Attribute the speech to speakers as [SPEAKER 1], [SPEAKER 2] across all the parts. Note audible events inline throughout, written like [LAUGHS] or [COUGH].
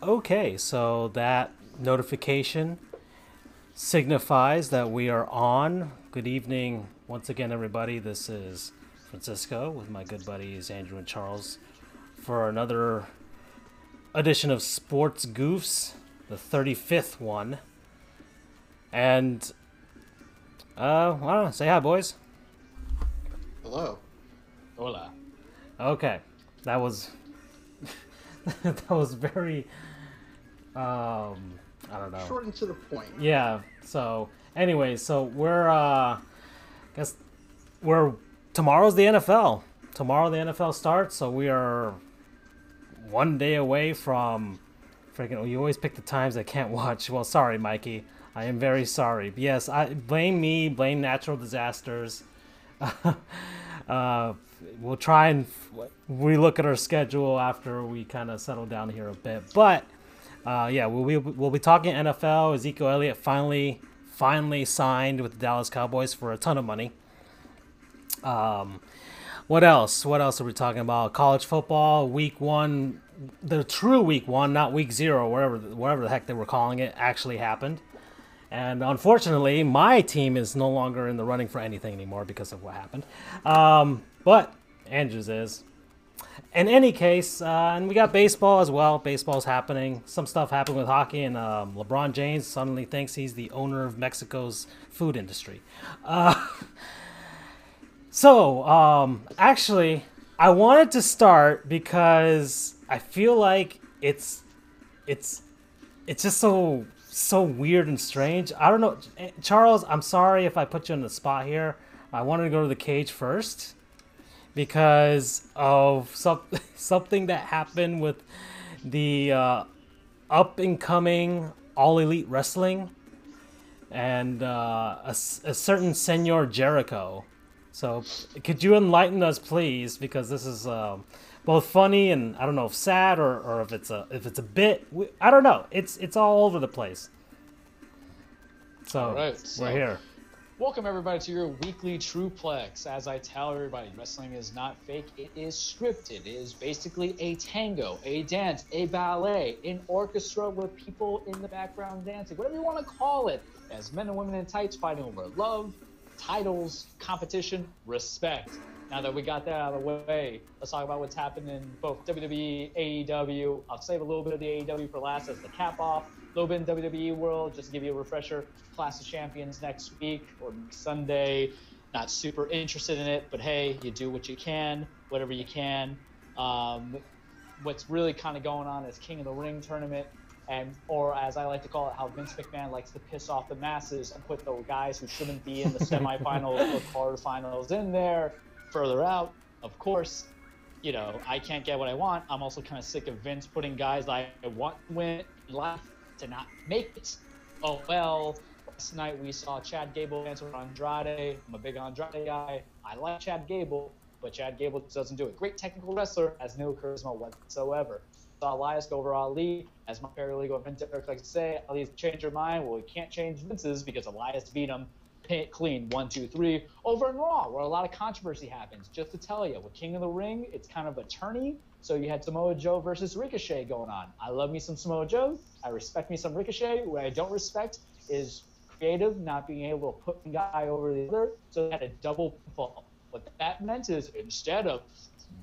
[SPEAKER 1] Okay, so that notification signifies that we are on. Good evening once again, everybody. This is Francisco with my good buddies Andrew and Charles for another edition of Sports Goofs, the 35th one. And, uh, I don't know, say hi, boys.
[SPEAKER 2] Hello.
[SPEAKER 3] Hola.
[SPEAKER 1] Okay, that was [LAUGHS] that was very um I don't know.
[SPEAKER 2] Short and to the point.
[SPEAKER 1] Yeah. So, anyway, so we're uh I guess we're tomorrow's the NFL. Tomorrow the NFL starts, so we are one day away from freaking you always pick the times I can't [LAUGHS] watch. Well, sorry, Mikey. I am very sorry. But yes, I blame me, blame natural disasters. [LAUGHS] uh, we'll try and relook at our schedule after we kind of settle down here a bit. But uh, yeah, we'll, we'll, we'll be talking NFL. Ezekiel Elliott finally finally signed with the Dallas Cowboys for a ton of money. Um, what else? What else are we talking about? College football, week one, the true week one, not week zero, wherever whatever the heck they were calling it, actually happened. And unfortunately, my team is no longer in the running for anything anymore because of what happened. Um, but Andrews is. In any case, uh, and we got baseball as well. Baseball's happening. Some stuff happened with hockey, and um, LeBron James suddenly thinks he's the owner of Mexico's food industry. Uh, [LAUGHS] so, um, actually, I wanted to start because I feel like it's it's it's just so so weird and strange. I don't know, Charles. I'm sorry if I put you in the spot here. I wanted to go to the cage first because of some, [LAUGHS] something that happened with the uh, up and coming All Elite Wrestling and uh, a, a certain Senor Jericho. So, could you enlighten us, please? Because this is um, both funny and I don't know if sad or, or if it's a if it's a bit. I don't know. It's it's all over the place. So,
[SPEAKER 3] right, so
[SPEAKER 1] we're here.
[SPEAKER 3] Welcome everybody to your weekly Truplex. As I tell everybody, wrestling is not fake; it is scripted. It is basically a tango, a dance, a ballet, an orchestra with people in the background dancing, whatever you want to call it. As men and women in tights fighting over love, titles, competition, respect. Now that we got that out of the way, let's talk about what's happened in both WWE, AEW. I'll save a little bit of the AEW for last as the cap off. Little bit in WWE world, just to give you a refresher. Clash of Champions next week or Sunday. Not super interested in it, but hey, you do what you can, whatever you can. Um, what's really kind of going on is King of the Ring tournament and or as I like to call it, how Vince McMahon likes to piss off the masses and put the guys who shouldn't be in the semifinals [LAUGHS] or quarterfinals in there further out. Of course, you know I can't get what I want. I'm also kind of sick of Vince putting guys I want to win life to not make it. Oh well. Last night we saw Chad Gable answer Andrade. I'm a big Andrade guy. I like Chad Gable, but Chad Gable doesn't do it. Great technical wrestler, has no charisma whatsoever saw Elias go over Ali. As my paralegal friend Derek likes to say, Ali's changed your mind. Well, we can't change Vince's because Elias beat him clean one, two, three over in Raw, where a lot of controversy happens. Just to tell you, with King of the Ring, it's kind of a tourney. So you had Samoa Joe versus Ricochet going on. I love me some Samoa Joe. I respect me some Ricochet. What I don't respect is creative, not being able to put one guy over the other. So they had a double fall. What that meant is instead of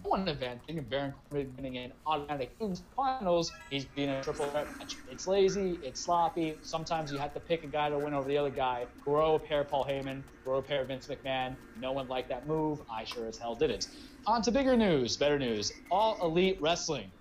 [SPEAKER 3] one event, thinking Baron Corbin winning an automatic in finals, he's being a triple threat match. It's lazy, it's sloppy. Sometimes you have to pick a guy to win over the other guy. Grow a pair Paul Heyman, grow a pair Vince McMahon. No one liked that move. I sure as hell didn't. On to bigger news, better news. All Elite Wrestling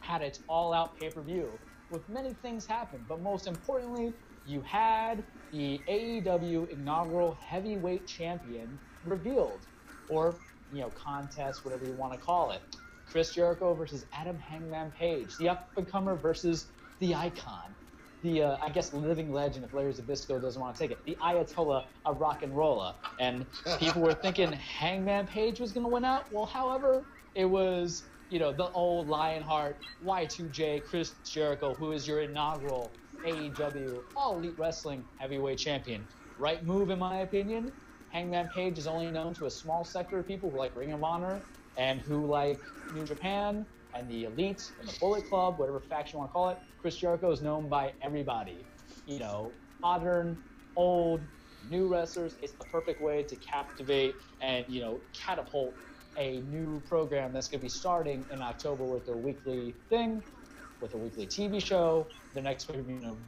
[SPEAKER 3] had its all-out pay-per-view with many things happen, but most importantly, you had the AEW inaugural heavyweight champion revealed, or you know, contest, whatever you want to call it. Chris Jericho versus Adam Hangman Page, the up and comer versus the icon, the uh, I guess living legend if Larry Zbyszko doesn't want to take it, the Ayatollah of rock and rolla. And people were thinking Hangman Page was going to win out. Well, however, it was you know the old Lionheart Y2J Chris Jericho, who is your inaugural AEW All Elite Wrestling Heavyweight Champion. Right move, in my opinion. Hangman Page is only known to a small sector of people who like Ring of Honor and who like New Japan and the Elite and the Bullet Club, whatever faction you want to call it, Chris Jericho is known by everybody. You know, modern, old, new wrestlers. It's the perfect way to captivate and you know catapult a new program that's going to be starting in October with their weekly thing, with a weekly TV show. The next pay per view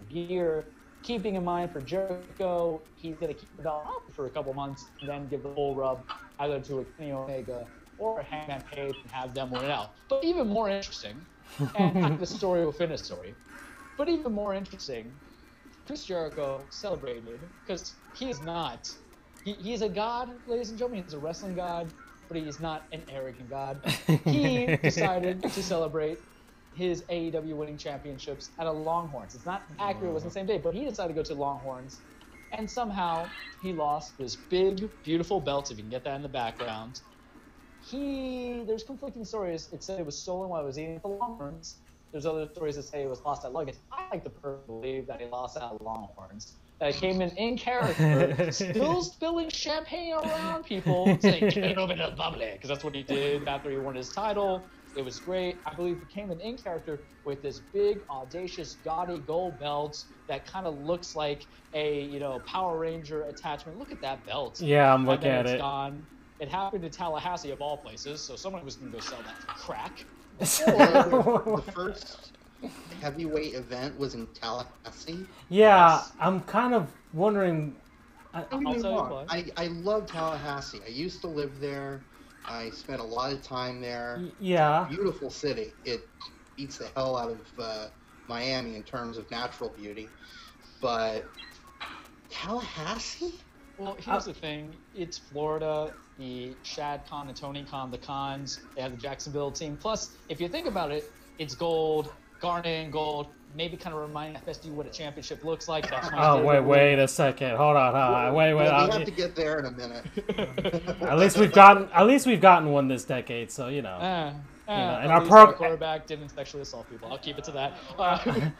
[SPEAKER 3] in gear. Keeping in mind for Jericho, he's going to keep it all up for a couple months and then give the full rub either to a Kenny Omega or a Hangman Page and have them win it out. But even more interesting, [LAUGHS] and the story within a story, but even more interesting, Chris Jericho celebrated because he is not. He, he's a god, ladies and gentlemen. He's a wrestling god, but he is not an arrogant god. [LAUGHS] He decided to celebrate his AEW winning championships at a Longhorns. It's not accurate, it wasn't the same day, but he decided to go to Longhorns. And somehow he lost this big, beautiful belt, if you can get that in the background. He, there's conflicting stories. It said it was stolen while he was eating at the Longhorns. There's other stories that say it was lost at Luggage. I like to believe that he lost at Longhorns. That he came in in character, [LAUGHS] still spilling champagne around people, saying, "Get it over the bubbly," because that's what he did after he won his title. It was great. I believe he came in in character with this big, audacious, gaudy gold belt that kind of looks like a you know Power Ranger attachment. Look at that belt.
[SPEAKER 1] Yeah, I'm
[SPEAKER 3] And
[SPEAKER 1] looking at it.
[SPEAKER 3] gone. It happened in Tallahassee of all places, so someone was going to go sell that for crack.
[SPEAKER 2] the [LAUGHS] first heavyweight event was in Tallahassee.
[SPEAKER 1] yeah, I'm kind of wondering. I,
[SPEAKER 2] Don't
[SPEAKER 3] I'll tell you what.
[SPEAKER 2] I, I love Tallahassee. I used to live there. I spent a lot of time there.
[SPEAKER 1] yeah,
[SPEAKER 2] Beautiful city. It beats the hell out of uh, Miami in terms of natural beauty. But Tallahassee?
[SPEAKER 3] Well, here's the thing: it's Florida. The Shad Khan, the Tony Khan, the Khans. they have the Jacksonville team. Plus, if you think about it, it's gold, garnet and gold. Maybe kind of remind FSU what a championship looks like. That's my
[SPEAKER 1] Oh wait,
[SPEAKER 3] favorite
[SPEAKER 1] wait a second. Hold on, hold on. Wait, wait.
[SPEAKER 2] Well,
[SPEAKER 1] I'll-
[SPEAKER 2] we have to get there in a minute. [LAUGHS]
[SPEAKER 1] at least we've gotten at least we've gotten one this decade. So you know.
[SPEAKER 3] Uh, uh,
[SPEAKER 1] know, and our
[SPEAKER 3] pro-
[SPEAKER 1] prog-
[SPEAKER 3] quarterback didn't sexually assault people. I'll keep it to that. Uh,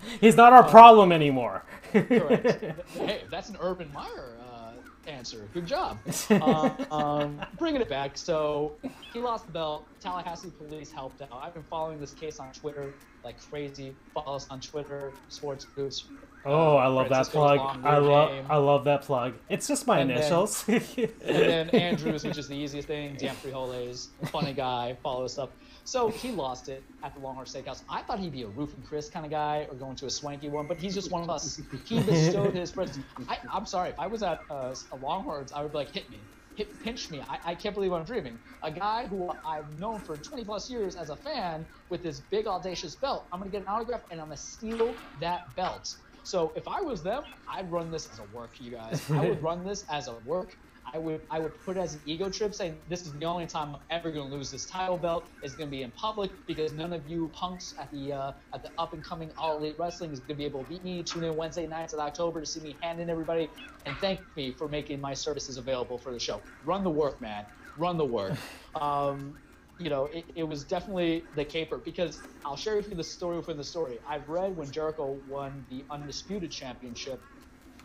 [SPEAKER 3] [LAUGHS]
[SPEAKER 1] He's not our problem anymore.
[SPEAKER 3] correct. [LAUGHS] hey, that's an Urban Meyer uh, answer. Good job. Uh, um, bringing it back. So he lost the belt. Tallahassee police helped out. I've been following this case on Twitter like crazy. Follow us on Twitter, sports groups.
[SPEAKER 1] Oh, I love that plug. I love
[SPEAKER 3] name.
[SPEAKER 1] I love that plug. It's just my
[SPEAKER 3] And then-
[SPEAKER 1] initials. [LAUGHS]
[SPEAKER 3] And then [LAUGHS] Andrews, which is the easiest thing. Dan Frijoles, funny guy. Follow us up. So he lost it at the Longhorn Steakhouse. I thought he'd be a Ruth's Chris kind of guy or going to a swanky one, but he's just one of us. He bestowed his [LAUGHS] presence. I, I'm sorry, if I was at uh, a Longhorns, I would be like, hit me. Hit, pinch me. I, I can't believe I'm dreaming. A guy who I've known for 20 plus years as a fan with this big audacious belt. I'm gonna get an autograph and I'm gonna steal that belt. So if I was them, I'd run this as a work, you guys. [LAUGHS] I would run this as a work. I would I would put it as an ego trip, saying this is the only time I'm ever going to lose this title belt. It's going to be in public because none of you punks at the uh, at the up and coming All Elite Wrestling is going to be able to beat me. Tune in Wednesday nights in October to see me hand in everybody and thank me for making my services available for the show. Run the work, man. Run the work. [LAUGHS] Um, you know, it, it was definitely the caper because I'll share with you the story within the story. I've read when Jericho won the Undisputed Championship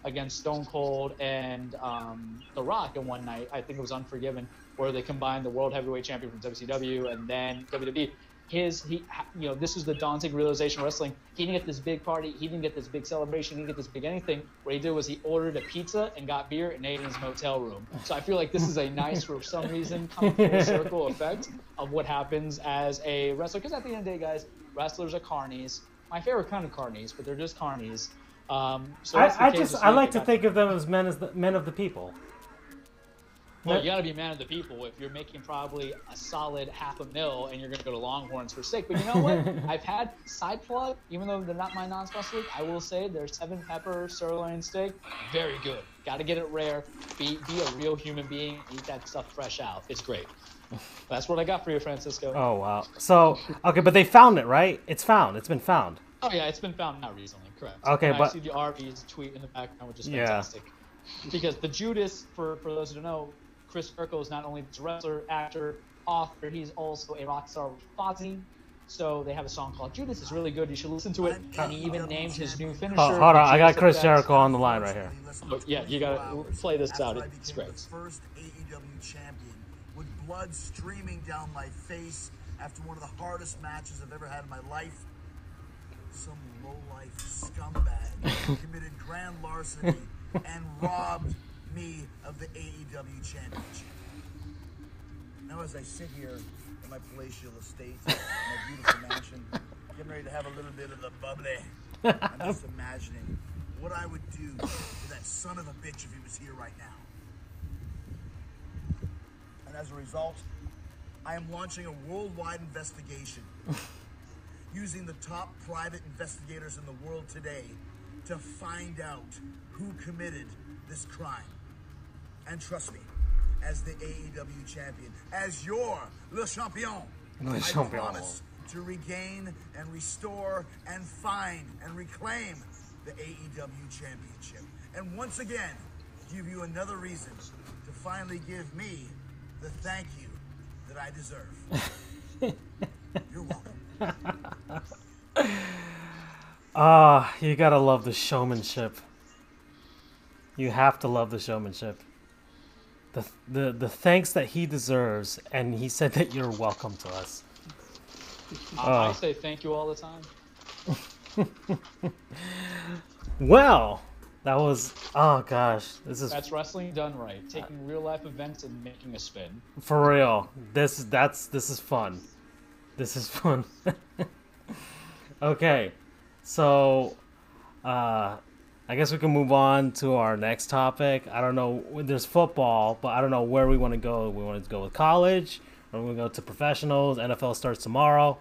[SPEAKER 3] against Stone Cold and um, The Rock in one night. I think it was Unforgiven, where they combined the World Heavyweight Champion from WCW and then WWE. His, he, you know, this was the daunting realization of wrestling. He didn't get this big party. He didn't get this big celebration. He didn't get this big anything. What he did was he ordered a pizza and got beer and ate in his motel room. So I feel like this is a nice, for some reason, come full circle effect of what happens as a wrestler. Because at the end of the day, guys, wrestlers are carnies. My favorite kind of carnies, but they're just carnies. Um, so
[SPEAKER 1] I, I just I like to think of them as men as the men of the people.
[SPEAKER 3] Well, you got to be man of the people if you're making probably a solid half a mil and you're going to go to Longhorns for steak. But you know what? [LAUGHS] I've had side plug, even though they're not my non-sponsor league. I will say their seven pepper sirloin steak, very good. Got to get it rare. Be be a real human being. Eat that stuff fresh out. It's great. That's what I got for you, Francisco.
[SPEAKER 1] Oh wow. So okay, but they found it, right? It's found. It's been found.
[SPEAKER 3] Oh yeah, it's been found now recently, correct?
[SPEAKER 1] Okay,
[SPEAKER 3] and I see the RV's tweet in the background, which is fantastic.
[SPEAKER 1] Yeah.
[SPEAKER 3] fantastic. Because the Judas, for for those who don't know, Chris Jericho is not only a wrestler, actor, author, he's also a rock star with Fozzy. So they have a song called Judas. It's really good. You should listen to it. And he even named his new finisher.
[SPEAKER 1] Oh, hold on, I got Chris
[SPEAKER 3] Effect.
[SPEAKER 1] Jericho on the line right here.
[SPEAKER 3] Oh, yeah, you gotta play this out. It's great.
[SPEAKER 4] First AEW champion with blood streaming down my face after one of the hardest matches I've ever had in my life. Some low-life scumbag [LAUGHS] committed grand larceny and robbed me of the AEW championship. Now, as I sit here in my palatial estate, in my beautiful mansion, getting ready to have a little bit of the bubbly, I'm just [LAUGHS] imagining what I would do to that son of a bitch if he was here right now. And as a result, I am launching a worldwide investigation using the top private investigators in the world today to find out who committed this crime. And trust me, as the AEW champion, as your Le Champion,
[SPEAKER 1] Le
[SPEAKER 4] I
[SPEAKER 1] Champion.
[SPEAKER 4] promise to regain and restore and find and reclaim the AEW championship. And once again, give you another reason to finally give me the thank you that I deserve. [LAUGHS] You're welcome.
[SPEAKER 1] Ah, you gotta love the showmanship. You have to love the showmanship. The, the the thanks that he deserves, and he said that you're welcome to us.
[SPEAKER 3] I, I
[SPEAKER 1] Oh.
[SPEAKER 3] say thank you all the time. [LAUGHS]
[SPEAKER 1] Well, that was oh gosh, this is
[SPEAKER 3] That's wrestling done right. Taking real life events and making a spin.
[SPEAKER 1] for real. This that's this is fun. This is fun. [LAUGHS] okay, so uh, I guess we can move on to our next topic. I don't know. There's football, but I don't know where we want to go. We want to go with college, or we want to go to professionals. NFL starts tomorrow.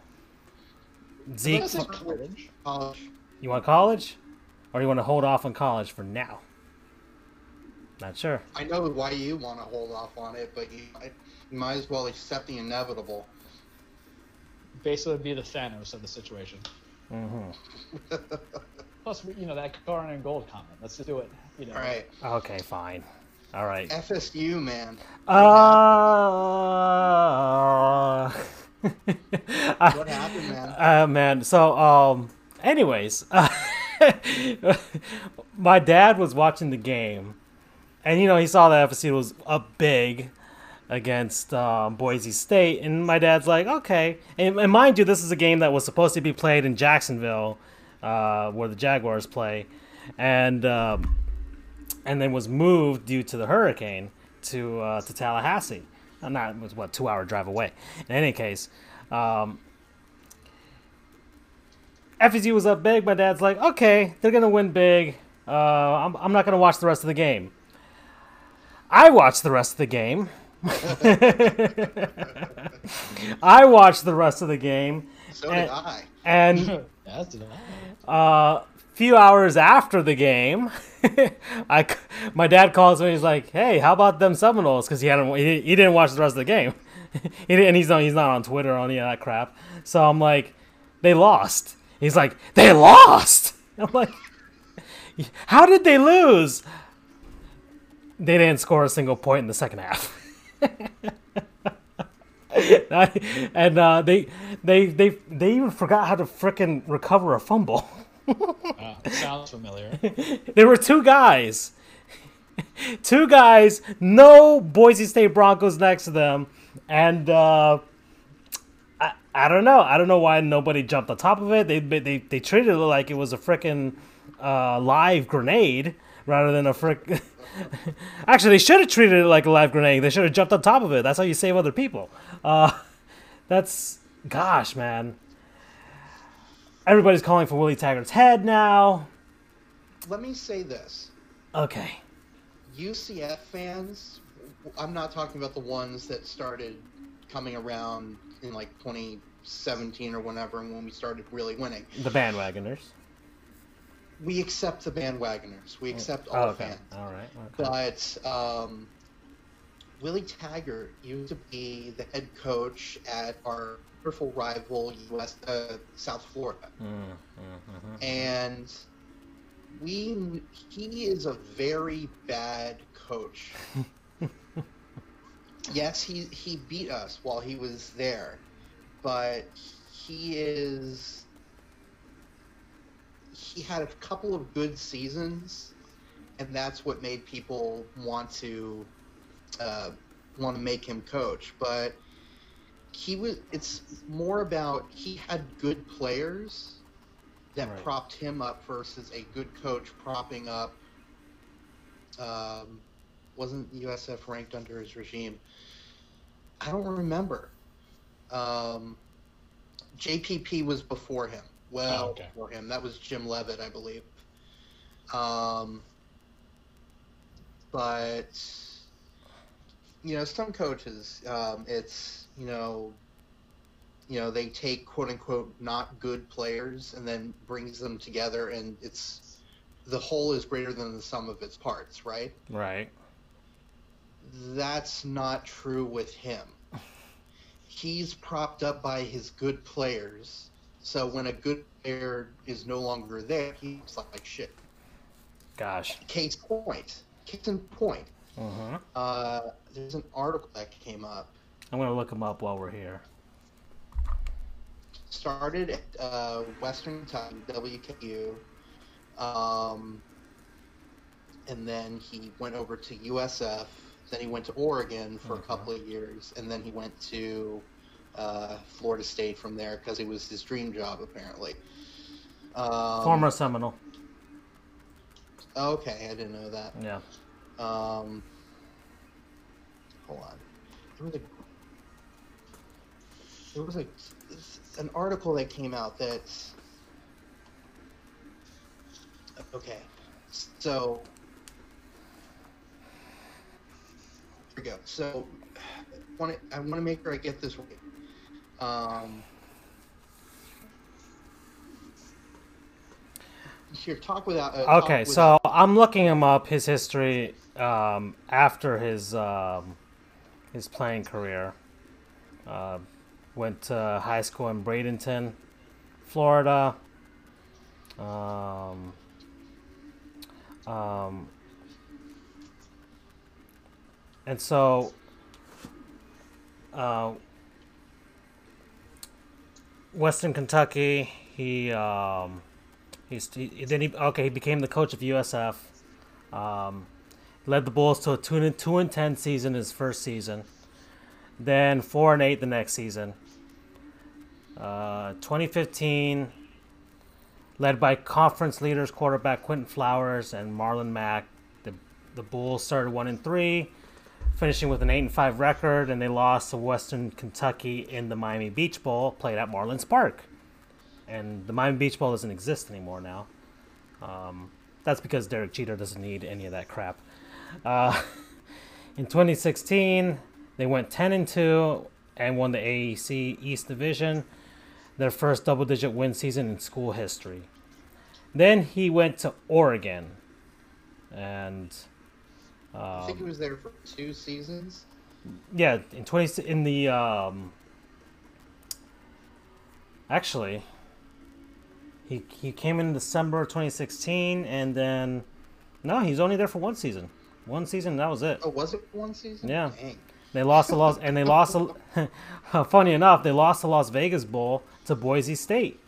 [SPEAKER 1] Zeke,
[SPEAKER 3] college.
[SPEAKER 2] College.
[SPEAKER 1] you want college, or you want to hold off on college for now? Not sure.
[SPEAKER 2] I know why you want to hold off on it, but you, you might as well accept the inevitable.
[SPEAKER 3] Basically, be the Thanos of the situation.
[SPEAKER 1] hmm [LAUGHS]
[SPEAKER 3] Plus, you know that Garnet and Gold comment. Let's just do it. You know.
[SPEAKER 2] All right,
[SPEAKER 1] Okay, fine. All right.
[SPEAKER 2] FSU man.
[SPEAKER 1] Uh, [LAUGHS]
[SPEAKER 2] What happened, man? [LAUGHS]
[SPEAKER 1] Uh, man. So, um, anyways, my dad was watching the game, and you know he saw that FSU was up big against um, Boise State, and my dad's like, okay. And, and mind you, this is a game that was supposed to be played in Jacksonville, uh, where the Jaguars play, and um, and then was moved due to the hurricane to uh, to Tallahassee. Not was what two hour drive away. In any case, um, FSU was up big. My dad's like, okay, they're gonna win big. Uh, I'm I'm not gonna watch the rest of the game. I watched the rest of the game. [LAUGHS] I watched the rest of the game,
[SPEAKER 2] So
[SPEAKER 1] And- [LAUGHS]
[SPEAKER 2] did I.
[SPEAKER 1] and
[SPEAKER 3] That's it.
[SPEAKER 1] uh, few hours after the game, [LAUGHS] I c- my dad calls me. He's like, "Hey, how about them Seminoles?" Because he hadn't he, he didn't watch the rest of the game, he didn't, and he's not he's not on Twitter or any of that crap. So I'm like, "They lost." He's like, "They lost." I'm like, "How did they lose?" They didn't score a single point in the second half. And uh, they, they, they, they even forgot how to frickin' recover a fumble. [LAUGHS]
[SPEAKER 3] Uh, sounds familiar. [LAUGHS]
[SPEAKER 1] There were two guys. two guys, no Boise State Broncos next to them. And uh, I, I don't know. I don't know why nobody jumped on top of it. They they, they treated it like it was a freaking uh, live grenade rather than a frick. [LAUGHS] [LAUGHS] Actually, they should have treated it like a live grenade. They should have jumped on top of it. That's how you save other people. Uh, [LAUGHS] that's gosh, man. Everybody's calling for Willie Taggart's head now.
[SPEAKER 2] Let me say this.
[SPEAKER 1] Okay.
[SPEAKER 2] UCF fans, I'm not talking about the ones that started coming around in like 2017 or whenever when we started really winning.
[SPEAKER 1] The bandwagoners.
[SPEAKER 2] We accept the bandwagoners. We accept all
[SPEAKER 1] Oh, okay.
[SPEAKER 2] fans.
[SPEAKER 1] All right. Okay.
[SPEAKER 2] But um, Willie Taggart used to be the head coach at our wonderful rival US uh, South Florida,
[SPEAKER 1] Mm, mm, mhm.
[SPEAKER 2] and we he is a very bad coach. [LAUGHS] yes, he he beat us while he was there, but he is he had a couple of good seasons, and that's what made people want to uh, want to make him coach, but he was. It's more about he had good players that
[SPEAKER 1] Right.
[SPEAKER 2] propped him up versus a good coach propping up. Um, wasn't USF ranked under his regime? I don't remember. Um, JPP was before him. Well,
[SPEAKER 3] Oh, okay.
[SPEAKER 2] before him. That was Jim Leavitt, I believe. Um, but you know, some coaches, um, it's you know, you know, they take quote unquote not good players and then brings them together, and it's the whole is greater than the sum of its parts, right?
[SPEAKER 1] Right.
[SPEAKER 2] That's not true with him. [LAUGHS] He's propped up by his good players. So when a good player is no longer there, he's like shit.
[SPEAKER 1] Gosh.
[SPEAKER 2] Case point. Case in point.
[SPEAKER 1] hmm
[SPEAKER 2] Uh, there's an article that came up.
[SPEAKER 1] I'm gonna look him up while we're here.
[SPEAKER 2] Started at uh, Western Kentucky, WKU, um, and then he went over to USF. Then he went to Oregon for a couple of years, and then he went to uh, Florida State from there because it was his dream job, apparently. Um,
[SPEAKER 1] Former Seminole.
[SPEAKER 2] Okay, I didn't know that.
[SPEAKER 1] Yeah.
[SPEAKER 2] Um, hold on. There was a there was a an article that came out that okay, so here we go. So I want to I want to make sure I get this right. Um, here, talk without. Uh, talk
[SPEAKER 1] Okay,
[SPEAKER 2] without-
[SPEAKER 1] so I'm looking him up, his history um, after his um, his playing career. Uh, went to high school in Bradenton, Florida. Um, um, and so, uh, Western Kentucky, he. Um, He's he, then he okay. He became the coach of USF. Um, led the Bulls to a two and two and ten season his first season. Then four and eight the next season. Uh, 2015, led by conference leaders quarterback Quinton Flowers and Marlon Mack, the the Bulls started one and three, finishing with an eight and five record, and they lost to Western Kentucky in the Miami Beach Bowl, played at Marlins Park and the Miami Beach Bowl doesn't exist anymore now. Um, that's because Derek Jeter doesn't need any of that crap. Uh, [LAUGHS] in 2016, they went 10 and 2 and won the AAC East Division, their first double-digit win season in school history. Then he went to Oregon, and
[SPEAKER 2] I think he
[SPEAKER 1] um,
[SPEAKER 2] was there for two seasons.
[SPEAKER 1] yeah, in 20 in the um, actually he he came in December 2016 and then no, he's only there for one season. One season, that was it.
[SPEAKER 2] Oh, was it one season?
[SPEAKER 1] Yeah.
[SPEAKER 2] Dang.
[SPEAKER 1] They lost the Las and they lost A, [LAUGHS] funny enough, they lost the Las Vegas Bowl to Boise State.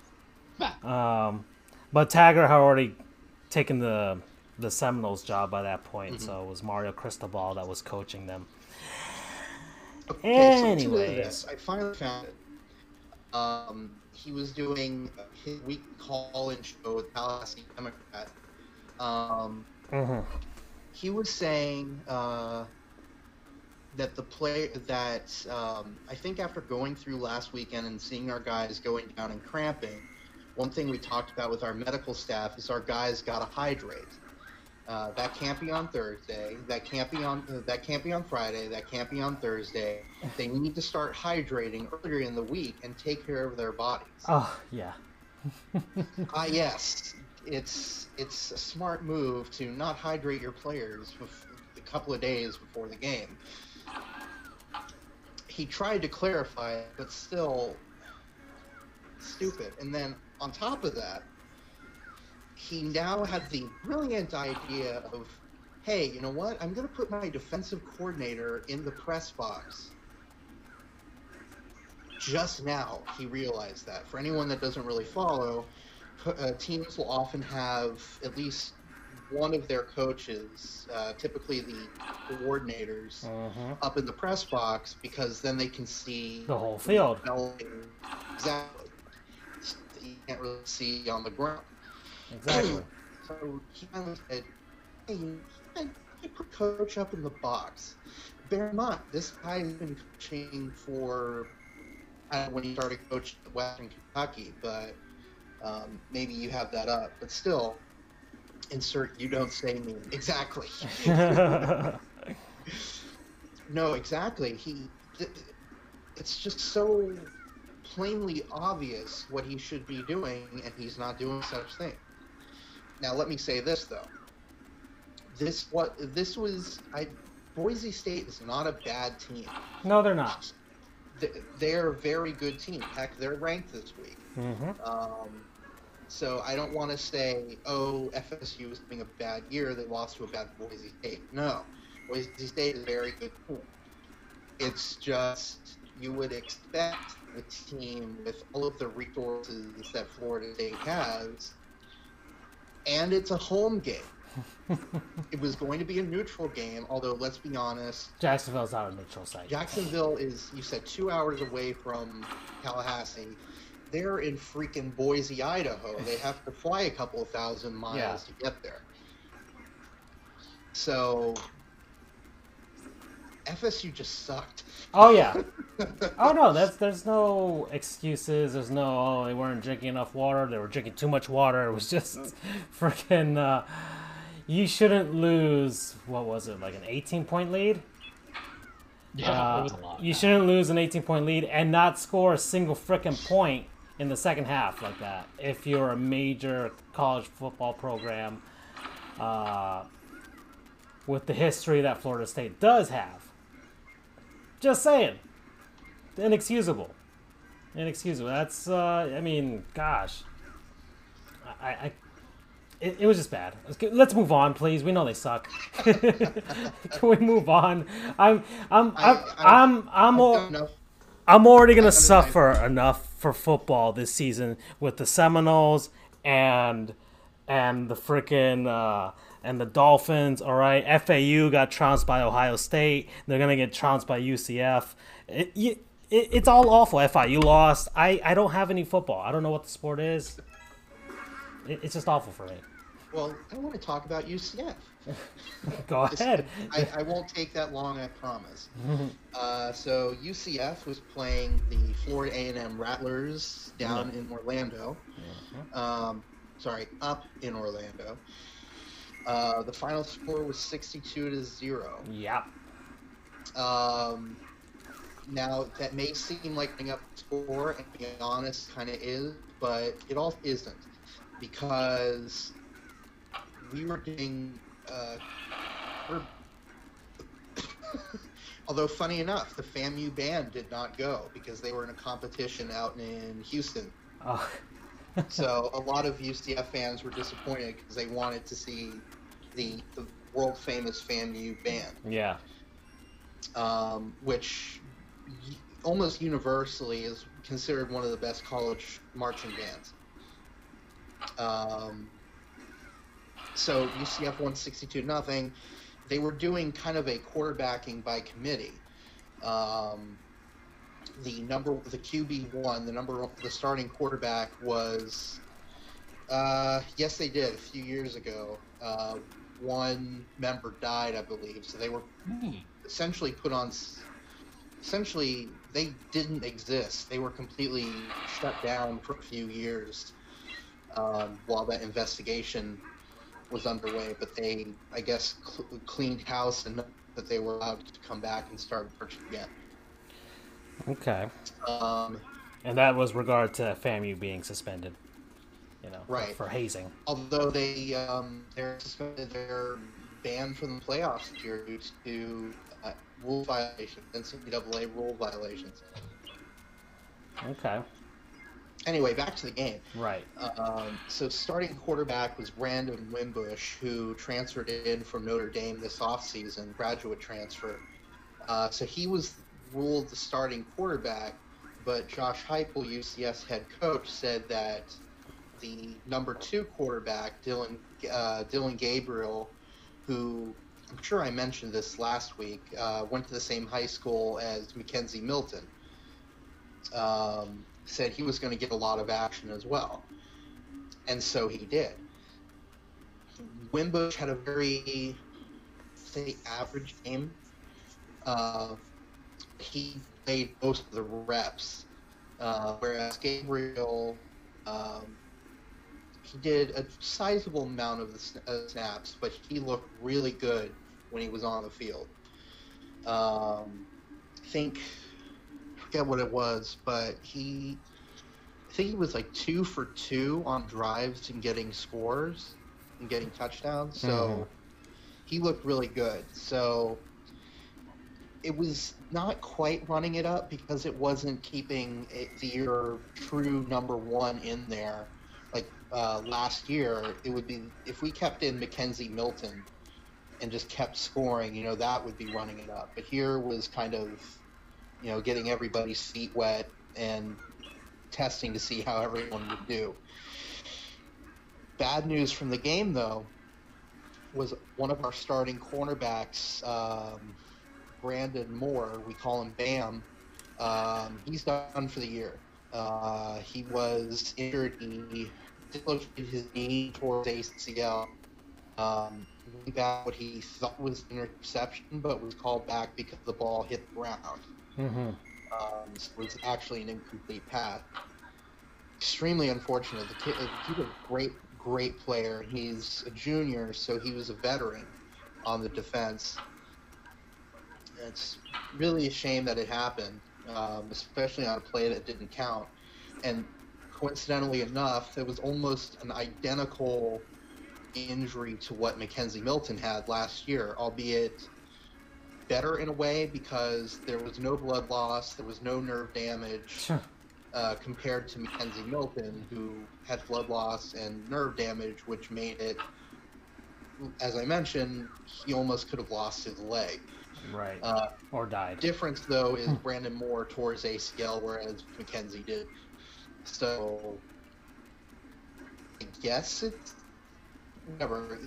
[SPEAKER 1] Um, but Taggart had already taken the the Seminoles job by that point, so it was Mario Cristobal that was coaching them.
[SPEAKER 2] Okay,
[SPEAKER 1] Anyways.
[SPEAKER 2] this, I finally found it. Um, he was doing his week call-in show with Tallahassee Democrat. Um,
[SPEAKER 1] hmm
[SPEAKER 2] he was saying uh, that the play that um, I think after going through last weekend and seeing our guys going down and cramping, one thing we talked about with our medical staff is our guys got to hydrate. Uh, that can't be on Thursday. That can't be on. Uh, that can't be on Friday. That can't be on Thursday. They need to start hydrating earlier in the week and take care of their bodies.
[SPEAKER 1] Oh yeah, [LAUGHS]
[SPEAKER 2] Ah, yes, it's it's a smart move to not hydrate your players a couple of days before the game. He tried to clarify it, but still stupid. And then on top of that, he now had the brilliant idea of, hey, you know what? I'm going to put my defensive coordinator in the press box. Just now, he realized that. For anyone that doesn't really follow, uh, teams will often have at least one of their coaches, uh, typically the coordinators,
[SPEAKER 1] Mhm.
[SPEAKER 2] up in the press box because then they can see
[SPEAKER 1] The whole field.
[SPEAKER 2] exactly. You can't really see on the ground.
[SPEAKER 1] Exactly.
[SPEAKER 2] So he said, "Hey, you put coach up in the box." Bear in mind, this guy's been coaching for I don't know when he started coaching at Western Kentucky, but um, maybe you have that up. But still, insert you don't say me [LAUGHS] exactly. [LAUGHS] no, exactly. He, th- it's just so plainly obvious what he should be doing, and he's not doing such thing. Now, let me say this though. This what this was. I Boise State is not a bad team.
[SPEAKER 1] no, they're not.
[SPEAKER 2] They're a very good team. Heck, they're ranked this week.
[SPEAKER 1] hmm
[SPEAKER 2] Um, so I don't want to say, oh, FSU is having a bad year. They lost to a bad Boise State. No, Boise State is a very good team. It's just you would expect a team with all of the resources that Florida State has, and it's a home game. [LAUGHS] it was going to be a neutral game, although let's be honest,
[SPEAKER 1] Jacksonville's not a neutral site.
[SPEAKER 2] Jacksonville is, you said, two hours away from Tallahassee. They're in freaking Boise, Idaho. They have to fly a couple of thousand miles
[SPEAKER 1] Yeah.
[SPEAKER 2] to get there. So, FSU just sucked.
[SPEAKER 1] Oh yeah. [LAUGHS] Oh no, that's there's no excuses. There's no oh they weren't drinking enough water. They were drinking too much water. It was just [LAUGHS] freaking. Uh, you shouldn't lose. What was it like an 18 point lead?
[SPEAKER 3] Yeah,
[SPEAKER 1] Uh,
[SPEAKER 3] it was a lot.
[SPEAKER 1] You shouldn't lose an 18 point lead and not score a single freaking point in the second half like that. If you're a major college football program uh, with the history that Florida State does have. Just saying. Inexcusable. Inexcusable. That's, uh, I mean, gosh. I, I it, it was just bad. Let's, move on, please. We know they suck. [LAUGHS] Can we move on? I'm, I'm, I'm, I'm, I'm, al- I'm already gonna suffer enough for football this season with the Seminoles and and the freaking uh, and the Dolphins. All right, FAU got trounced by Ohio State. They're gonna get trounced by UCF. It, it, it's all awful. FIU lost. I I don't have any football. I don't know what the sport is. It, it's just awful for me.
[SPEAKER 2] Well, I want to talk about UCF. [LAUGHS]
[SPEAKER 1] Go ahead.
[SPEAKER 2] I, I won't take that long, I promise. [LAUGHS] Uh, so UCF was playing the Florida A&M Rattlers down in Orlando. Um, sorry, up in Orlando. Uh, the final score was 62 to zero.
[SPEAKER 1] Yep.
[SPEAKER 2] Um, now that may seem like bring up score, and to be honest, kind of is, but it all isn't because we were getting. Uh, we're, [COUGHS] although funny enough, the FAMU band did not go because they were in a competition out in Houston.
[SPEAKER 1] Oh,
[SPEAKER 2] So a lot of UCF fans were disappointed because they wanted to see the, the world famous FAMU band
[SPEAKER 1] yeah.
[SPEAKER 2] um, which almost universally is considered one of the best college marching bands. Um, so UCF won 62 nothing. They were doing kind of a quarterbacking by committee. Um, the number, the QB one, the number, the starting quarterback was. Uh, yes, they did a few years ago. Uh, one member died, I believe, so they were
[SPEAKER 3] Hmm.
[SPEAKER 2] essentially put on essentially they didn't exist they were completely shut down for a few years um, while that investigation was underway but they i guess cl- cleaned house and that they were allowed to come back and start marching again
[SPEAKER 1] Okay.
[SPEAKER 2] um,
[SPEAKER 1] And that was regard to FAMU being suspended. You know,
[SPEAKER 2] Right.
[SPEAKER 1] for hazing.
[SPEAKER 2] although they um, they're suspended they're banned from the playoffs due to uh, rule violations ncaa rule violations
[SPEAKER 1] Okay.
[SPEAKER 2] anyway back to the game
[SPEAKER 1] Right.
[SPEAKER 2] Um, so starting quarterback was Brandon Wimbush, who transferred in from Notre Dame this offseason, graduate transfer. Uh, so he was ruled the starting quarterback, but Josh Heupel, UCS head coach, said that the number two quarterback, Dylan uh, Dillon Gabriel, who I'm sure I mentioned this last week, uh, went to the same high school as McKenzie Milton. Um, said he was going to get a lot of action as well, and so he did. Wimbush had a very, say, average game. Uh, he played most of the reps, uh, whereas Gabriel, um, he did a sizable amount of the snaps, but he looked really good when he was on the field. Um, I think, I forget what it was, but he, I think he was like two for two on drives and getting scores and getting touchdowns. So
[SPEAKER 1] Mhm.
[SPEAKER 2] he looked really good. So it was not quite running it up because it wasn't keeping it, the your true number one in there. Like uh, last year, it would be if we kept in McKenzie Milton and just kept scoring, you know, that would be running it up. But here was kind of, you know, getting everybody's feet wet and testing to see how everyone would do. Bad news from the game, though, was one of our starting cornerbacks, um, Brandon Moore. We call him Bam. Um, he's done for the year. Uh, he was injured. He dislocated his knee towards ACL. Um, bad what he thought was an interception, but was called back because the ball hit the ground.
[SPEAKER 1] Mm-hmm.
[SPEAKER 2] Um, so it was actually an incomplete pass. Extremely unfortunate. The kid, he's a great, great player. He's a junior, so he was a veteran on the defense. It's really a shame that it happened, um, especially on a play that didn't count. And coincidentally enough, it was almost an identical injury to what McKenzie Milton had last year, albeit better in a way because there was no blood loss, there was no nerve damage
[SPEAKER 1] Sure.
[SPEAKER 2] uh, compared to McKenzie Milton, who had blood loss and nerve damage, which made it, as I mentioned, he almost could have lost his leg.
[SPEAKER 1] Right.
[SPEAKER 2] Uh,
[SPEAKER 1] or died.
[SPEAKER 2] difference though is Brandon Moore tore his ACL, whereas McKenzie did. So I guess it's whatever.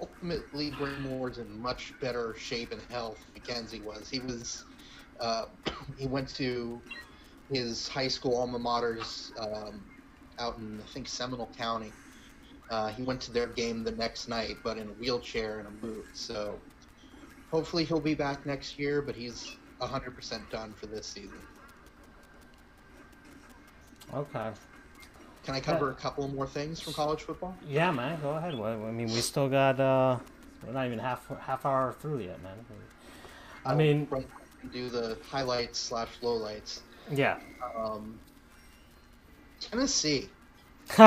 [SPEAKER 2] Ultimately, Brandon Moore's in much better shape and health. than McKenzie was. He was. Uh, [CLEARS THROAT] he went to his high school alma mater's um, out in I think Seminole County. Uh, he went to their game the next night, but in a wheelchair and a boot. So hopefully he'll be back next year, but he's 100% done for this season.
[SPEAKER 1] Okay.
[SPEAKER 2] Can I cover a couple more things from college football?
[SPEAKER 1] Yeah, man. Go ahead. Well, I mean, we still got. uh We're not even half half hour through yet, man. I
[SPEAKER 2] I'll
[SPEAKER 1] mean,
[SPEAKER 2] do the highlights slash lowlights.
[SPEAKER 1] yeah.
[SPEAKER 2] Um, Tennessee. [LAUGHS]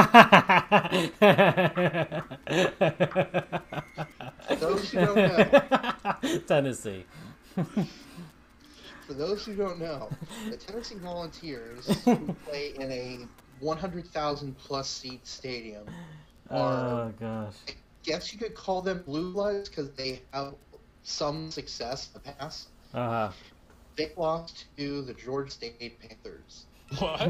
[SPEAKER 2] those who don't know. [LAUGHS]
[SPEAKER 1] Tennessee.
[SPEAKER 2] For those who don't know, the Tennessee Volunteers, who play in a 100,000 plus seat stadium, are
[SPEAKER 1] Oh gosh.
[SPEAKER 2] I guess you could call them blue bloods because they have some success in the past.
[SPEAKER 1] Uh huh.
[SPEAKER 2] They lost to the Georgia State Panthers.
[SPEAKER 3] What?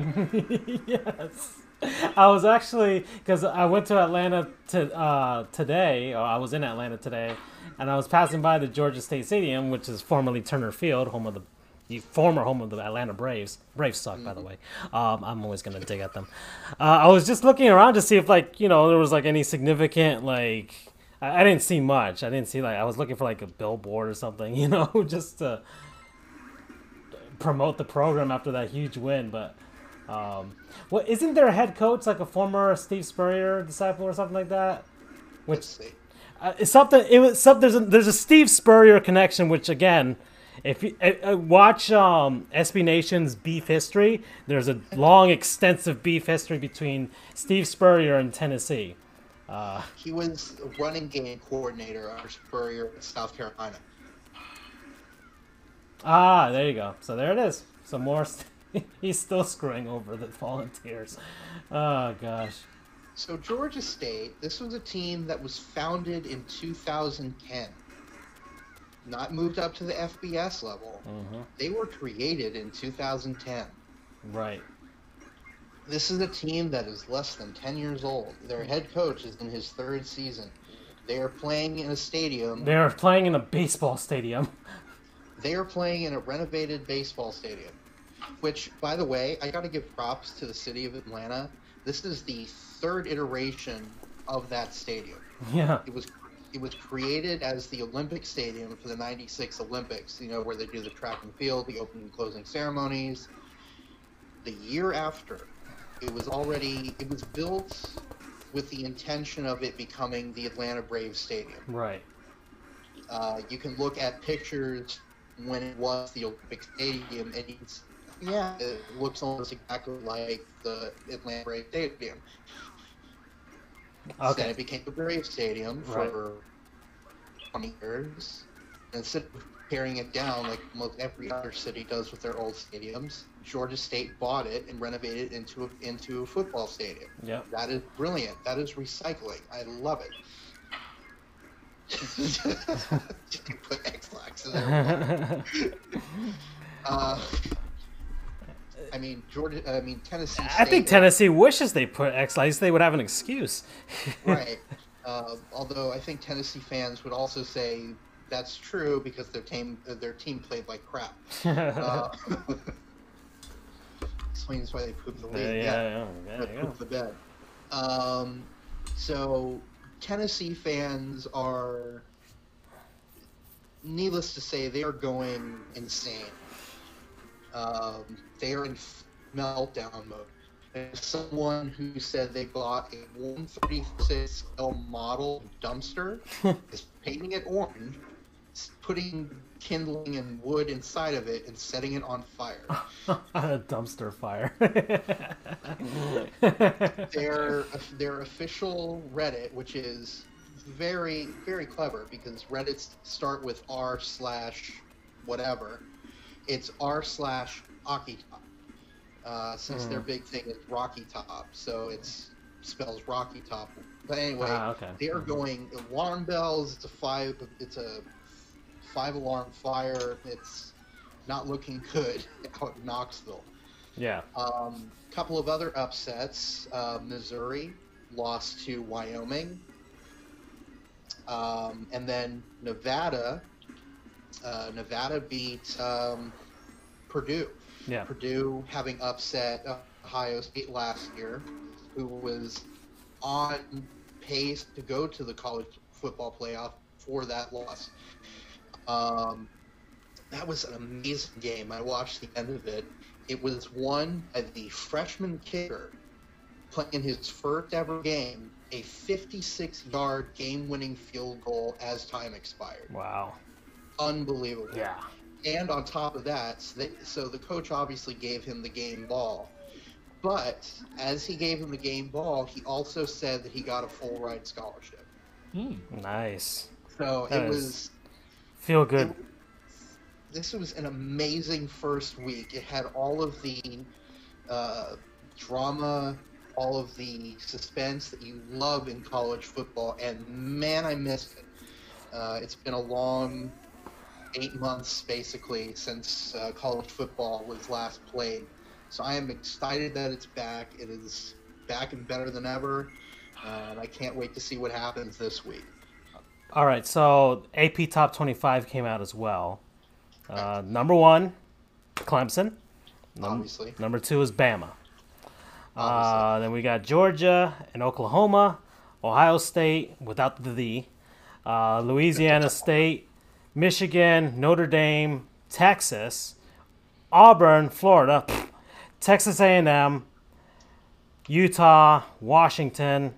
[SPEAKER 3] [LAUGHS]
[SPEAKER 1] yes. [LAUGHS] I was actually because I went to Atlanta to uh, today, or I was in Atlanta today, and I was passing by the Georgia State Stadium, which is formerly Turner Field, home of the, the former home of the Atlanta Braves. Braves suck, by the way. Um, I'm always gonna dig at them. Uh, I was just looking around to see if like you know there was like any significant like. I, I didn't see much. I didn't see like I was looking for like a billboard or something, [LAUGHS] you know, just to promote the program after that huge win. But um, what isn't their head coach like a former Steve Spurrier disciple or something like that?
[SPEAKER 2] Let's
[SPEAKER 1] Which
[SPEAKER 2] see.
[SPEAKER 1] uh, it's something. It was something There's a, there's a Steve Spurrier connection, which again. If you uh, uh, watch um, SB Nation's beef history, there's a long, extensive beef history between Steve Spurrier and Tennessee. Uh,
[SPEAKER 2] He was running game coordinator under Spurrier in South Carolina.
[SPEAKER 1] ah, there you go. So there it is. Some more. St- [LAUGHS] he's still screwing over the Volunteers. Oh gosh.
[SPEAKER 2] So Georgia State, this was a team that was founded in 2010. Not moved up to the FBS level.
[SPEAKER 1] hmm
[SPEAKER 2] They were created in 2010.
[SPEAKER 1] Right.
[SPEAKER 2] This is a team that is less than 10 years old. Their head coach is in his third season. They are playing in a stadium.
[SPEAKER 1] They're playing in a baseball stadium. [LAUGHS]
[SPEAKER 2] They are playing in a renovated baseball stadium. Which, by the way, I got to give props to the city of Atlanta. This is the third iteration of that stadium.
[SPEAKER 1] Yeah.
[SPEAKER 2] It was it was created as the Olympic Stadium for the '96 Olympics. You know where they do the track and field, the opening and closing ceremonies. The year after, it was already it was built with the intention of it becoming the Atlanta Braves Stadium.
[SPEAKER 1] Right.
[SPEAKER 2] Uh, you can look at pictures when it was the Olympic Stadium, and you can, s- yeah, it looks almost exactly like the Atlanta Braves Stadium.
[SPEAKER 1] Okay.
[SPEAKER 2] Then it became the Brave Stadium
[SPEAKER 1] Right.
[SPEAKER 2] for 20 years. And instead of tearing it down like most every other city does with their old stadiums, Georgia State bought it and renovated it into a, into a football stadium.
[SPEAKER 1] Yeah,
[SPEAKER 2] That is brilliant. That is recycling. I love it. [LAUGHS] you put Ex-Lax in there. [LAUGHS] Uh, I mean, Georgia. I mean, Tennessee.
[SPEAKER 1] I think
[SPEAKER 2] State-
[SPEAKER 1] Tennessee wishes they put X lights. They would have an excuse. [LAUGHS]
[SPEAKER 2] right. Uh, although I think Tennessee fans would also say that's true because their team their team played like crap. [LAUGHS] Uh, [LAUGHS] explains why they pooped the league.
[SPEAKER 1] yeah, yeah, yeah, yeah.
[SPEAKER 2] pooped the bed. Um, so Tennessee fans are, needless to say, they are going insane. Um, they are in meltdown mode. There's someone who said they bought a 136L model dumpster, [LAUGHS] is painting it orange, putting kindling and wood inside of it, and setting it on fire. [LAUGHS]
[SPEAKER 1] a dumpster fire. [LAUGHS]
[SPEAKER 2] their their official Reddit, which is very very clever because Reddits start with r slash whatever. It's r slash Aki Top, uh, since their big thing is Rocky Top, so it's spells Rocky Top. But anyway,
[SPEAKER 1] Ah, okay.
[SPEAKER 2] they are going alarm bells. It's a five. It's a five alarm fire. It's not looking good [LAUGHS] out in Knoxville.
[SPEAKER 1] yeah.
[SPEAKER 2] Um, couple of other upsets. Uh, Missouri lost to Wyoming. Um, and then Nevada. Uh, Nevada beat um, Purdue.
[SPEAKER 1] Yeah.
[SPEAKER 2] Purdue having upset Ohio State last year, who was on pace to go to the college football playoff for that loss. Um, that was an amazing game. I watched the end of it. It was won by the freshman kicker playing his first ever game, a 56 yard game winning field goal as time expired.
[SPEAKER 1] Wow.
[SPEAKER 2] Unbelievable.
[SPEAKER 1] Yeah.
[SPEAKER 2] And on top of that, so they- so the coach obviously gave him the game ball. But as he gave him the game ball, he also said that he got a full ride scholarship.
[SPEAKER 3] Hmm.
[SPEAKER 1] Nice.
[SPEAKER 2] So
[SPEAKER 1] That
[SPEAKER 2] it
[SPEAKER 1] is-
[SPEAKER 2] was
[SPEAKER 1] Feel good.
[SPEAKER 2] this was an amazing first week. It had all of the uh, drama, all of the suspense that you love in college football, and man, I missed it. Uh, it's been a long eight months basically since uh, college football was last played. So I am excited that it's back. It is back and better than ever. Uh, and I can't wait to see what happens this week.
[SPEAKER 1] All right, so AP Top 25 came out as well. Uh, number one, Clemson. Num-
[SPEAKER 2] Obviously.
[SPEAKER 1] Number two is Bama. Uh, then we got Georgia and Oklahoma, Ohio State without the D, uh, Louisiana State, Michigan, Notre Dame, Texas, Auburn, Florida, Texas A&M, Utah, Washington.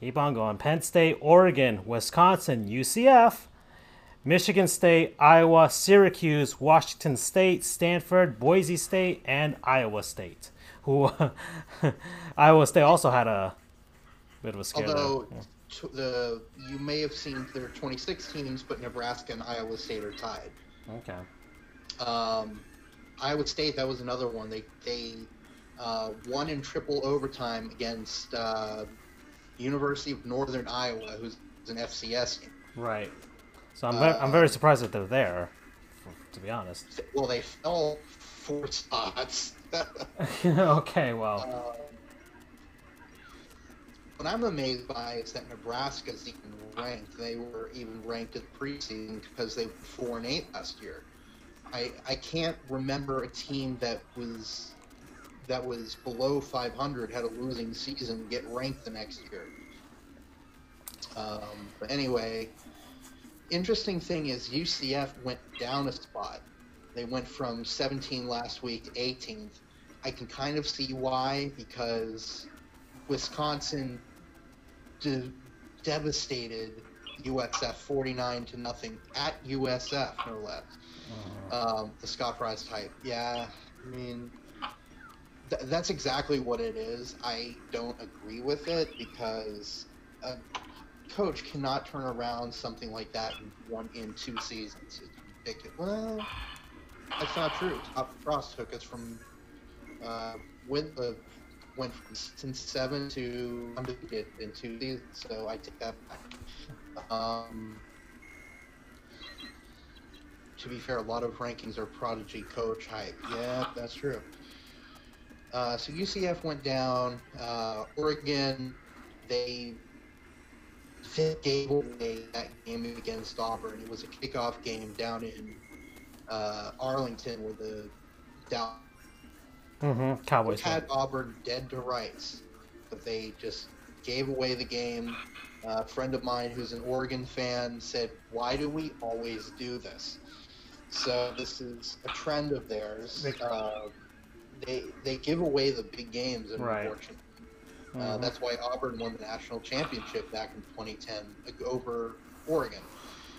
[SPEAKER 1] Keep on going. Penn State, Oregon, Wisconsin, UCF, Michigan State, Iowa, Syracuse, Washington State, Stanford, Boise State, and Iowa State. [LAUGHS] Who [LAUGHS] Iowa State also had a bit of a scare. there.
[SPEAKER 2] Although t- the you may have seen there are 26 teams, but Nebraska and Iowa State are tied.
[SPEAKER 1] Okay.
[SPEAKER 2] Um, Iowa State that was another one. They they uh, won in triple overtime against uh, University of Northern Iowa, who's an FCS team.
[SPEAKER 1] Right. So I'm, very, I'm very surprised that they're there, to be honest.
[SPEAKER 2] Well, they fell four spots. [LAUGHS] [LAUGHS]
[SPEAKER 1] okay, well,
[SPEAKER 2] um, what I'm amazed by is that Nebraska's even ranked. They were even ranked in the preseason because they were four and eight last year. I I can't remember a team that was that was below 500 had a losing season get ranked the next year. Um, but anyway, interesting thing is UCF went down a spot. They went from 17 last week to 18th. I can kind of see why because Wisconsin de- devastated USF 49 to nothing at USF, no less. Um, the Scott Frost type. Yeah, I mean, th- that's exactly what it is. I don't agree with it because a coach cannot turn around something like that in one in two seasons. It's ridiculous. Well, that's not true. Scott Frost took us from uh, with uh, went from seven to undefeated in two seasons. So I take that back. Um, to be fair, a lot of rankings are prodigy coach hype. Yeah, that's true. Uh, so UCF went down. Uh, Oregon, they they gave away that game against Auburn. It was a kickoff game down in uh, Arlington, where the down
[SPEAKER 1] Mm-hmm. Cowboys. fan.
[SPEAKER 2] had Auburn dead to rights, but they just gave away the game. a friend of mine who's an Oregon fan said, "Why do we always do this?" So this is a trend of theirs.
[SPEAKER 1] They-
[SPEAKER 2] Uh, they they give away the big games,
[SPEAKER 1] Right.
[SPEAKER 2] unfortunately. Uh,
[SPEAKER 1] Mhm.
[SPEAKER 2] that's why Auburn won the national championship back in 2010 over Oregon.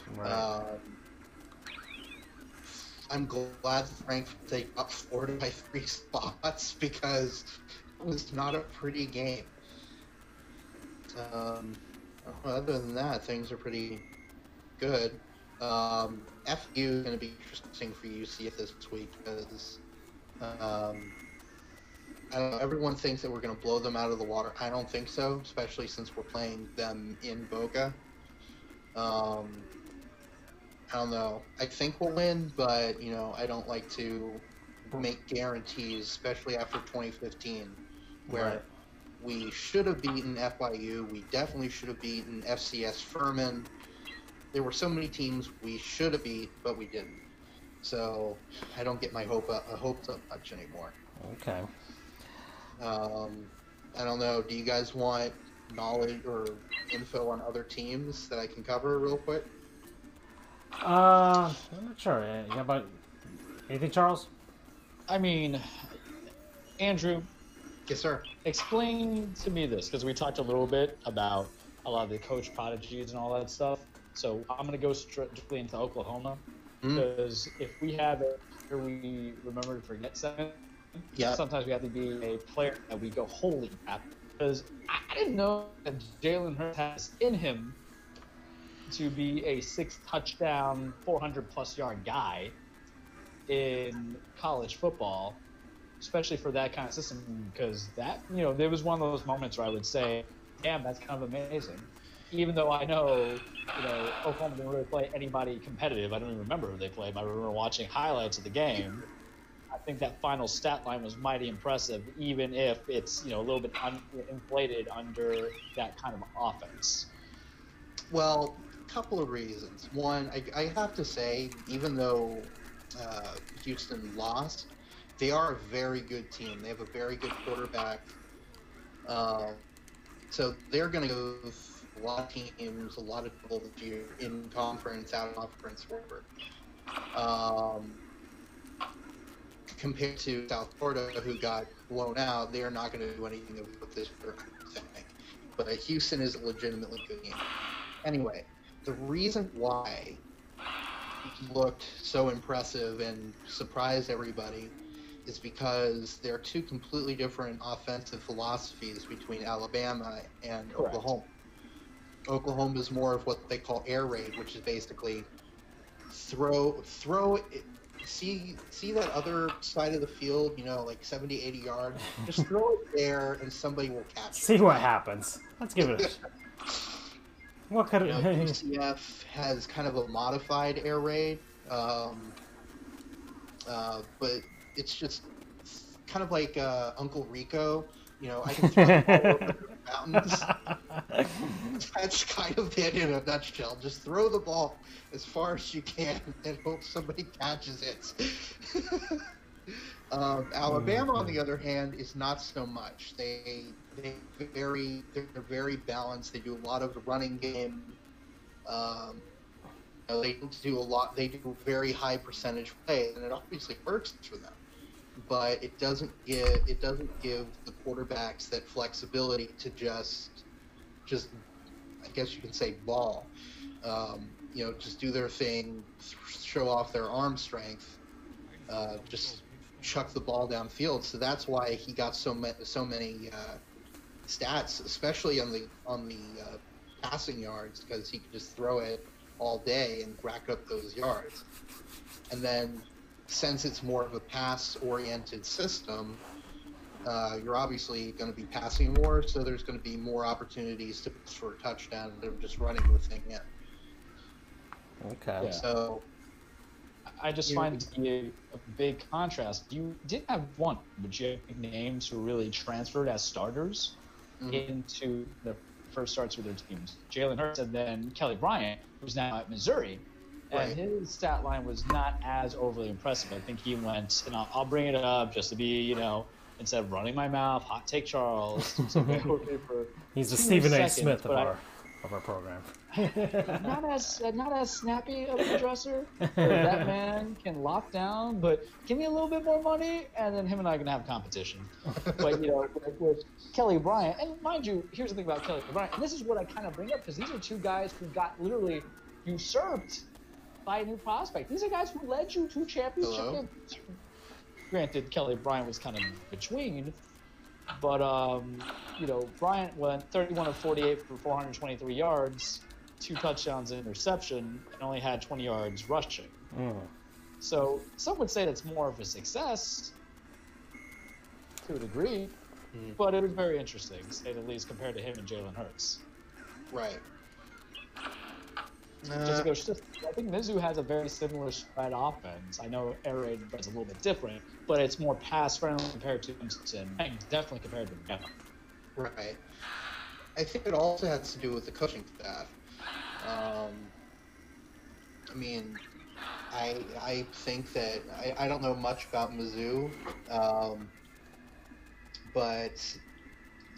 [SPEAKER 1] Right.
[SPEAKER 2] Um, I'm glad Frank they got Florida by three spots because it was not a pretty game. Um, other than that, things are pretty good. Um, FAU is going to be interesting for UCF this week because um, I don't know. Everyone thinks that we're going to blow them out of the water. I don't think so, especially since we're playing them in Boca. Um, I don't know. I think we'll win, but you know, I don't like to make guarantees, especially after 2015, where
[SPEAKER 1] Right.
[SPEAKER 2] we should have beaten FIU. We definitely should have beaten FCS Furman. There were so many teams we should have beat, but we didn't. So I don't get my hope up, hopes up much anymore.
[SPEAKER 1] Okay.
[SPEAKER 2] Um, I don't know. Do you guys want knowledge or info on other teams that I can cover real quick?
[SPEAKER 1] Uh, I'm not sure. Yeah, yeah, but anything, Charles?
[SPEAKER 3] I mean, Andrew,
[SPEAKER 2] Yes, sir.
[SPEAKER 3] explain to me this because we talked a little bit about a lot of the coach prodigies and all that stuff. So I'm gonna go strictly into Oklahoma
[SPEAKER 2] Mm.
[SPEAKER 3] because if we have it, here we remember to forget something.
[SPEAKER 2] Yeah.
[SPEAKER 3] Sometimes we have to be a player that we go holy crap because I I didn't know that Jalen Hurts has in him to be a six touchdown, 400 plus yard guy in college football, especially for that kind of system. Because that, you know, there was one of those moments where I would say, damn, that's kind of amazing. Even though I know, you know, Oklahoma didn't really play anybody competitive. I don't even remember who they played. I remember watching highlights of the game. I think that final stat line was mighty impressive, even if it's, you know, a little bit un- inflated under that kind of offense.
[SPEAKER 2] Well, couple of reasons. One, I, I have to say, even though uh, Houston lost, they are a very good team. They have a very good quarterback. Uh, so they're going to go with a lot of teams, a lot of trouble this year in conference, out of conference, whatever. Um, compared to South Florida, who got blown out, they are not going to do anything with this. But Houston is a legitimately good. Anyway, the reason why he looked so impressive and surprised everybody is because there are two completely different offensive philosophies between Alabama and
[SPEAKER 3] Correct.
[SPEAKER 2] Oklahoma. Oklahoma is more of what they call air raid, which is basically throw throw it, see see that other side of the field, you know, like 70 80 yards, just throw it there and somebody will catch [LAUGHS] it.
[SPEAKER 1] See what happens. Let's give it a. [LAUGHS] What could
[SPEAKER 2] You know? UCF has kind of a modified air raid, um, uh, but it's just kind of like uh, Uncle Rico. You know, I can throw the ball [LAUGHS] over, mountains. [LAUGHS] That's kind of it in a nutshell. Just throw the ball as far as you can and hope somebody catches it. [LAUGHS] um, Alabama, on the other hand, is not so much. They they very they're very balanced. They do a lot of running game. Um, you know, they do a lot. They do very high percentage play, and it obviously works for them. But it doesn't give it doesn't give the quarterbacks that flexibility to just just I guess you can say ball. Um, you know, just do their thing, show off their arm strength, uh, just chuck the ball downfield. So that's why he got so many so many uh, stats, especially on the on the uh, passing yards, because he could just throw it all day and rack up those yards. And then, since it's more of a pass-oriented system, uh, you're obviously going to be passing more, so there's going to be more opportunities to for a touchdown than just running the thing in.
[SPEAKER 1] Okay.
[SPEAKER 3] Yeah.
[SPEAKER 2] So
[SPEAKER 3] I just
[SPEAKER 2] You-
[SPEAKER 3] find it to be a, a big contrast. You did have one but legit names who really transferred as starters
[SPEAKER 2] Mhm.
[SPEAKER 3] into the first starts with their teams. Jalen Hurts and then Kelly Bryant, who's now at Missouri. And his stat line was not as overly impressive. I think he went, and I'll, I'll bring it up just to be, you know, instead of running my mouth, hot take Charles. So bear with me for
[SPEAKER 1] He's the Stephen A. Smith of our of our program. [LAUGHS]
[SPEAKER 3] not as uh, not as snappy of a dresser. [LAUGHS] that man can lock down, but give me a little bit more money, and then him and I can have competition. But you know, with, with Kelly Bryant, and mind you, here's the thing about Kelly Bryant, and this is what I kind of bring up because these are two guys who got literally usurped by a new prospect. These are guys who led you to championship
[SPEAKER 2] Hello?
[SPEAKER 3] Granted, Kelly Bryant was kind of between, but um, you know, Bryant went 31 of 48 for 423 yards, two touchdowns, and interception, and only had 20 yards rushing.
[SPEAKER 1] Mm.
[SPEAKER 3] So some would say that's more of a success to a degree,
[SPEAKER 2] Mhm.
[SPEAKER 3] but it was very interesting, to say the least, compared to him and Jalen Hurts.
[SPEAKER 2] right. Uh,
[SPEAKER 3] just, I think Mizzou has a very similar spread offense. I know Air Raid is a little bit different, but it's more pass friendly compared to Winston, and definitely compared to Bama.
[SPEAKER 2] Right. I think it also has to do with the coaching staff. Um, I mean, I I think that I, I don't know much about Mizzou, um, but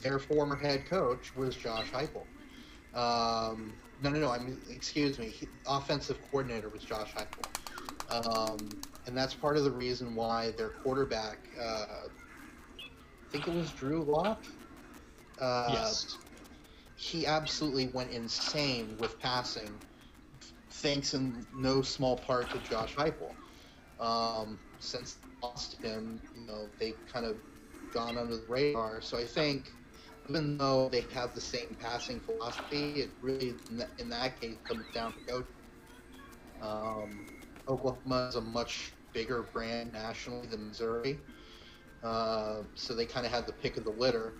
[SPEAKER 2] their former head coach was Josh Heupel. Um, no, no, no. I mean, excuse me. He, offensive coordinator was Josh Heupel, um, and that's part of the reason why their quarterback. Uh, I think it was Drew Lock. Uh,
[SPEAKER 3] yes.
[SPEAKER 2] he absolutely went insane with passing, thanks in no small part to Josh Heupel. Um, since lost him, you know, they've kind of gone under the radar. So I think, even though they have the same passing philosophy, it really, in that, in that case, comes down to coaching. Um, Oklahoma is a much bigger brand nationally than Missouri, uh, so they kind of had the pick of the litter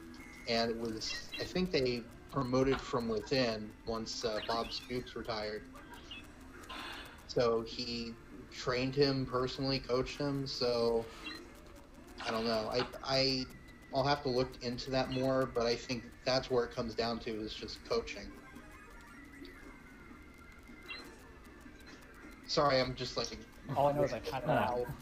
[SPEAKER 2] and it was I think they promoted from within once uh, Bob Stoops retired. So he trained him personally, coached him. So I don't know. I I I'll have to look into that more, but I think that's where it comes down to is just coaching. Sorry, I'm just like
[SPEAKER 3] All I know is I kind of [LAUGHS] now.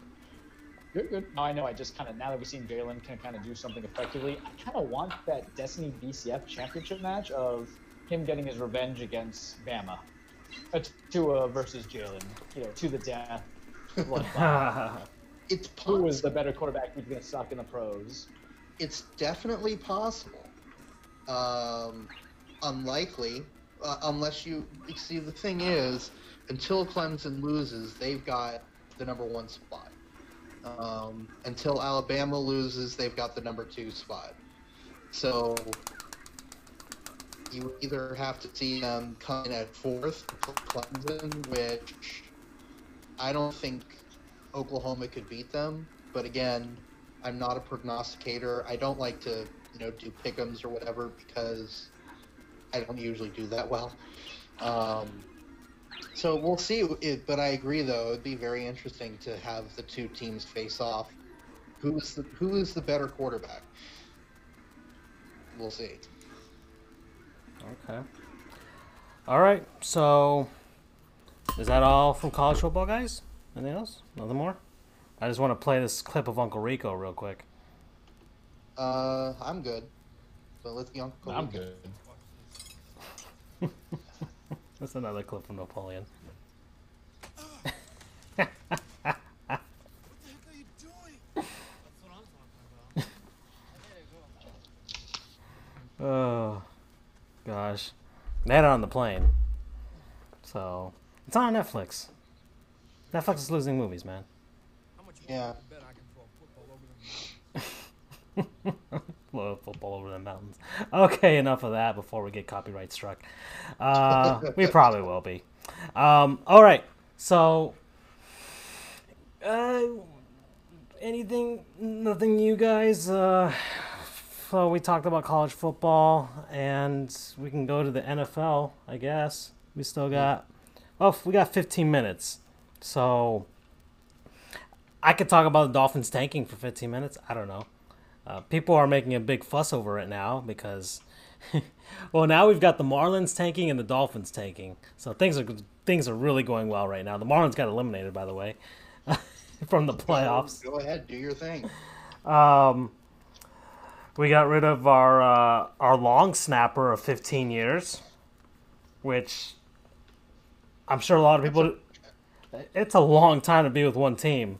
[SPEAKER 3] Good, good. No, I know. I just kind of now that we've seen Jalen can kind of do something effectively, I kind of want that Destiny BCF championship match of him getting his revenge against Bama, uh, Tua versus Jalen. You know, to the death. [LAUGHS] bloodbath. [LAUGHS]
[SPEAKER 2] it's
[SPEAKER 3] Who was the better quarterback who's going to suck in the pros?
[SPEAKER 2] It's definitely possible. Um, unlikely, uh, unless you see. The thing is, until Clemson loses, they've got the number one spot. Um, until Alabama loses, they've got the number two spot. So you either have to see them come in at fourth, Clemson, which I don't think Oklahoma could beat them. But again, I'm not a prognosticator. I don't like to, you know, do pickums or whatever because I don't usually do that well. Um, so we'll see. It, but I agree, though, it'd be very interesting to have the two teams face off. Who is the Who is the better quarterback? We'll see.
[SPEAKER 1] Okay. All right. So, is that all from college football, guys? Anything else? Nothing more. I just want to play this clip of Uncle Rico real quick.
[SPEAKER 2] Uh, I'm good. So let's get on.
[SPEAKER 3] I'm good. [LAUGHS]
[SPEAKER 1] That's another clip from Napoleon.
[SPEAKER 4] What the heck are you doing?
[SPEAKER 1] Oh, gosh. They had it on the plane. So, it's on Netflix. Netflix is losing movies, man.
[SPEAKER 2] Yeah.
[SPEAKER 1] Blow [LAUGHS] football over the mountains. Okay, enough of that before we get copyright struck. Uh, [LAUGHS] we probably will be. Um, all right, so uh, anything, nothing new, guys. Uh, so we talked about college football, and we can go to the NFL. I guess we still got. Oh, we got 15 minutes, so I could talk about the Dolphins tanking for 15 minutes. I don't know. Uh, people are making a big fuss over it now because, [LAUGHS] well, now we've got the Marlins tanking and the Dolphins tanking. So things are things are really going well right now. The Marlins got eliminated, by the way, [LAUGHS] from the playoffs.
[SPEAKER 2] Go ahead, do your thing.
[SPEAKER 1] Um, we got rid of our uh, our long snapper of 15 years, which I'm sure a lot of people. It's a long time to be with one team,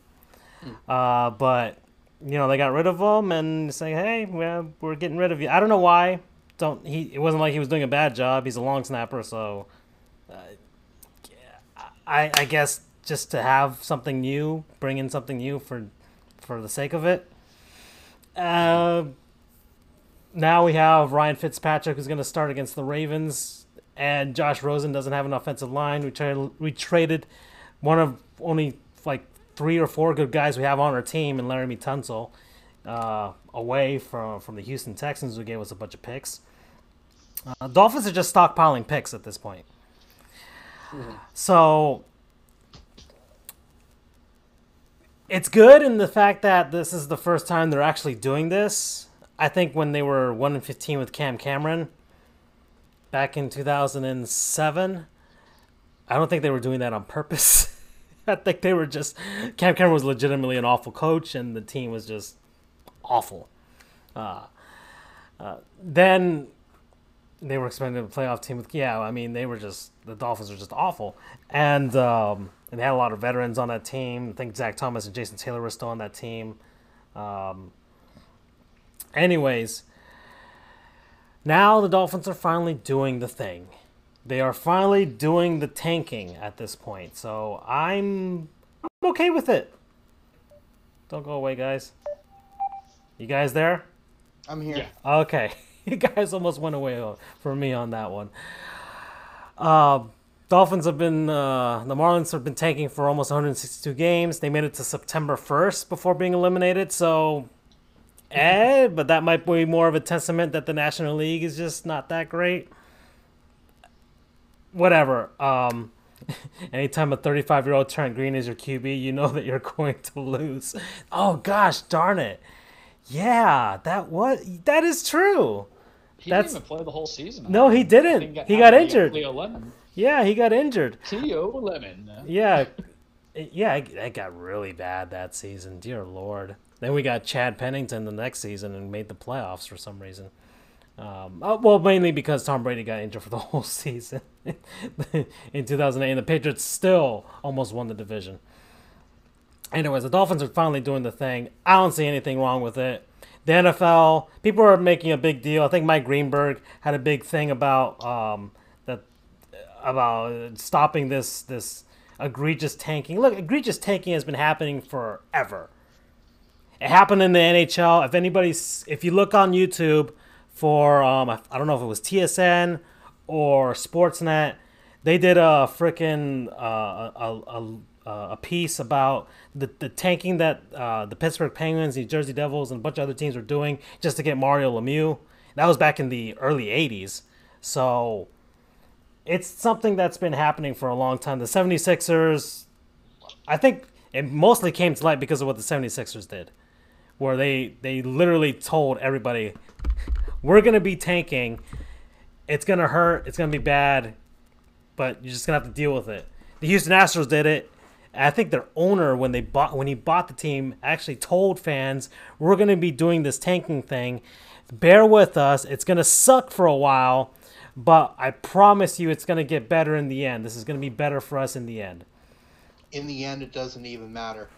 [SPEAKER 1] uh, but you know they got rid of him and say, "Hey, we're, we're getting rid of you." I don't know why. Don't he? It wasn't like he was doing a bad job. He's a long snapper, so uh, I I guess just to have something new, bring in something new for for the sake of it. Uh, now we have Ryan Fitzpatrick who's going to start against the Ravens, and Josh Rosen doesn't have an offensive line. We traded we traded one of only like three or four good guys we have on our team, and Laremy Tunsil, uh, away from from the Houston Texans who gave us a bunch of picks. Uh, Dolphins are just stockpiling picks at this point. So it's good in the fact that this is the first time they're actually doing this. I think when they were one and fifteen with Cam Cameron back in two thousand and seven, I don't think they were doing that on purpose. [LAUGHS] I think they were just Cam Cameron was legitimately an awful coach, and the team was just awful. Uh, uh, then they were expecting a playoff team with yeah. I mean, they were just the Dolphins were just awful, and um, and they had a lot of veterans on that team. I think Zach Thomas and Jason Taylor were still on that team. Um, anyways, now the Dolphins are finally doing the thing. They are finally doing the tanking at this point. So I'm I'm okay with it. Don't go away, guys. You guys there?
[SPEAKER 2] I'm here.
[SPEAKER 3] Yeah.
[SPEAKER 1] Okay. [LAUGHS] You guys almost went away from me on that one. Uh, Dolphins have been, uh, the Marlins have been tanking for almost 162 games. They made it to September 1st before being eliminated. So, eh, but that might be more of a testament that the National League is just not that great. Whatever. Um, [LAUGHS] anytime a 35 year old Trent Green is your QB, you know that you're [LAUGHS] going to lose. Oh, gosh, darn it. Yeah, that was, that is true.
[SPEAKER 3] He
[SPEAKER 1] That's-
[SPEAKER 3] didn't even play the whole season.
[SPEAKER 1] No, he didn't. He got injured.
[SPEAKER 3] Leo Lemon.
[SPEAKER 1] Yeah, he got injured.
[SPEAKER 3] Cleo Lemon.
[SPEAKER 1] Yeah, [LAUGHS] yeah, it got really bad that season. Dear Lord. Then we got Chad Pennington the next season and made the playoffs for some reason. Um, uh, well, mainly because Tom Brady got injured for the [LAUGHS] whole season [LAUGHS] in 2008, and the Patriots still almost won the division. Anyways, the Dolphins are finally doing the thing. I don't see anything wrong with it. The NFL, people are making a big deal. I think Mike Greenberg had a big thing about um, that about stopping this this egregious tanking. Look, egregious tanking has been happening forever. It happened in the NHL. If anybody's, if you look on YouTube for, um, I, don't know if it was TSN or Sportsnet, they did a freaking uh, a, a, a piece about the, the tanking that uh, the Pittsburgh Penguins, the Jersey Devils, and a bunch of other teams were doing just to get Mario Lemieux. That was back in the early '80s. So it's something that's been happening for a long time. The 76ers, I think it mostly came to light because of what the 76ers did, where they they literally told everybody, "We're going to be tanking It's gonna hurt. It's gonna be bad, but you're just gonna have to deal with it. The Houston Astros did it. I think their owner, when they bought when he bought the team, actually told fans, "We're gonna be doing this tanking thing. Bear with us. It's gonna suck for a while, but I promise you, it's gonna get better in the end. This is gonna be better for us in the end."
[SPEAKER 2] In the end, it doesn't even matter.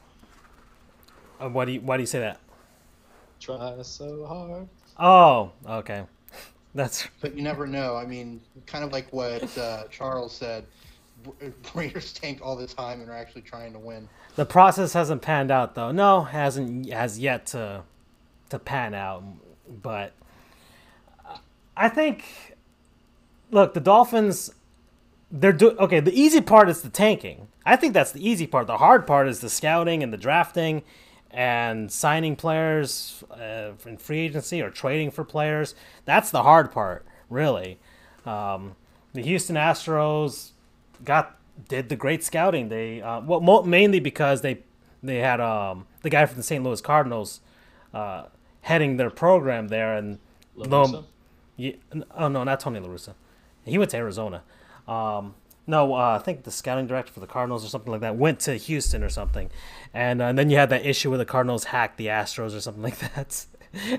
[SPEAKER 1] Uh, why do you Why do you say that?
[SPEAKER 3] Try so hard.
[SPEAKER 1] Oh, okay. [LAUGHS] That's
[SPEAKER 2] But you never know. I mean, kind of like what uh, Charles said. [LAUGHS] Raiders tank all the time and are actually trying to win.
[SPEAKER 1] the process hasn't panned out though. No, hasn't has yet to to pan out. But I think, look, the Dolphins. They're do okay. The easy part is the tanking. I think that's the easy part. The hard part is the scouting and the drafting, and signing players uh, in free agency or trading for players. That's the hard part, really. Um, the Houston Astros got did the great scouting. They uh, well mo- mainly because they they had um, the guy from the St. Louis Cardinals uh, heading their program there, and lo- yeah, oh no, not Tony La Russa. He went to Arizona. Um, no, uh, I think the scouting director for the Cardinals or something like that went to Houston or something, and, uh, and then you had that issue where the Cardinals hacked the Astros or something [LAUGHS] like that,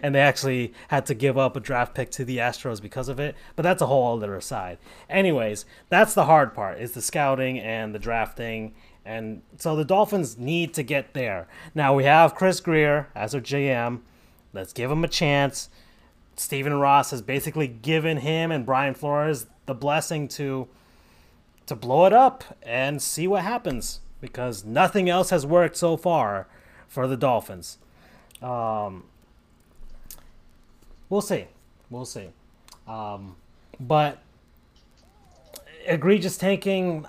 [SPEAKER 1] and they actually had to give up a draft pick to the Astros because of it. But that's a whole other aside. Anyways, that's the hard part is the scouting and the drafting. And so the Dolphins need to get there. Now we have Chris Grier as our GM. Let's give him a chance. Stephen Ross has basically given him and Brian Flores the blessing to to blow it up and see what happens because nothing else has worked so far for the Dolphins. Um, we'll see. We'll see. Um, but egregious tanking.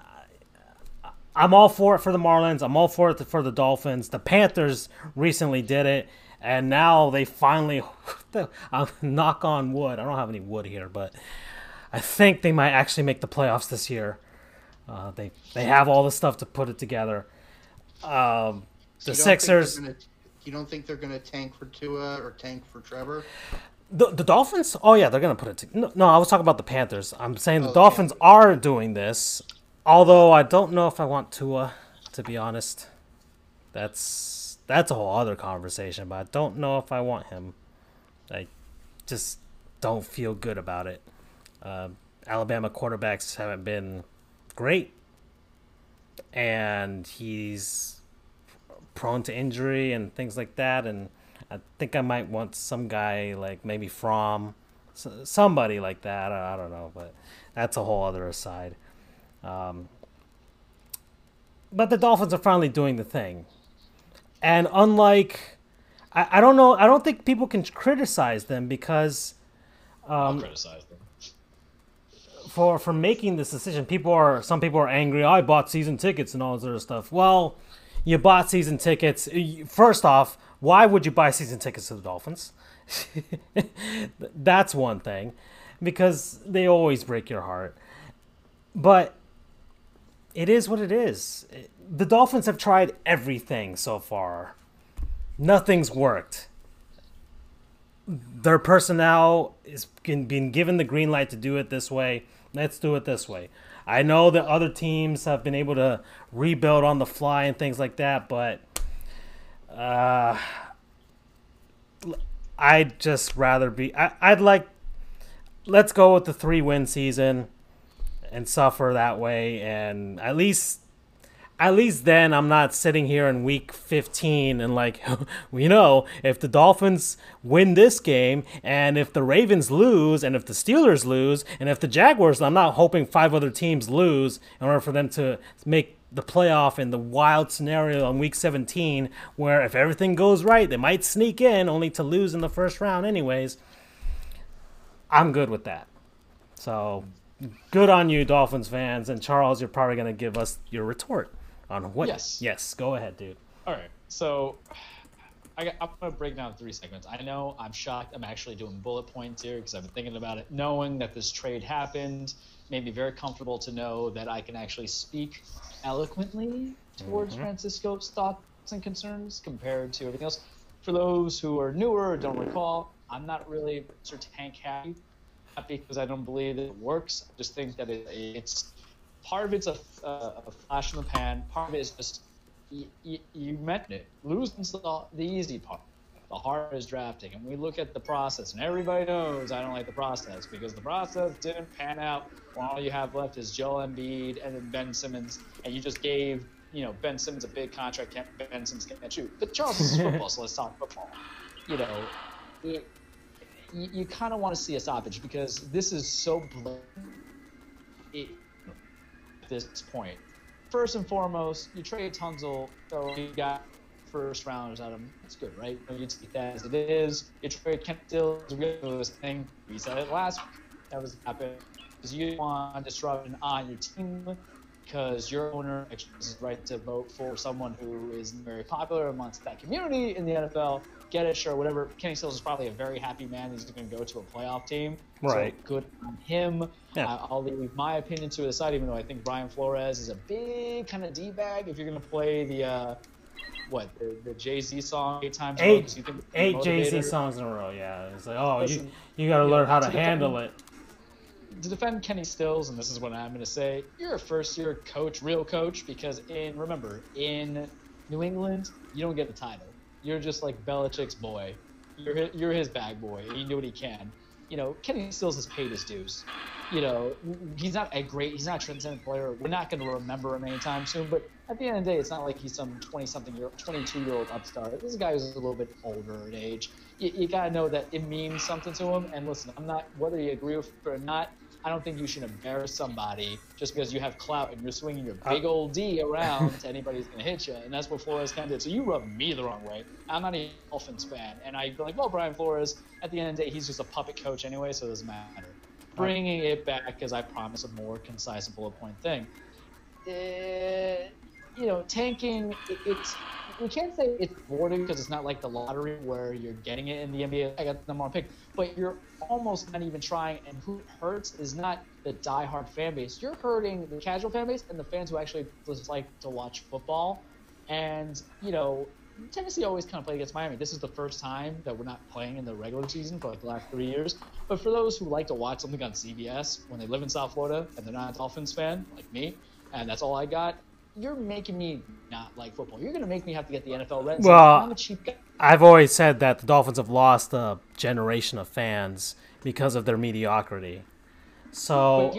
[SPEAKER 1] I'm all for it for the Marlins. I'm all for it for the Dolphins. The Panthers recently did it, and now they finally. [LAUGHS] I'm knock on wood. I don't have any wood here, but I think they might actually make the playoffs this year. Uh, they they have all the stuff to put it together. Um, the
[SPEAKER 2] You don't think they're
[SPEAKER 1] Sixers,
[SPEAKER 2] gonna- you don't think they're going to tank for Tua or tank for Trevor?
[SPEAKER 1] the, the Dolphins. Oh yeah, they're gonna put it. To, no, no, I was talking about the Panthers. I'm saying the
[SPEAKER 2] Oh,
[SPEAKER 1] Dolphins
[SPEAKER 2] Panthers.
[SPEAKER 1] are doing this, although I don't know if I want Tua. To be honest, that's that's a whole other conversation. But I don't know if I want him. I just don't feel good about it. Uh, Alabama quarterbacks haven't been great, and he's prone to injury and things like that. And I think I might want some guy like maybe Fromm, somebody like that. I don't know, but that's a whole other aside. Um, but the Dolphins are finally doing the thing, and unlike, I, I don't know, I don't think people can criticize them because
[SPEAKER 3] I'll criticize them.
[SPEAKER 1] For for making this decision. People are some people are angry. I bought season tickets and all this other stuff. Well, you bought season tickets. First off, why would you buy season tickets to the Dolphins? [LAUGHS] That's one thing, because they always break your heart. But it is what it is. The Dolphins have tried everything so far. Nothing's worked their personnel is being given the green light to do it this way. Let's do it this way. I know that other teams have been able to rebuild on the fly and things like that, but uh, I'd just rather be. I, I'd like. Let's go with the three win season and suffer that way, and at least at least then I'm not sitting here in week 15 and like, [LAUGHS] we know if the Dolphins win this game and if the Ravens lose and if the Steelers lose and if the Jaguars, I'm not hoping five other teams lose in order for them to make the playoff in the wild scenario in week 17 where if everything goes right, they might sneak in only to lose in the first round anyways. I'm good with that. So good on you, Dolphins fans. And Charles, you're probably going to give us your retort on what.
[SPEAKER 3] Yes.
[SPEAKER 1] Yes, go ahead, dude.
[SPEAKER 3] All right, so I got, I'm gonna break down three segments. I know I'm shocked. I'm actually doing bullet points here because I've been thinking about it. Knowing that this trade happened made me very comfortable to know that I can actually speak eloquently towards mm-hmm. Francisco's thoughts and concerns compared to everything else. For those who are newer or don't recall, I'm not really Sir Tank happy not because I don't believe that it works. I just think that it, it's part of it's a, a, flash in the pan. Part of it is just you, you, you mentioned it. Losing's the, the easy part. The hard is drafting, and we look at the process, and everybody knows I don't like the process because the process didn't pan out. all you have left is Joel Embiid and then Ben Simmons, and you just gave you know Ben Simmons a big contract. Ben Simmons can't shoot. But Charles, is [LAUGHS] football, so let's talk football. You know, it, you, you kind of want to see a stoppage because this is so blatant. It, this point, first and foremost, you trade Tunsil, so you got first rounders out of him. That's good, right? You take that as it is. You trade Kent Stills, this thing. We said it last week. That was happening because you want to disruption on your team because your owner exercises the right to vote for someone who is very popular amongst that community in the NFL. Get it, sure, whatever. Kenny Stills is probably a very happy man. He's going to go to a playoff team.
[SPEAKER 1] Right.
[SPEAKER 3] So good on him.
[SPEAKER 1] Yeah.
[SPEAKER 3] Uh, I'll leave my opinion to the side, even though I think Brian Flores is a big kind of D bag if you're going to play the. Uh, what the, the Jay Z song eight times
[SPEAKER 1] eight eight Jay Z songs in a row. Yeah, it's like oh Listen, you you got to learn how to, to handle it
[SPEAKER 3] to defend Kenny Stills, and this is what I'm going to say, you're a first year coach, real coach, because in remember in New England, you don't get the title. You're just like Belichick's boy. You're you're his bag boy. You do what he can. You know, Kenny Stills has paid his dues. You know, he's not a great, he's not a transcendent player. We're not going to remember him anytime soon. But at the end of the day, it's not like he's some 20 something year, 22 year old upstart. This guy is a little bit older in age. You, you got to know that it means something to him. And listen, I'm not whether you agree with it or not I don't think you should embarrass somebody just because you have clout and you're swinging your big old D around [LAUGHS] to anybody's going to hit you. And that's what Flores kind of did. So you rub me the wrong way. I'm not a Dolphins fan. And I'd be like, well, Brian Flores, at the end of the day, he's just a puppet coach anyway, so it doesn't matter. Bringing it back, because I promise a more concise bullet point thing. Uh, you know, tanking, it, it's we can't say it's boring because it's not like the lottery where you're getting it in the NBA. I got the number one pick, but you're almost not even trying. And who hurts is not the die-hard fan base. You're hurting the casual fan base and the fans who actually just like to watch football. And you know, Tennessee always kind of play against Miami. This is the first time that we're not playing in the regular season for like the last three years. But for those who like to watch something on CBS when they live in South Florida and they're not a Dolphins fan like me, and that's all I got, you're making me not like football. You're going to make me have to get the NFL Red.
[SPEAKER 1] Well, I'm a cheap guy. I've always said that the Dolphins have lost a generation of fans because of their mediocrity. So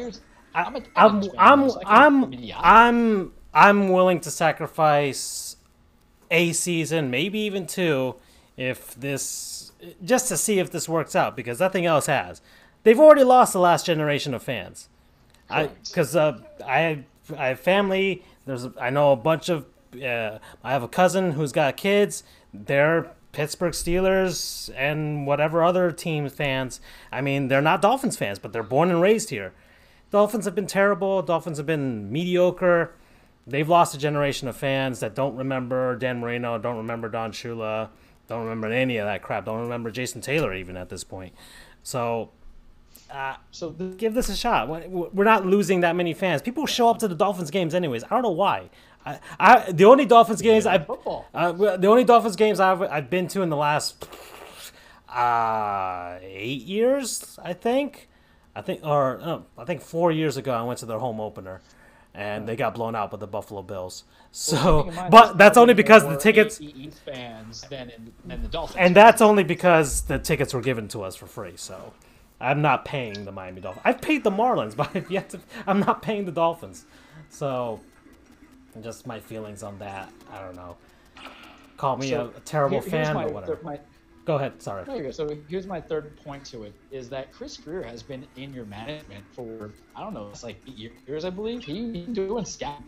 [SPEAKER 1] I'm I'm I'm I'm, I'm, I'm I'm willing to sacrifice a season, maybe even two, if this just to see if this works out because nothing else has. They've already lost the last generation of fans. I because uh, I I have family there's I know a bunch of uh, I have a cousin who's got kids. They're Pittsburgh Steelers and whatever other team fans. I mean, they're not Dolphins fans, but they're born and raised here. Dolphins have been terrible. Dolphins have been mediocre. They've lost a generation of fans that don't remember Dan Marino, don't remember Don Shula, don't remember any of that crap. Don't remember Jason Taylor even at this point. So uh, so give this a shot. We're not losing that many fans. People show up to the Dolphins games anyways. I don't know why. I, I the only Dolphins games yeah, I uh, the only Dolphins games I've I've been to in the last uh, eight years, I think. I think or no, I think four years ago I went to their home opener, and they got blown out by the Buffalo Bills. So, well, but that's only because the tickets
[SPEAKER 3] fans than, in, than the Dolphins.
[SPEAKER 1] And that's only because the tickets were given to us for free. So. I'm not paying the Miami Dolphins. I've paid the Marlins, [LAUGHS] but I've yet to. I'm not paying the Dolphins. So, just my feelings on that. I don't know. Call me so a, a, terrible here, fan, my, or whatever. My, go ahead. Sorry.
[SPEAKER 3] No, so here's my third point to it: is that Chris Grier has been in your management for I don't know, it's like eight years, I believe. He, he's doing scout.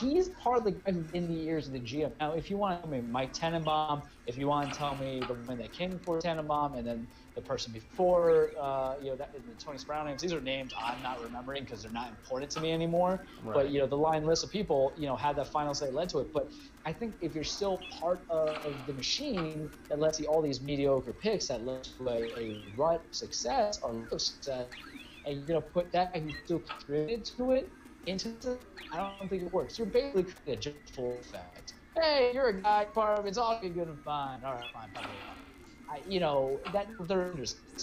[SPEAKER 3] He's part of the in the years of the GM. Now, if you want to tell me Mike Tannenbaum, if you want to tell me the one that came before Tannenbaum, and then the person before, uh, you know, that, the Tony Sproul names. These are names I'm not remembering because they're not important to me anymore. Right. But you know, the line list of people, you know, had that final say led to it. But I think if you're still part of, of the machine that lets you all these mediocre picks that led to a, a rut success or success, and you're gonna put that and you still contributed to it into it, I don't think it works. You're basically creating a full effect. Hey, you're a guy part of it's all good and fine. All right, fine, fine. fine I, you know that they're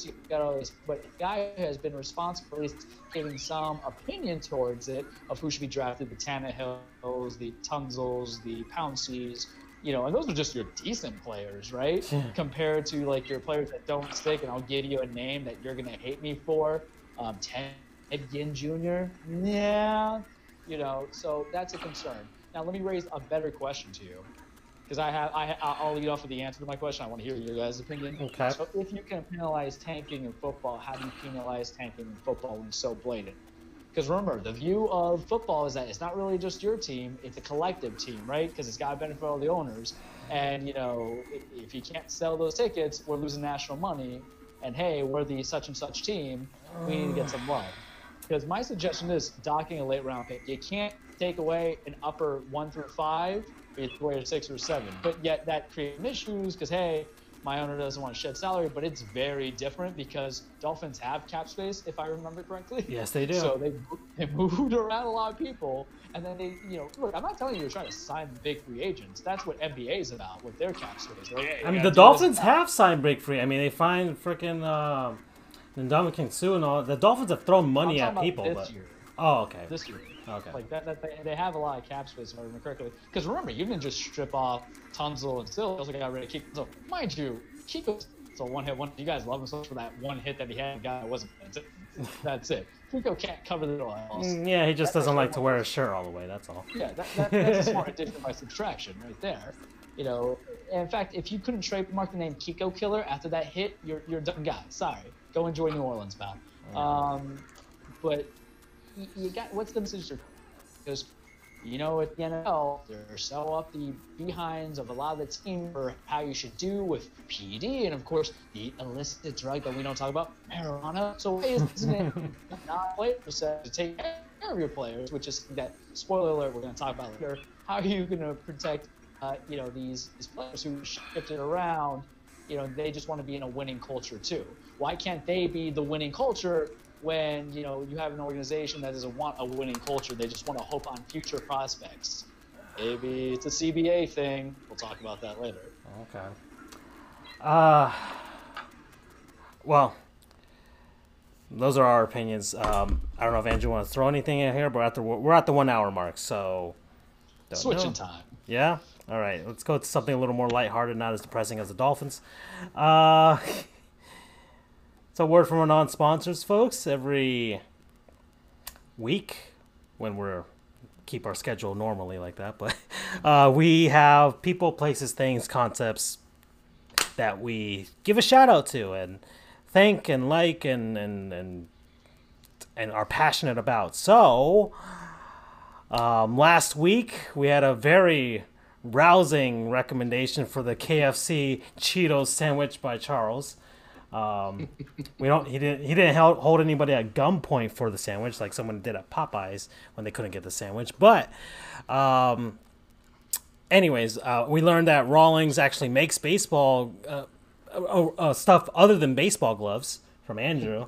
[SPEAKER 3] you got all this, but the guy who has been responsible, at least giving some opinion towards it of who should be drafted: the Tannehills, the Tunsils, the Pounceys, you know, and those are just your decent players, right? Compared to like your players that don't stick, and I'll give you a name that you're gonna hate me for, um, Ted Ginn Jr. Yeah, you know, so that's a concern. Now let me raise a better question to you, because I have I I'll lead off with the answer to my question. I want to hear your guys' opinion.
[SPEAKER 1] Okay.
[SPEAKER 3] So if you can penalize tanking in football, how do you penalize tanking in football when it's so blatant? Because remember, the view of football is that it's not really just your team; it's a collective team, right? Because it's got to benefit all the owners. And you know, if you can't sell those tickets, we're losing national money. And hey, we're the such and such team. We need to get some love. Because my suggestion is docking a late round pick. You can't take away an upper one through five, it's away a six or seven. But yet that creates issues because hey, my owner doesn't want to shed salary, but it's very different because Dolphins have cap space, if I remember correctly.
[SPEAKER 1] Yes, they do.
[SPEAKER 3] So they, they moved [LAUGHS] around a lot of people, and then they, you know, look, I'm not telling you to try to sign big free agents. That's what NBA is about with their cap space. Right? Hey,
[SPEAKER 1] I mean, the
[SPEAKER 3] gotta do this
[SPEAKER 1] Dolphins have signed break free. I mean, they find freaking uh, Ndamukong Suh and all. The Dolphins have thrown money at people, but
[SPEAKER 3] year.
[SPEAKER 1] oh, okay,
[SPEAKER 3] This year.
[SPEAKER 1] Okay.
[SPEAKER 3] Like that, that they, they have a lot of cap space, if I remember correctly. Because remember, you didn't just strip off Tunsil and Still. Also got rid of Kiko. So mind you, Kiko. So one hit, one. You guys love him so much for that one hit that he had. Guy that wasn't. That's it. That's it. Kiko can't cover the all else.
[SPEAKER 1] Mm, yeah, he just
[SPEAKER 3] That's
[SPEAKER 1] doesn't like to wear a shirt all the way. That's all.
[SPEAKER 3] Yeah, that, that, that's a smart [LAUGHS] addition by subtraction right there. You know, in fact, if you couldn't trademark the name Kiko Killer after that hit, you're you're a done guy. Sorry, go enjoy New Orleans, pal. Um, but you, got what's the message? Because you know at the NFL they're so up the behinds of a lot of the team for how you should do with PD and of course the illicit drug that we don't talk about, marijuana. So why isn't it [LAUGHS] not players to take care of your players? Which is that spoiler alert we're going to talk about later. How are you going to protect uh, you know these these players who shifted around? You know they just want to be in a winning culture too. Why can't they be the winning culture when you know you have an organization that doesn't want a winning culture? They just want to hope on future prospects. Maybe it's a CBA thing. We'll talk about that later.
[SPEAKER 1] Okay. Uh, well, those are our opinions. Um, I don't know if Andrew wants to throw anything in here, but we're at the we're at the one hour mark, so don't
[SPEAKER 3] Switching
[SPEAKER 1] know.
[SPEAKER 3] time.
[SPEAKER 1] Yeah. All right. Let's go to something a little more lighthearted, not as depressing as the Dolphins. Uh, [LAUGHS] it's a word from our non-sponsors, folks. Every week, when we're keep our schedule normally like that, but [LAUGHS] uh, we have people, places, things, concepts that we give a shout out to and thank and like and and and and are passionate about. So. Um, last week we had a very rousing recommendation for the KFC Cheetos sandwich by Charles. Um, we don't. He didn't. He didn't hold anybody at gunpoint for the sandwich like someone did at Popeyes when they couldn't get the sandwich. But, um, anyways, uh, we learned that Rawlings actually makes baseball uh, uh, uh, stuff other than baseball gloves from Andrew.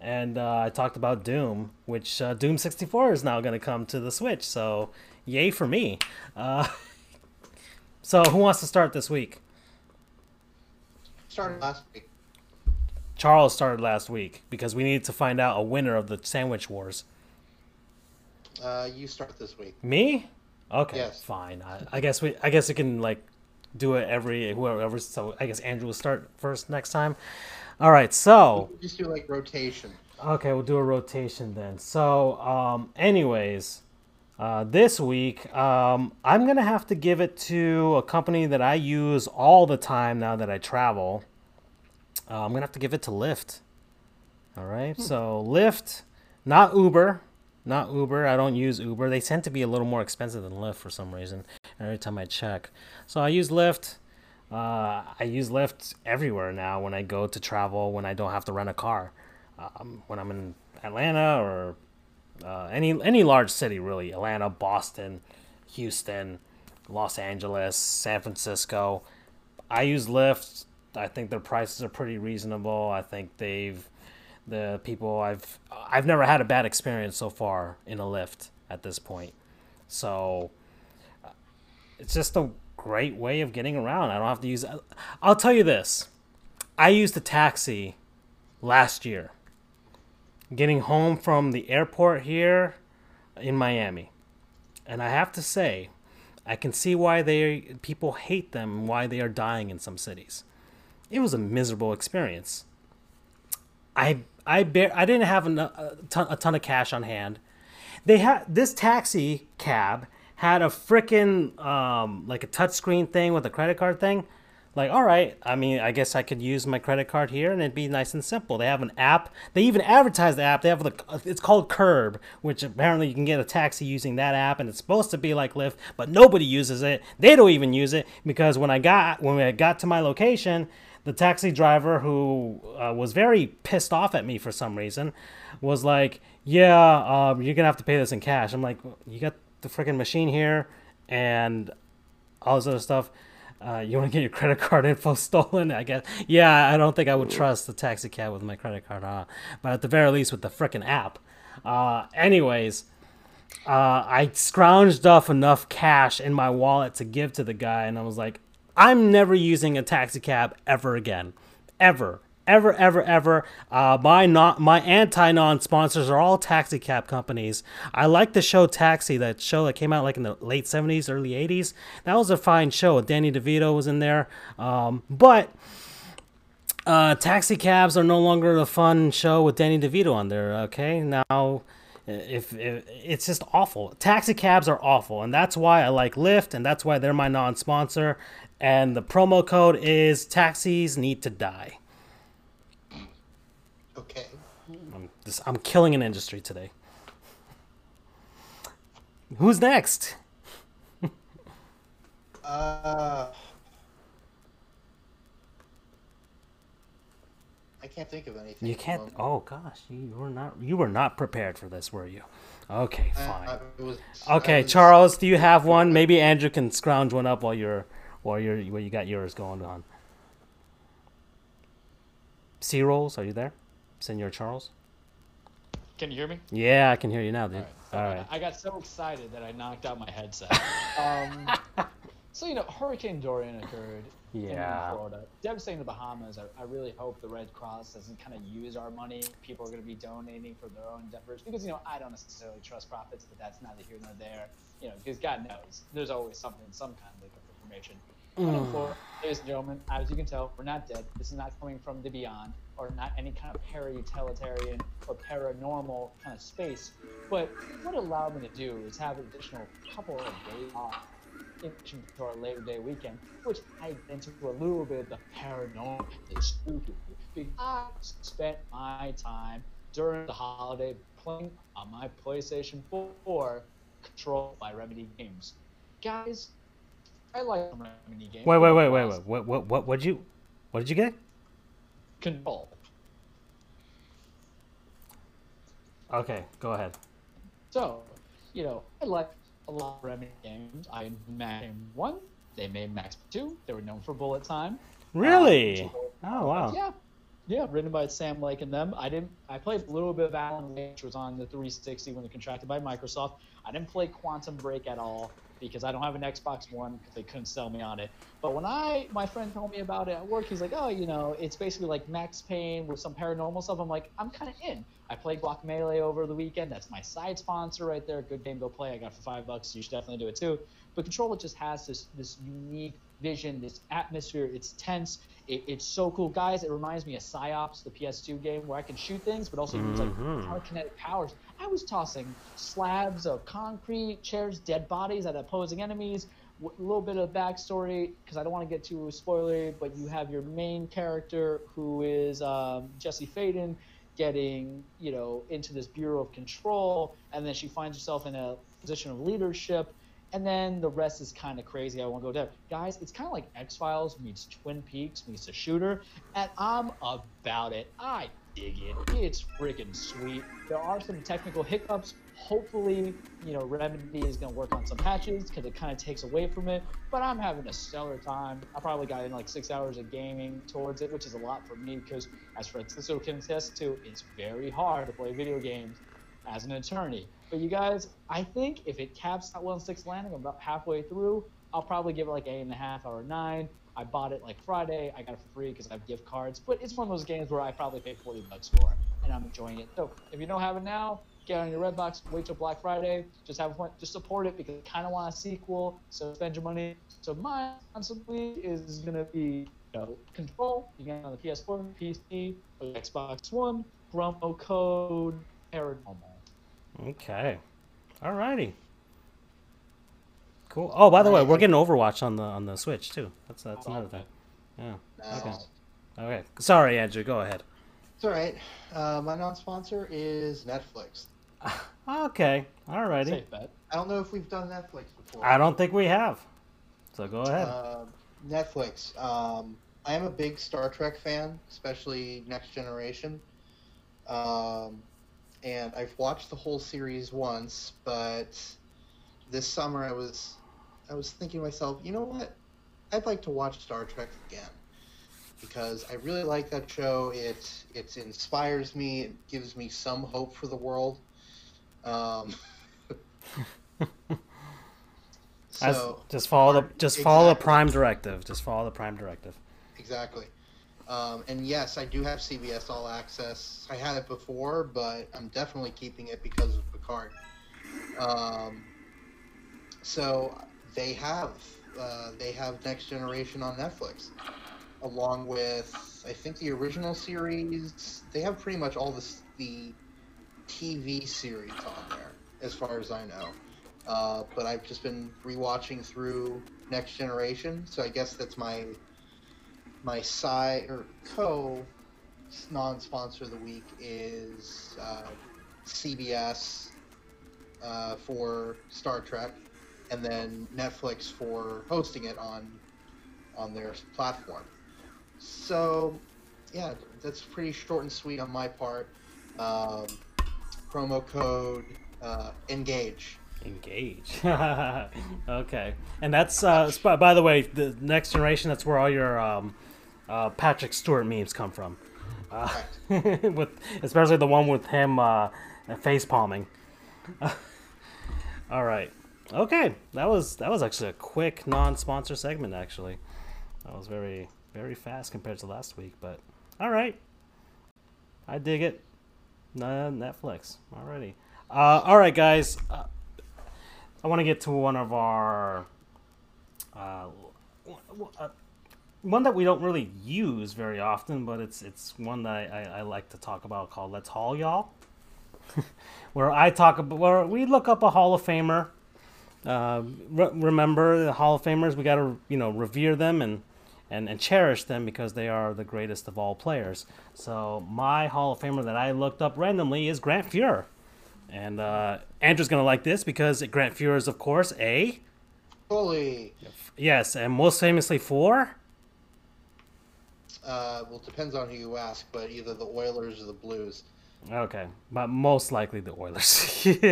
[SPEAKER 1] And uh, I talked about Doom, which uh, Doom 64 is now going to come to the Switch. So, yay for me. [LAUGHS] So, who wants to start this week?
[SPEAKER 2] Started last week.
[SPEAKER 1] Charles started last week because we needed to find out a winner of the Sandwich Wars.
[SPEAKER 2] Uh, you start this week.
[SPEAKER 1] Me? Okay,
[SPEAKER 2] Yes.
[SPEAKER 1] fine. I, I guess we. I guess we can like do it every whoever. So I guess Andrew will start first next time. All right. So
[SPEAKER 2] Just do like rotation.
[SPEAKER 1] Okay, we'll do a rotation then. So, um, anyways, uh, this week, um, I'm going to have to give it to a company that I use all the time now that I travel. Uh, I'm to have to give it to Lyft. All right, so Lyft, not Uber. Not Uber. I don't use Uber. They tend to be a little more expensive than Lyft for some reason every time I check. So I use Lyft. Uh, I use Lyft everywhere now when I go to travel, when I don't have to rent a car um, when I'm in Atlanta or uh, any any large city really, Atlanta, Boston, Houston, Los Angeles, San Francisco. I use Lyft. I think their prices are pretty reasonable. I think they've the people I've I've never had a bad experience so far in a Lyft at this point. So uh, it's just a great way of getting around. I don't have to use. I'll tell you this I used a taxi last year, getting home from the airport here in Miami, and I have to say, I can see why they people hate them, why they are dying in some cities. It was a miserable experience. I I bear, I didn't have a, ton, a ton of cash on hand. They had this taxi cab had a freaking um, like a touchscreen thing with a credit card thing. Like, all right, I mean, I guess I could use my credit card here and it'd be nice and simple. They have an app. They even advertise the app. They have the it's called Curb, which apparently you can get a taxi using that app, and it's supposed to be like Lyft, but nobody uses it. They don't even use it because when I got when I got to my location, the taxi driver who uh, was very pissed off at me for some reason was like, "Yeah, um, you're gonna have to pay this in cash." I'm like, "You got the freaking machine here, and all this other stuff. Uh, you want to get your credit card info [LAUGHS] stolen? I guess. Yeah, I don't think I would trust the taxi cab with my credit card, huh? But at the very least, with the freaking app. Uh, anyways, uh, I scrounged off enough cash in my wallet to give to the guy, and I was like, I'm never using a taxi cab ever again, ever, ever, ever, ever. Uh, my not my anti non sponsors are all taxi cab companies. I like the show Taxi, that show that came out like in the late seventies, early eighties. That was a fine show. Danny DeVito was in there, um, but. Uh, taxi cabs are no longer a fun show with Danny DeVito on there. Okay, now if, if, it's just awful. Taxi cabs are awful, and that's why I like Lyft, and that's why they're my non-sponsor. And the promo code is taxis need to die.
[SPEAKER 2] Okay.
[SPEAKER 1] I'm, just, I'm killing an industry today. Who's next?
[SPEAKER 2] Uh, I can't think of anything.
[SPEAKER 1] You can't. Oh gosh, you were not. You were not prepared for this, were you? Okay, fine.
[SPEAKER 2] I was- I
[SPEAKER 1] Okay,
[SPEAKER 2] was-
[SPEAKER 1] Charles, do you have one? Maybe Andrew can scrounge one up while you're you're while you got yours going on. C rolls, are you there, Senor Charles?
[SPEAKER 3] Can you hear me?
[SPEAKER 1] Yeah, I can hear you now, dude.
[SPEAKER 3] All
[SPEAKER 1] All
[SPEAKER 3] right.
[SPEAKER 1] right.
[SPEAKER 3] I got so excited that I knocked out my headset. [LAUGHS] um, so you know, Hurricane Dorian occurred
[SPEAKER 1] Yeah.
[SPEAKER 3] in Florida, devastating the Bahamas. I, I really hope the Red Cross doesn't kind of use our money. People are going to be donating for their own endeavors because you know I don't necessarily trust profits, but that's neither here nor there. You know, because God knows there's always something, some kind of information. But in Florida, ladies and gentlemen, as you can tell, we're not dead. This is not coming from the beyond or not any kind of para-utilitarian or paranormal kind of space. But what it allowed me to do is have an additional couple of days off in addition to our Labor Day weekend, which I into a little bit of the paranormal, the spooky. Because I spent my time during the holiday playing on my PlayStation 4, controlled by Remedy Games. Guys, I like Remedy Games.
[SPEAKER 1] Wait, wait, wait, wait, wait. What, what, what, what'd you, what did you get?
[SPEAKER 3] Control.
[SPEAKER 1] Okay, go ahead.
[SPEAKER 3] So, you know, I like a lot of Remedy games. I Max Payne 1, they made Max 2. They were known for bullet time.
[SPEAKER 1] Really?
[SPEAKER 3] Um,
[SPEAKER 1] Oh wow.
[SPEAKER 3] Yeah. Yeah, written by Sam Lake and them. I didn't. I played a little bit of Alan Wake, which was on the 360 when they contracted by Microsoft. I didn't play Quantum Break at all because I don't have an Xbox One because they couldn't sell me on it. But when I, my friend told me about it at work, he's like, "Oh, you know, it's basically like Max Payne with some paranormal stuff." I'm like, "I'm kind of in." I played Block Melee over the weekend. That's my side sponsor right there. Good game, go play. I got it for five bucks. You should definitely do it too. But Controller just has this this unique vision, this atmosphere. It's tense. It, it's so cool, guys. It reminds me of Psi-Ops, the PS2 game, where I can shoot things, but also use like
[SPEAKER 1] Mhm.
[SPEAKER 3] telekinetic powers. I was tossing slabs of concrete, chairs, dead bodies at opposing enemies. A little bit of backstory because I don't want to get too spoilery, but you have your main character who is um, Jesse Faden getting you know into this bureau of control, and then she finds herself in a position of leadership and then the rest is kind of crazy. I won't go there. Guys, it's kind of like X Files meets Twin Peaks meets a shooter, and I'm about it. I dig it. It's freaking sweet. There are some technical hiccups. Hopefully, you know, Remedy is going to work on some patches because it kind of takes away from it. But I'm having a stellar time. I probably got in like six hours of gaming towards it, which is a lot for me because, as Francisco can attest to, it's very hard to play video games as an attorney. But you guys, I think if it caps at one six landing, I'm about halfway through. I'll probably give it like eight and a half or nine. I bought it like Friday. I got it for free because I have gift cards. But it's one of those games where I probably paid 40 bucks for, and I'm enjoying it. So if you don't have it now, get on your Redbox. Wait till Black Friday. Just have fun. Just support it because I kind of want a sequel. So spend your money. So mine possibly is gonna be you know, Control. You get it on the PS4, PC, Xbox One. Promo code Paranormal.
[SPEAKER 1] Okay. Alrighty. Cool. Oh, by the way, we're getting Overwatch on the on the Switch too. That's that's
[SPEAKER 3] Oh,
[SPEAKER 1] another thing. Yeah.
[SPEAKER 2] Nice.
[SPEAKER 1] Okay. Okay. Sorry, Andrew. Go ahead.
[SPEAKER 2] It's all right. Uh, my non-sponsor is Netflix. [LAUGHS]
[SPEAKER 1] Okay. Alrighty.
[SPEAKER 3] Safe bet.
[SPEAKER 2] I don't know if we've done Netflix before.
[SPEAKER 1] I don't think we have. So go ahead.
[SPEAKER 2] Um, Netflix. Um, I am a big Star Trek fan, especially Next Generation. Um, and I've watched the whole series once, but this summer I was I was thinking to myself, you know what? I'd like to watch Star Trek again because I really like that show. It it inspires me. It gives me some hope for the world. Um, [LAUGHS] so
[SPEAKER 1] just follow the just follow the Prime directive. Just follow the Prime directive.
[SPEAKER 2] Exactly. Um, and yes, I do have CBS All Access. I had it before, but I'm definitely keeping it because of Picard. Um, so they have uh, they have Next Generation on Netflix, along with I think the original series. They have pretty much all the the TV series on there, as far as I know. Uh, but I've just been rewatching through Next Generation, so I guess that's my my side or co non-sponsor of the week is uh, CBS uh, for Star Trek, and then Netflix for hosting it on on their platform. So, yeah, that's pretty short and sweet on my part. Um, promo code uh, engage.
[SPEAKER 1] Engage. [LAUGHS] okay, and that's uh, by the way, the next generation. That's where all your um, uh, Patrick Stewart memes come from. Uh, [LAUGHS] with especially the one with him uh, face palming. [LAUGHS] all right. Okay, that was that was actually a quick non-sponsor segment. Actually, that was very very fast compared to last week. But all right, I dig it. Netflix. Alrighty. Uh, all right, guys. Uh, I want to get to one of our uh, uh, one that we don't really use very often, but it's it's one that I, I, I like to talk about called "Let's Haul Y'all," [LAUGHS] where I talk about where we look up a Hall of Famer. Uh, re- remember the Hall of Famers, we got to you know revere them and, and and cherish them because they are the greatest of all players. So my Hall of Famer that I looked up randomly is Grant Fuhr. And uh, Andrew's gonna like this because Grant Fuhr is, of course, a
[SPEAKER 2] Fully.
[SPEAKER 1] yes, and most famously for
[SPEAKER 2] Uh, well, it depends on who you ask, but either the Oilers or the Blues.
[SPEAKER 1] Okay, but most likely the Oilers. [LAUGHS]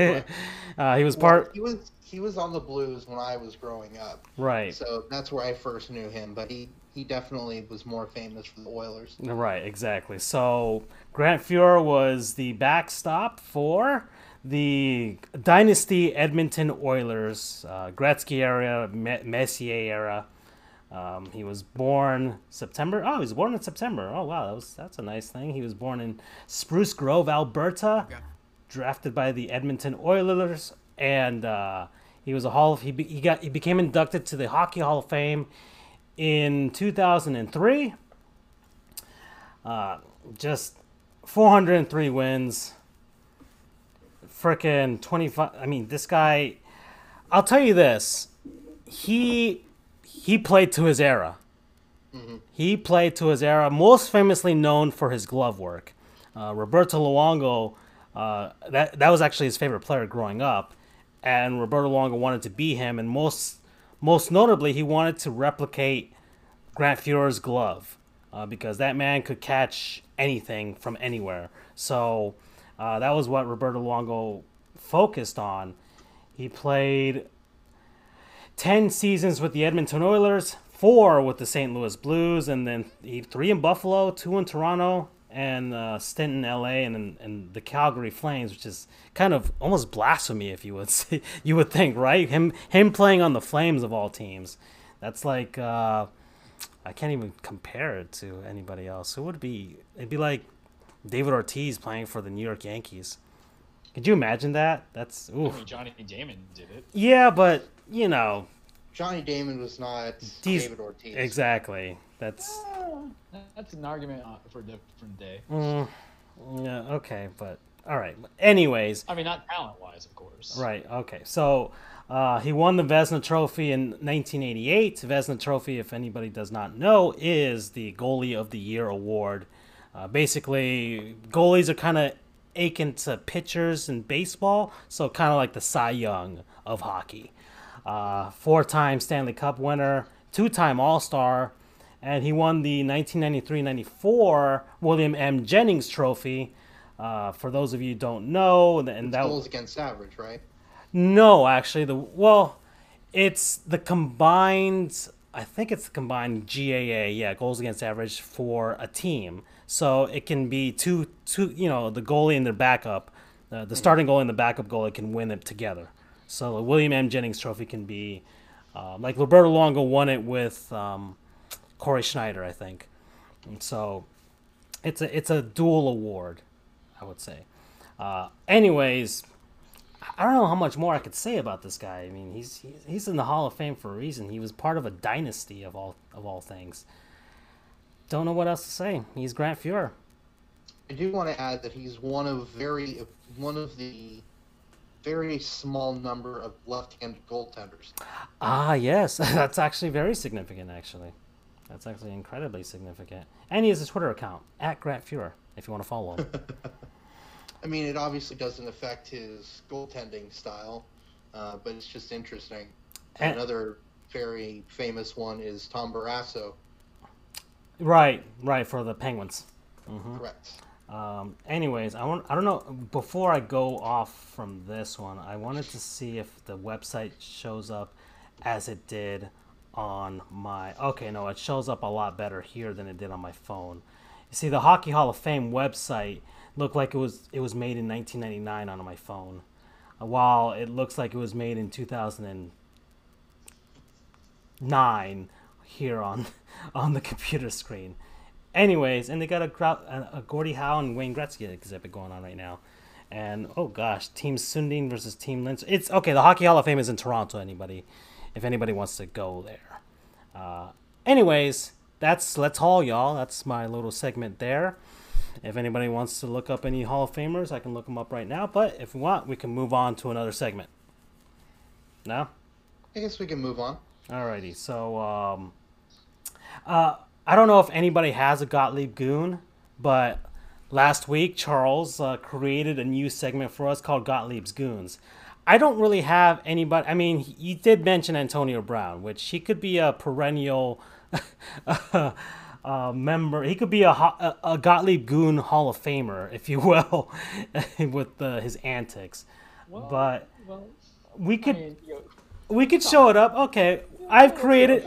[SPEAKER 1] uh, he was part
[SPEAKER 2] He was he was on the Blues when I was growing up,
[SPEAKER 1] right,
[SPEAKER 2] so that's where I first knew him. But he he definitely was more famous for the Oilers.
[SPEAKER 1] right, exactly. So Grant Fuhr was the backstop for the Dynasty Edmonton Oilers, uh, Gretzky era, Me- Messier era. Um, he was born September. Oh, he was born in September. Oh wow, that was that's a nice thing. He was born in Spruce Grove, Alberta, drafted by the Edmonton Oilers, and uh, he was a Hall of he, be, he got he became inducted to the Hockey Hall of Fame in 2003. Uh, just 403 wins. Frickin' 25. I mean, this guy. I'll tell you this. He he played to his era. He played to his era, most famously known for his glove work. Uh, Roberto Luongo, uh, that that was actually his favorite player growing up, and Roberto Luongo wanted to be him, and most most notably, he wanted to replicate Grant Fuhrer's glove uh, because that man could catch anything from anywhere. So uh, that was what Roberto Luongo focused on. He played 10 seasons with the Edmonton Oilers, four with the St. Louis Blues, and then three in Buffalo, two in Toronto, and uh, stint in LA and, and, and the Calgary Flames, which is kind of almost blasphemy, if you would [LAUGHS] say, you would think, right? Him him playing on the Flames of all teams, that's like uh, I can't even compare it to anybody else. Who would it be? It'd be like David Ortiz playing for the New York Yankees. Could you imagine that? That's
[SPEAKER 3] I mean, Johnny Damon did it.
[SPEAKER 1] Yeah, but you know,
[SPEAKER 2] Johnny Damon was not
[SPEAKER 1] He's-
[SPEAKER 2] David Ortiz.
[SPEAKER 1] exactly. That's
[SPEAKER 3] That's an argument uh, for a different day.
[SPEAKER 1] mm, yeah, okay, but all right. Anyways,
[SPEAKER 3] I mean, not talent wise, of course.
[SPEAKER 1] Right. Okay. So uh, he won the Vezina Trophy in 1988. Vezina Trophy, if anybody does not know, is the Goalie of the Year award. Uh, basically, goalies are kind of akin to pitchers in baseball, so kind of like the Cy Young of hockey. Uh, four-time Stanley Cup winner, two-time All-Star, and he won the 1993-94 William M. Jennings Trophy. Uh, for those of you who don't know, and that
[SPEAKER 2] Goals against average, right?
[SPEAKER 1] no, actually, the well, it's the combined. I think it's the combined GAA, yeah, goals against average for a team. So it can be two, two. You know, the goalie and the backup, uh, the starting goalie and the backup goalie can win it together. So the William M. Jennings Trophy can be, uh, like Roberto Luongo won it with um, Cory Schneider, I think. And so it's a it's a dual award, I would say. Uh, anyways, I don't know how much more I could say about this guy. I mean, he's he's, he's in the Hall of Fame for a reason. He was part of a dynasty of all of all things. Don't know what else to say. He's Grant Fuhrer.
[SPEAKER 2] I do want to add that he's one of very one of the very small number of left-handed goaltenders.
[SPEAKER 1] Ah, yes, [LAUGHS] that's actually very significant. Actually, that's actually incredibly significant. And he has a Twitter account at Grant Fuhrer if you want to follow him. [LAUGHS]
[SPEAKER 2] I mean, it obviously doesn't affect his goaltending style, uh, but it's just interesting.
[SPEAKER 1] And-
[SPEAKER 2] Another very famous one is Tom Barrasso.
[SPEAKER 1] right, right for the Penguins.
[SPEAKER 2] Correct.
[SPEAKER 1] Um, anyways, I want I don't know before I go off from this one, I wanted to see if the website shows up as it did on my Okay, no, it shows up a lot better here than it did on my phone. You see the Hockey Hall of Fame website looked like it was it was made in 1999 on my phone. uh, While it looks like it was made in 2009 here on [LAUGHS] on the computer screen. Anyways, and they got a, Grou- a, a Gordie Howe and Wayne Gretzky exhibit going on right now. And oh gosh, Team Sundin versus Team Lynch. It's okay. The Hockey Hall of Fame is in Toronto. Anybody, if anybody wants to go there. Uh, anyways, that's let's haul y'all. That's my little segment there. If anybody wants to look up any Hall of Famers, I can look them up right now. But if we want, we can move on to another segment. No.
[SPEAKER 2] I guess we can move on.
[SPEAKER 1] Alrighty, so um, uh, I don't know if anybody has a Gottlieb Goon, but last week Charles uh, created a new segment for us called Gottlieb's Goons. I don't really have anybody. I mean, he, he did mention Antonio Brown, which he could be a perennial [LAUGHS] uh, member. He could be a, a, a Gottlieb Goon Hall of Famer, if you [LAUGHS] will, with uh, his antics.
[SPEAKER 3] Well,
[SPEAKER 1] But
[SPEAKER 3] well,
[SPEAKER 1] we
[SPEAKER 3] I
[SPEAKER 1] could
[SPEAKER 3] mean,
[SPEAKER 1] we could show it up. Okay, I've created.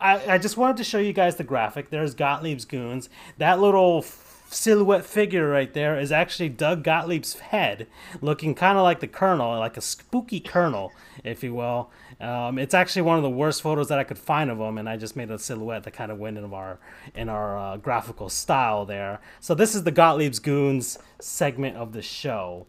[SPEAKER 1] I, I just wanted to show you guys the graphic. There's Gottlieb's goons. That little silhouette figure right there is actually Doug Gottlieb's head, looking kind of like the Colonel, like a spooky Colonel, if you will. Um, it's actually one of the worst photos that I could find of him, and I just made a silhouette that kind of went in our in our uh, graphical style there. So this is the Gottlieb's goons segment of the show.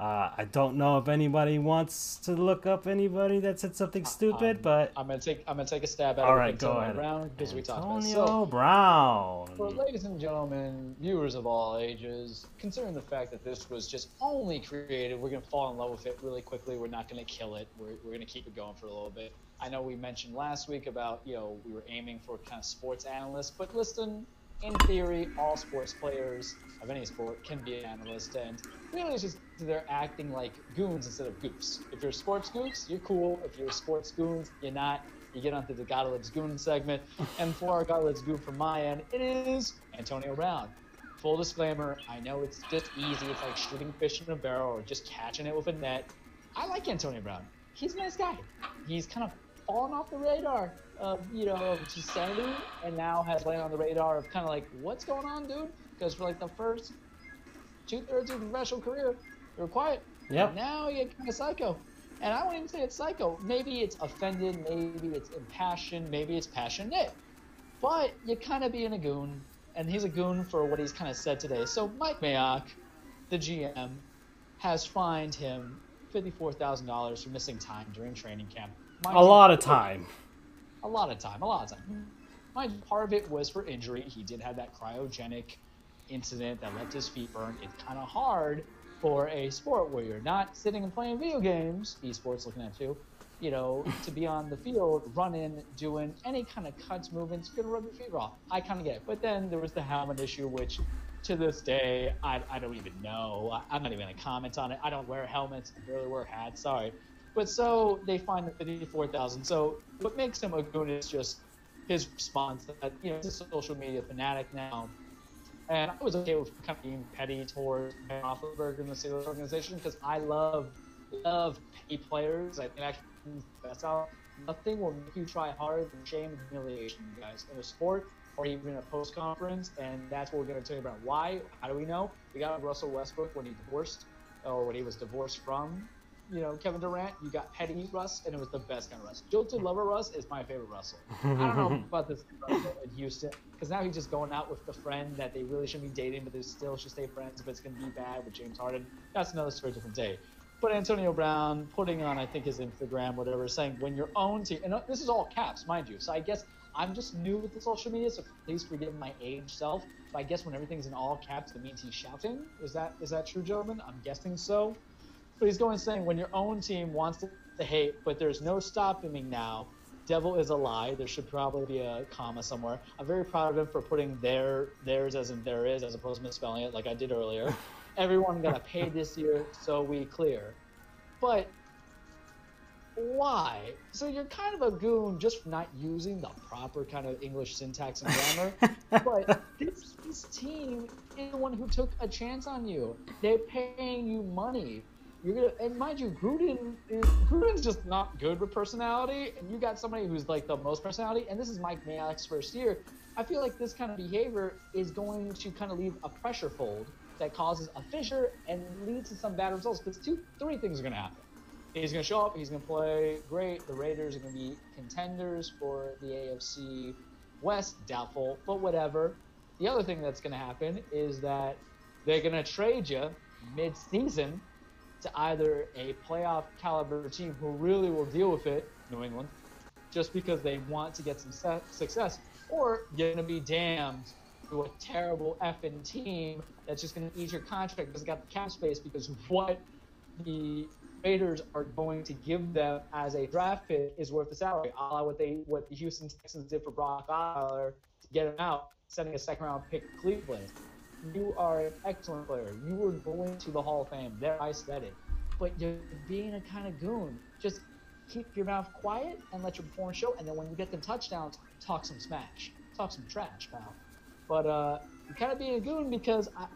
[SPEAKER 1] Uh, I don't know if anybody wants to look up anybody that said something stupid,
[SPEAKER 3] Um,
[SPEAKER 1] but
[SPEAKER 3] I'm gonna take I'm gonna take a stab at
[SPEAKER 1] All
[SPEAKER 3] it.
[SPEAKER 1] right,
[SPEAKER 3] with
[SPEAKER 1] go ahead.
[SPEAKER 3] Brown because we talked about.
[SPEAKER 1] Antonio
[SPEAKER 3] So,
[SPEAKER 1] Brown.
[SPEAKER 3] for ladies and gentlemen, viewers of all ages, considering the fact that this was just only created, we're gonna fall in love with it really quickly. We're not gonna kill it. We're, we're gonna keep it going for a little bit. I know we mentioned last week about you know we were aiming for kind of sports analysts, but listen, in theory, all sports players of any sport can be an analyst, and really it's just they're acting like goons instead of goofs. If you're sports goofs, you're cool. If you're sports goons, you're not. You get onto the Gottlieb's Goon segment, [LAUGHS] and for our Gottlieb's Goon from my end, it is Antonio Brown. Full disclaimer, I know it's just easy. It's like shooting fish in a barrel or just catching it with a net. I like Antonio Brown. He's a nice guy. He's kind of fallen off the radar of, you know, of just sanity and now has landed on the radar of kind of like, what's going on, dude? Because for like the first two thirds of your professional career, you were quiet.
[SPEAKER 1] Yep.
[SPEAKER 3] Now you get kind of psycho. And I wouldn't even say it's psycho. Maybe it's offended. Maybe it's impassioned. Maybe it's passionate. but you kind of being a goon, and he's a goon for what he's kind of said today. So Mike Mayock, the GM, has fined him fifty-four thousand dollars for missing time during training camp. Mind
[SPEAKER 1] A lot of time.
[SPEAKER 3] A lot of time, a lot of time. Mind part of it was for injury. He did have that cryogenic incident that left his feet burned. It's kind of hard for a sport where you're not sitting and playing video games, esports looking at you, you know, [LAUGHS] to be on the field, running, doing any kind of cuts, movements, you're gonna rub your feet raw. I kind of get it. But then there was the helmet issue, which to this day, I, I don't even know. I, I'm not even gonna comment on it. I don't wear helmets. I barely wear hats. Sorry. But so they find the 54,000. So what makes him a goon is just his response that, you know, he's a social media fanatic now. And I was okay with kind of being petty towards Ben and the Steelers organization because I love, love petty players. I think actually that's out. nothing will make you try harder than shame and humiliation, guys, in a sport or even a post conference. And that's what we're going to tell you about. Why? How do we know? We got Russell Westbrook when he divorced, or when he was divorced from you know, Kevin Durant, you got petty Russ, and it was the best kind of Russ. Jilted Lover Russ is my favorite Russell. I don't know [LAUGHS] about this Russell in Houston, because now he's just going out with the friend that they really shouldn't be dating, but they still should stay friends, but it's going to be bad with James Harden. That's another story, different day. But Antonio Brown putting on, I think, his Instagram, whatever, saying when your own team, and uh, this is all caps, mind you. So I guess I'm just new with the social media, so please forgive my age self. But I guess when everything's in all caps, that means he's shouting. Is that is that true, gentlemen? I'm guessing so. But he's going saying when your own team wants to, to hate, but there's no stopping me now. Devil is a lie. There should probably be a comma somewhere. I'm very proud of him for putting their theirs as in there is, as opposed to misspelling it like I did earlier. [LAUGHS] Everyone got paid this year, so we clear. But why? So you're kind of a goon just for not using the proper kind of English syntax and grammar. [LAUGHS] but this, this team is the one who took a chance on you. They're paying you money. You're gonna, and mind you, Gruden is Gruden's just not good with personality, and you got somebody who's like the most personality, and this is Mike Mayock's first year. I feel like this kind of behavior is going to kind of leave a pressure fold that causes a fissure and leads to some bad results. Because two, three things are going to happen. He's going to show up. He's going to play great. The Raiders are going to be contenders for the AFC West. Doubtful, but whatever. The other thing that's going to happen is that they're going to trade you mid-season to either a playoff caliber team who really will deal with it, New England, just because they want to get some se- success, or you're going to be damned to a terrible effing team that's just going to eat your contract it got the cap space because what the Raiders are going to give them as a draft pick is worth the salary. A la what they what the Houston Texans did for Brock Osweiler to get him out, sending a second round pick to Cleveland. You are an excellent player. You were going to the Hall of Fame. There, I said it. But you're being a kind of goon. Just keep your mouth quiet and let your performance show. And then when you get them touchdowns, talk some smash, talk some trash, pal. But uh, you're kind of being a goon because I,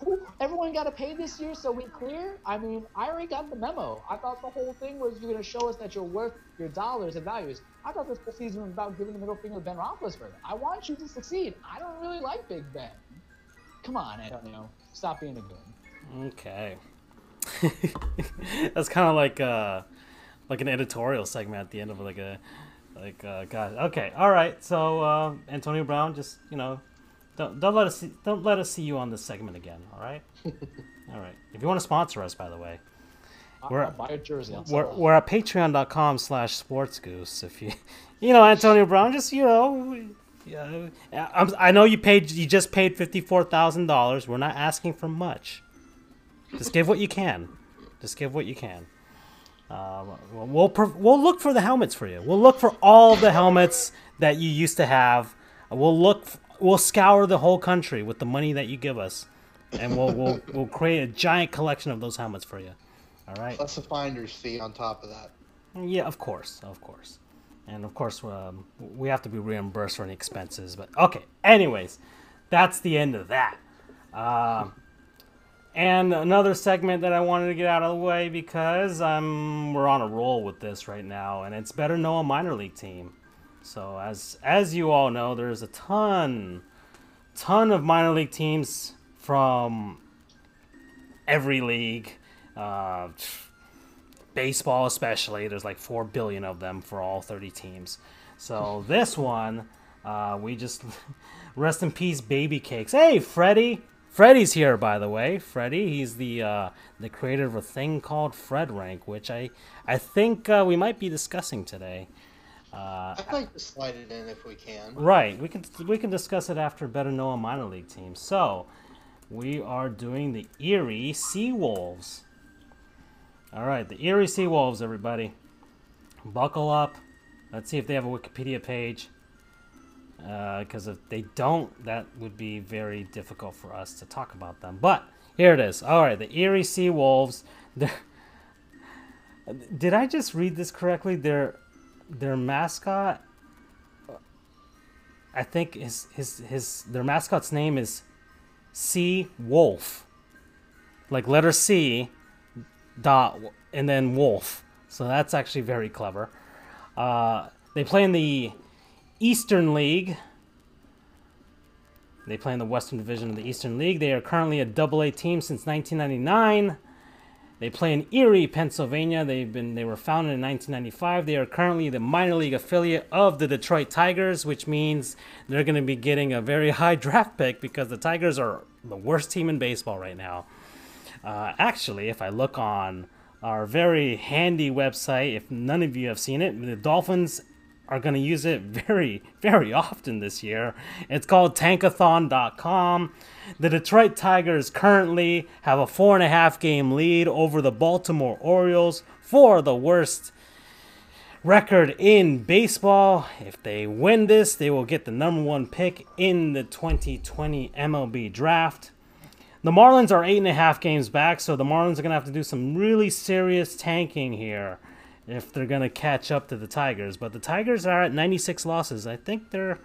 [SPEAKER 3] who, everyone got to pay this year, so we clear. I mean, I already got the memo. I thought the whole thing was you're going to show us that you're worth your dollars and values. I thought this whole season was about giving the middle finger to Ben Roethlisberger. I want you to succeed. I don't really like Big Ben. Come on, Antonio. Stop being a goon.
[SPEAKER 1] Okay. [LAUGHS] That's kind of like uh, like an editorial segment at the end of like a like uh, God. Okay, all right. So uh, Antonio Brown, just you know, don't don't let us see, don't let us see you on this segment again. All right. [LAUGHS] all right. If you want to sponsor us, by the way,
[SPEAKER 3] We're, I'll buy a jersey.
[SPEAKER 1] We're, we're at patreon.com slash sportsgoofs. If you, [LAUGHS] you know, Antonio Brown, just, you know, yeah, I'm, I know you paid, you just paid $54,000. We're not asking for much. Just give what you can. Just give what you can. Uh, we'll, we'll look for the helmets for you. We'll look for all the helmets that you used to have. We'll look, we'll scour the whole country with the money that you give us. And we'll, we'll, we'll create a giant collection of those helmets for you. All right.
[SPEAKER 2] Plus a finder's fee on top of that.
[SPEAKER 1] Yeah, of course, of course, and of course um, we have to be reimbursed for any expenses. But okay, anyways, that's the end of that. Um, and another segment that I wanted to get out of the way because um, we're on a roll with this right now, and it's better know a minor league team. So as as you all know, there's a ton, ton of minor league teams from every league. Uh, baseball, especially, there's like 4 billion of them for all 30 teams. So [LAUGHS] this one, Uh, we just [LAUGHS] rest in peace, baby cakes. Hey, Freddy. Freddy's here, by the way. Freddy, he's the uh, the creator of a thing called Fred Rank, which I I think uh, we might be discussing today. Uh,
[SPEAKER 2] I'd like to slide it in if we can.
[SPEAKER 1] Right. We can we can discuss it after better know a minor league team. So we are doing the Erie Seawolves. All right, the Erie Seawolves, everybody. Buckle up. Let's see if they have a Wikipedia page. Uh, because if they don't, that would be very difficult for us to talk about them. But here it is. All right, the Erie Seawolves. [LAUGHS] They're, did I just read this correctly? Their their mascot uh, I think his his his their mascot's name is Sea Wolf. Like letter C dot and then Wolf. So that's actually very clever. Uh, they play in the Eastern League. They play in the Western Division of the Eastern League. They are currently a double A team since 1999. They play in Erie, Pennsylvania. They've been they were founded in 1995. They are currently the minor league affiliate of the Detroit Tigers, which means they're going to be getting a very high draft pick because the Tigers are the worst team in baseball right now. Uh, actually, if I look on our very handy website, if none of you have seen it, the Dolphins are going to use it very, very often this year. It's called tankathon.com. The Detroit Tigers currently have a four and a half game lead over the Baltimore Orioles for the worst record in baseball. If they win this, they will get the number one pick in the 2020 MLB draft. The Marlins are eight and a half games back, so the Marlins are going to have to do some really serious tanking here if they're going to catch up to the Tigers. But the Tigers are at 96 losses. I think they're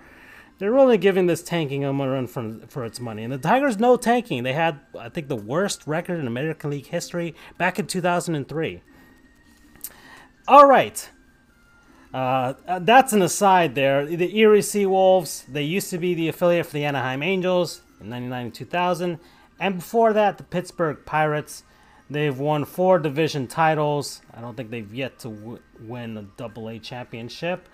[SPEAKER 1] they're really giving this tanking a run for, for its money. And the Tigers no tanking. They had, I think, the worst record in American League history back in 2003. All right. Uh, that's an aside there. The Erie Seawolves, they used to be the affiliate for the Anaheim Angels in 99 and 2000. And before that, the Pittsburgh Pirates. They've won four division titles. I don't think they've yet to w- win a double A championship.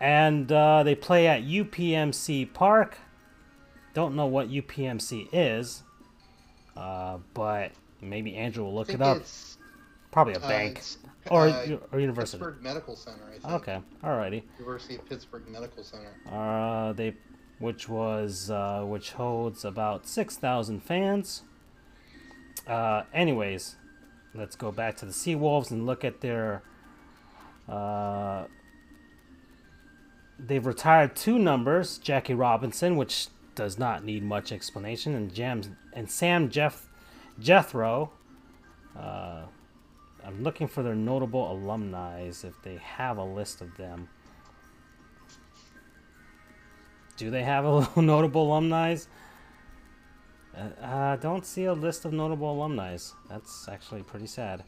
[SPEAKER 1] And uh, they play at UPMC Park. Don't know what UPMC is, uh, but maybe Andrew will look it up. Probably a
[SPEAKER 2] uh,
[SPEAKER 1] bank or
[SPEAKER 2] uh,
[SPEAKER 1] or university.
[SPEAKER 2] Pittsburgh Medical Center, I think.
[SPEAKER 1] Okay, alrighty.
[SPEAKER 2] University of Pittsburgh Medical Center.
[SPEAKER 1] Uh, they, which was uh, which holds about six thousand fans. Uh, anyways, let's go back to the Sea Wolves and look at their. Uh, they've retired two numbers: Jackie Robinson, which does not need much explanation, and Jam and Sam Jeff Jethro. Uh, I'm looking for their notable alumni if they have a list of them. Do they have a [LAUGHS] notable alumni? Uh, I don't see a list of notable alumni. That's actually pretty sad.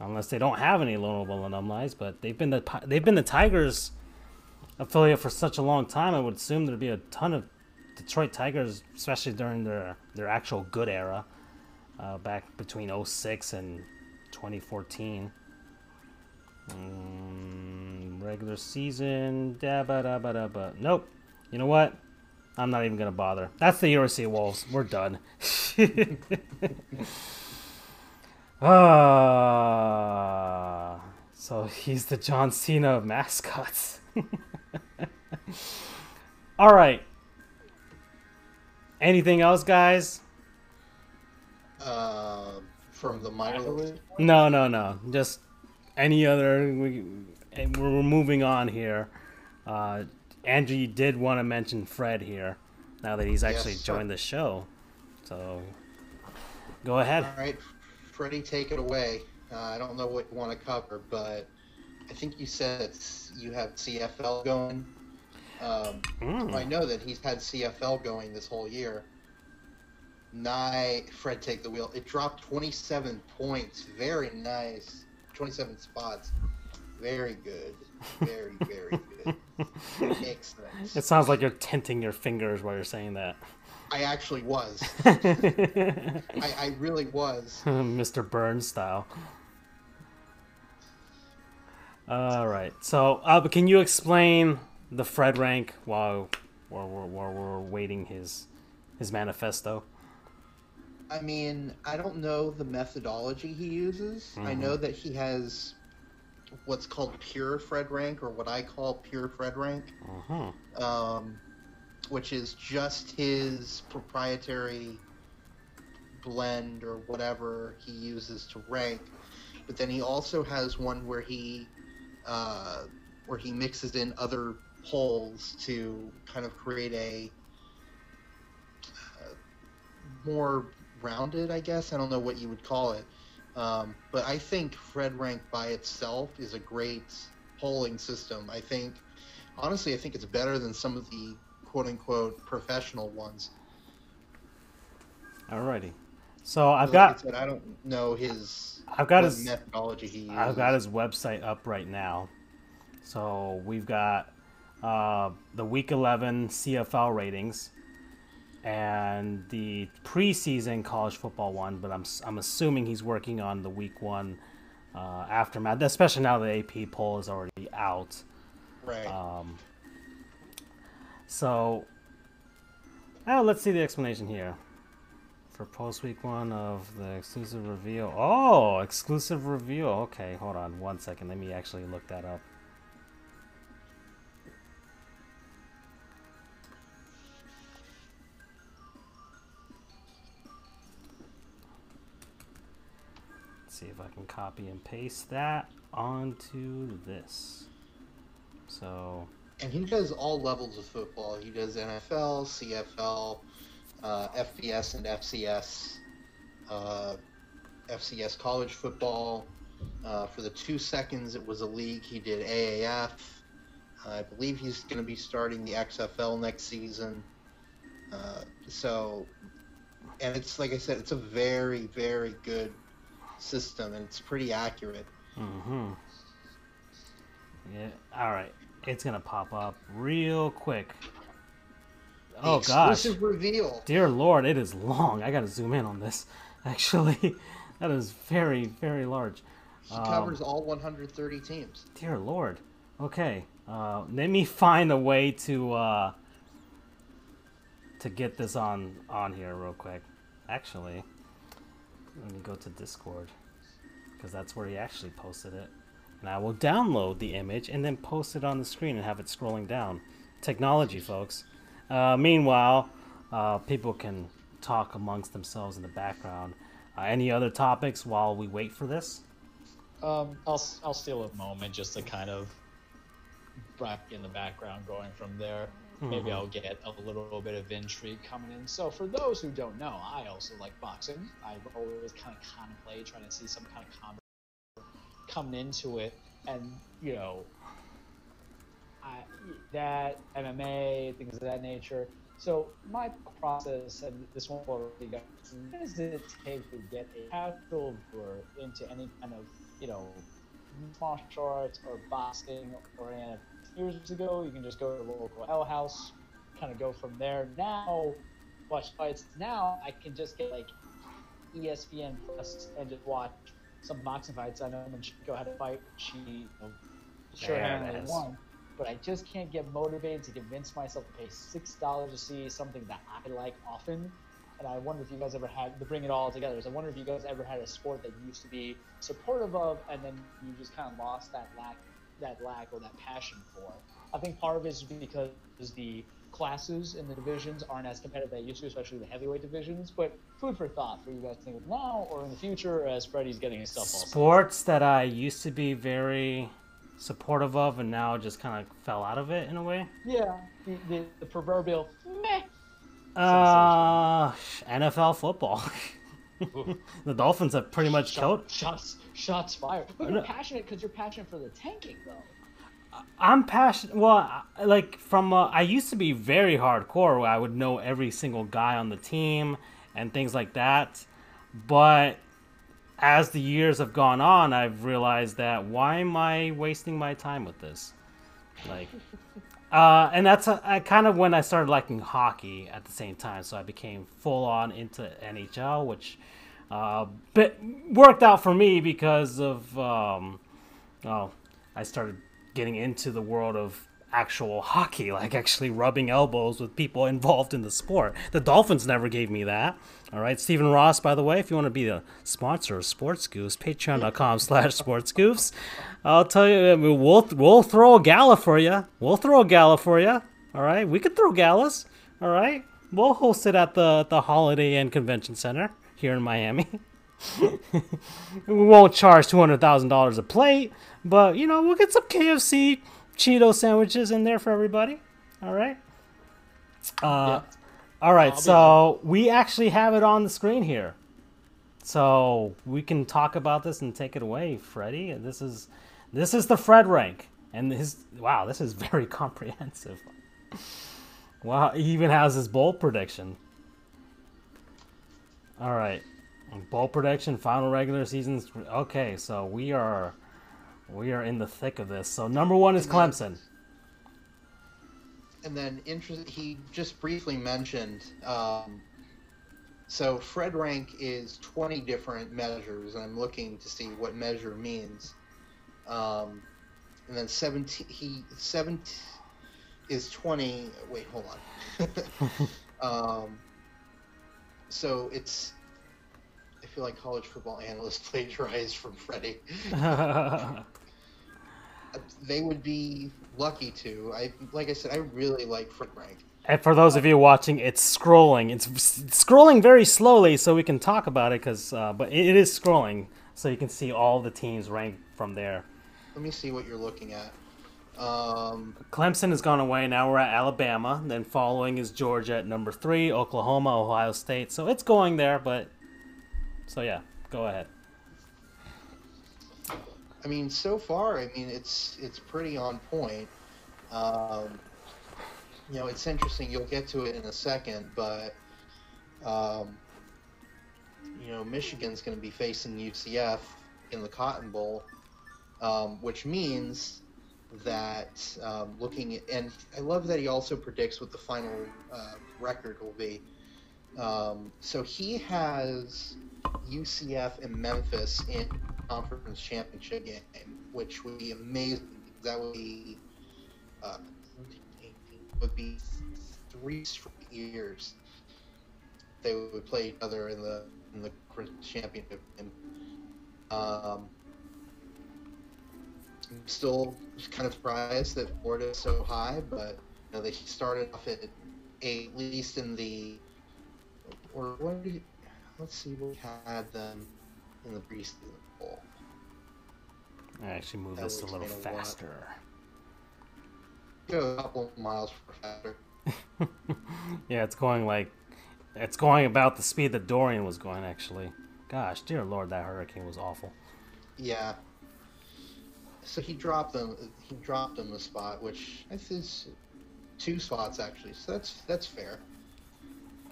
[SPEAKER 1] Unless they don't have any notable alumni, but they've been the they've been the Tigers affiliate for such a long time. I would assume there'd be a ton of Detroit Tigers, especially during their their actual good era, uh, back between 06 and 2014. Mm, regular season, da ba da ba da ba. Nope. You know what? I'm not even gonna bother. That's the Erie Wolves. We're done. [LAUGHS] Ah, so he's the John Cena of mascots. [LAUGHS] All right. Anything else, guys?
[SPEAKER 2] Uh, from the minor league.
[SPEAKER 1] No, no, no. Just any other. And we're moving on here. Uh, Andrew, you did want to mention Fred here, now that he's actually
[SPEAKER 2] Yes,
[SPEAKER 1] joined the show. So, go ahead.
[SPEAKER 2] All right, Freddie, take it away. Uh, I don't know what you want to cover, but I think you said you have CFL going. Um,
[SPEAKER 1] Mm.
[SPEAKER 2] I know that he's had CFL going this whole year. Nye, Fred, take the wheel. It dropped 27 points. Very nice. 27 spots. Very good. Very, very good. [LAUGHS] Excellent.
[SPEAKER 1] It sounds like you're tinting your fingers while you're saying that.
[SPEAKER 2] I actually was. [LAUGHS] I, I really was. [LAUGHS]
[SPEAKER 1] Mr. Burns style. All right. So, uh, can you explain the Fred rank while while we're, while we're waiting his his manifesto?
[SPEAKER 2] I mean, I don't know the methodology he uses. I
[SPEAKER 1] Mhm.
[SPEAKER 2] know that he has what's called pure Fred rank, or what I call pure Fred rank,
[SPEAKER 1] Uh-huh.
[SPEAKER 2] um, which is just his proprietary blend or whatever he uses to rank. But then he also has one where he uh, where he mixes in other polls to kind of create a uh, more rounded, I guess. I don't know what you would call it. Um, but I think Fred Rank by itself is a great polling system. I think, honestly, I think it's better than some of the quote unquote professional ones.
[SPEAKER 1] Alrighty. So I've got
[SPEAKER 2] I, said, I don't know his
[SPEAKER 1] I've got his
[SPEAKER 2] methodology he uses.
[SPEAKER 1] I've got his website up right now. So we've got uh, the Week 11 CFL ratings and the preseason college football one, but I'm I'm assuming he's working on the Week One uh, aftermath, especially now the AP poll is already out.
[SPEAKER 2] right.
[SPEAKER 1] Um, so, oh, let's see the explanation here. For post week one of the exclusive reveal. Oh, exclusive reveal. Okay, hold on one second. Let me actually look that up. See if I can copy and paste that onto this. So,
[SPEAKER 2] and he does all levels of football. He does NFL, CFL, uh, FBS, and FCS. Uh, FCS college football. Uh, for the two seconds it was a league, he did AAF. I believe he's going to be starting the XFL next season. Uh, so, and it's like I said, it's a very, very good system, and it's pretty accurate.
[SPEAKER 1] Mm-hmm. Yeah. All right. It's gonna pop up real quick.
[SPEAKER 2] The
[SPEAKER 1] Oh gosh,
[SPEAKER 2] exclusive reveal.
[SPEAKER 1] dear lord, it is long. I gotta zoom in on this. [LAUGHS] Actually, that is very, very large.
[SPEAKER 2] He
[SPEAKER 1] Um,
[SPEAKER 2] covers all 130 teams.
[SPEAKER 1] Dear lord. Okay. Uh, let me find a way to uh, to get this on on here real quick. Actually, let me go to Discord because that's where he actually posted it. And I will download the image and then post it on the screen and have it scrolling down. Technology, folks. Uh, meanwhile, uh, people can talk amongst themselves in the background. Uh, any other topics while we wait for this?
[SPEAKER 3] Um, I'll I'll steal a moment just to kind of back in the background going from there. Maybe. I'll mm-hmm. get a little bit of intrigue coming in. So for those who don't know, I also like boxing. I've always kind of contemplated trying to see some kind of combat coming into it, and you know, I, that MMA things of that nature. So my process, and this one you guys, what does it take to get a casual viewer into any kind of, you know, martial arts or boxing or any years ago? You can just go to the local L house, kind of go from there. Now, watch fights. Now I can just get like ESPN Plus and just watch some boxing fights. I know when Chico had a fight, she you know, sure handily won but I just can't get motivated to convince myself to pay six dollars to see something that I like often. And I wonder if you guys ever had to bring it all together. Is I wonder if you guys ever had a sport that you used to be supportive of, and then you just kind of lost that lack, that lack or that passion for. I think part of it is because the classes in the divisions aren't as competitive as they used to, especially the heavyweight divisions. But food for thought for you guys to think of now or in the future as Freddie's getting his stuff
[SPEAKER 1] sports that I used to be very supportive of and now just kind of fell out of it in a way.
[SPEAKER 3] Yeah, the, the, the proverbial meh.
[SPEAKER 1] Uh, NFL football. [LAUGHS] [LAUGHS] the Dolphins have pretty much killed.
[SPEAKER 3] Shots, shots fired. But you're passionate because you're passionate for the tanking, though.
[SPEAKER 1] I'm passionate. Well, like from uh, I used to be very hardcore. Where I would know every single guy on the team and things like that. But as the years have gone on, I've realized that why am I wasting my time with this? Like, uh, and that's uh kind of when I started liking hockey at the same time. So I became full on into NHL, which uh, worked out for me because of um, oh, I started getting into the world of actual hockey, like actually rubbing elbows with people involved in the sport. The Dolphins never gave me that. All right, Stephen Ross, by the way, if you want to be the sponsor of Sports Goofs, patreon.com [LAUGHS] slash sports goofs. I'll tell you, we'll, we'll throw a gala for you. We'll throw a gala for you. All right, we could throw galas. All right, we'll host it at the, the Holiday Inn Convention Center here in Miami. [LAUGHS] we won't charge $200,000 a plate, but, you know, we'll get some KFC Cheeto sandwiches in there for everybody. All right. Uh, All right.
[SPEAKER 3] I'll
[SPEAKER 1] So we actually have it on the screen here. So we can talk about this and take it away, Freddie. This is this is the Fred rank, and his wow, this is [LAUGHS] very comprehensive. Wow, he even has his bowl prediction. All right, bowl prediction, final regular seasons. Okay, so we are we are in the thick of this. So number one is Clemson.
[SPEAKER 2] And then interest, he just briefly mentioned. Um, so Fred rank is 20 different measures, and I'm looking to see what measure means. Um, and then 17, he 17 is 20. Wait, hold on. [LAUGHS] um, so it's. I feel like college football analysts plagiarized from Freddie. [LAUGHS] they would be lucky to. I like I said, I really like Fred rank.
[SPEAKER 1] And for those of you watching, it's scrolling. It's, scrolling very slowly, so we can talk about it. Cause, uh, but it, it is scrolling, so you can see all the teams ranked from there.
[SPEAKER 2] Let me see what you're looking at. Um,
[SPEAKER 1] Clemson has gone away. Now we're at Alabama. Then following is Georgia at number three, Oklahoma, Ohio State. So it's going there, but so yeah, go ahead.
[SPEAKER 2] I mean, so far, I mean, it's it's pretty on point. Um, you know, it's interesting. You'll get to it in a second, but um, you know, Michigan's going to be facing UCF in the Cotton Bowl, um, which means that um, looking at, and I love that he also predicts what the final uh, record will be. Um, so he has UCF and Memphis in conference championship game, which would be amazing. That would be uh, would be three straight years they would play each other in the in the championship game. Um, I'm still kind of surprised that Florida is so high, but you know they started off at at least in the or what did let's see what we had them in the preseason.
[SPEAKER 1] I actually move
[SPEAKER 2] That
[SPEAKER 1] this a little
[SPEAKER 2] explain a lot.
[SPEAKER 1] faster.
[SPEAKER 2] Go a couple miles faster. [LAUGHS]
[SPEAKER 1] Yeah, it's going like it's going about the speed that Dorian was going. Actually, gosh, dear lord, that hurricane was awful.
[SPEAKER 2] Yeah. So he dropped them. He dropped them a spot, which I think is two spots actually. So that's that's fair.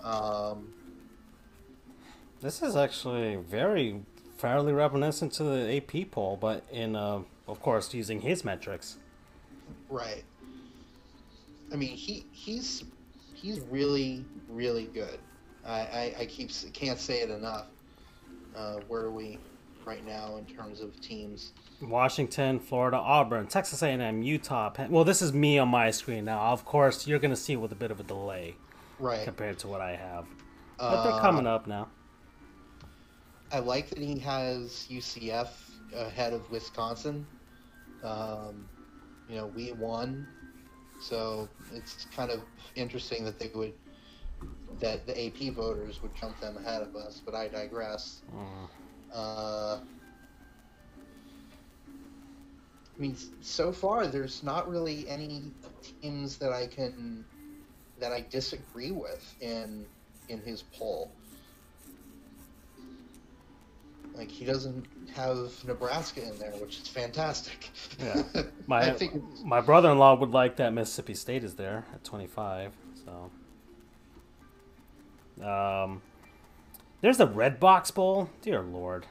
[SPEAKER 2] Um,
[SPEAKER 1] This is actually very fairly reminiscent to the AP poll, but in, uh, of course, using his metrics.
[SPEAKER 2] right. I mean, he he's he's really really good. I I, I keep can't say it enough. Uh, where are we right now in terms of teams?
[SPEAKER 1] Washington, Florida, Auburn, Texas A&M, Utah. Penn. Well, this is me on my screen now. Of course, you're gonna see it with a bit of a delay
[SPEAKER 2] Right.
[SPEAKER 1] compared to what I have, but they're
[SPEAKER 2] Uh,
[SPEAKER 1] coming up now.
[SPEAKER 2] I like that he has UCF ahead of Wisconsin. Um, you know, we won, so it's kind of interesting that they would that the AP voters would jump them ahead of us. But I digress.
[SPEAKER 1] Mm.
[SPEAKER 2] Uh, I mean, so far there's not really any teams that I can that I disagree with in in his poll. Like he doesn't have Nebraska in there, which is fantastic.
[SPEAKER 1] Yeah. [LAUGHS]
[SPEAKER 2] I
[SPEAKER 1] My
[SPEAKER 2] think
[SPEAKER 1] my brother-in-law would like that Mississippi State is there at 25. So, um, there's the Red Box Bowl. Dear Lord,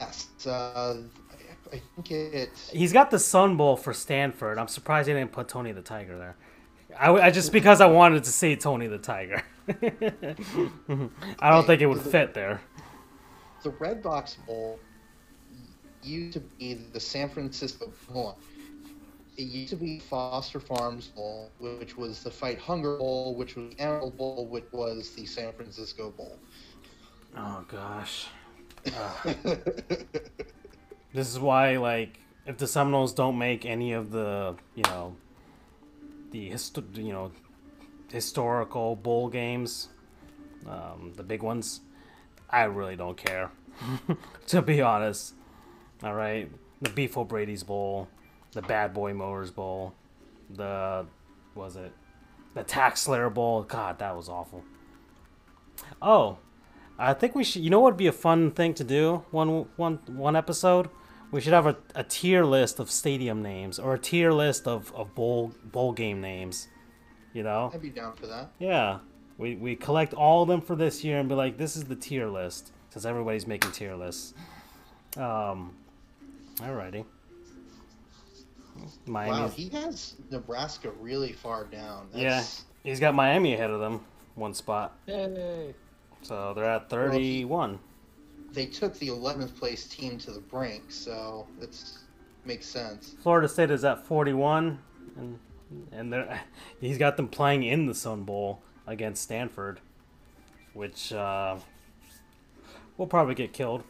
[SPEAKER 2] yes, uh, I, I think it.
[SPEAKER 1] he's got the Sun Bowl for Stanford. I'm surprised he didn't put Tony the Tiger there. I, I just because I wanted to see Tony the Tiger. [LAUGHS] I don't think it would fit there.
[SPEAKER 2] The Red Box Bowl used to be the San Francisco one, it used to be Foster Farms Bowl, which was the Fight Hunger Bowl, which was the Emerald Bowl, which was the San Francisco Bowl.
[SPEAKER 1] Oh gosh. [LAUGHS] This is why, like, if the Seminoles don't make any of the, you know, the hist- you know, historical bowl games, um, the big ones, I really don't care. [LAUGHS] to be honest, all right, the Beef O'Brady's Bowl, the Bad Boy Mowers Bowl, the was it, the Tax Slayer Bowl? God, that was awful. Oh, I think we should. You know what would be a fun thing to do? One one one episode. We should have a, a tier list of stadium names or a tier list of, of bowl bowl game names. You know?
[SPEAKER 2] I'd be down for that.
[SPEAKER 1] Yeah. We we collect all of them for this year and be like, this is the tier list since everybody's making tier lists. Um. Alrighty.
[SPEAKER 2] Wow, he has Nebraska really far down.
[SPEAKER 1] Yeah, he's got Miami ahead of them, one spot.
[SPEAKER 3] Yay.
[SPEAKER 1] So they're at thirty-one.
[SPEAKER 2] They took the 11th place team to the brink, so it's makes sense.
[SPEAKER 1] Florida State is at 41, and and they're, [LAUGHS] he's got them playing in the Sun Bowl against Stanford, which uh, will probably get killed.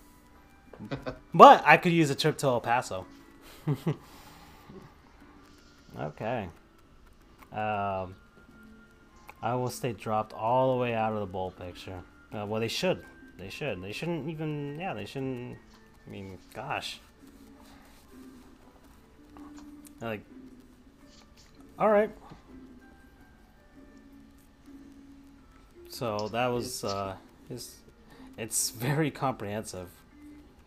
[SPEAKER 1] [LAUGHS] but I could use a trip to El Paso. [LAUGHS] okay. Um, Iowa State dropped all the way out of the bowl picture. Uh, well, they should. They should. They shouldn't even. Yeah, they shouldn't. I mean, gosh. Like, all right. So that was uh, his. It's very comprehensive,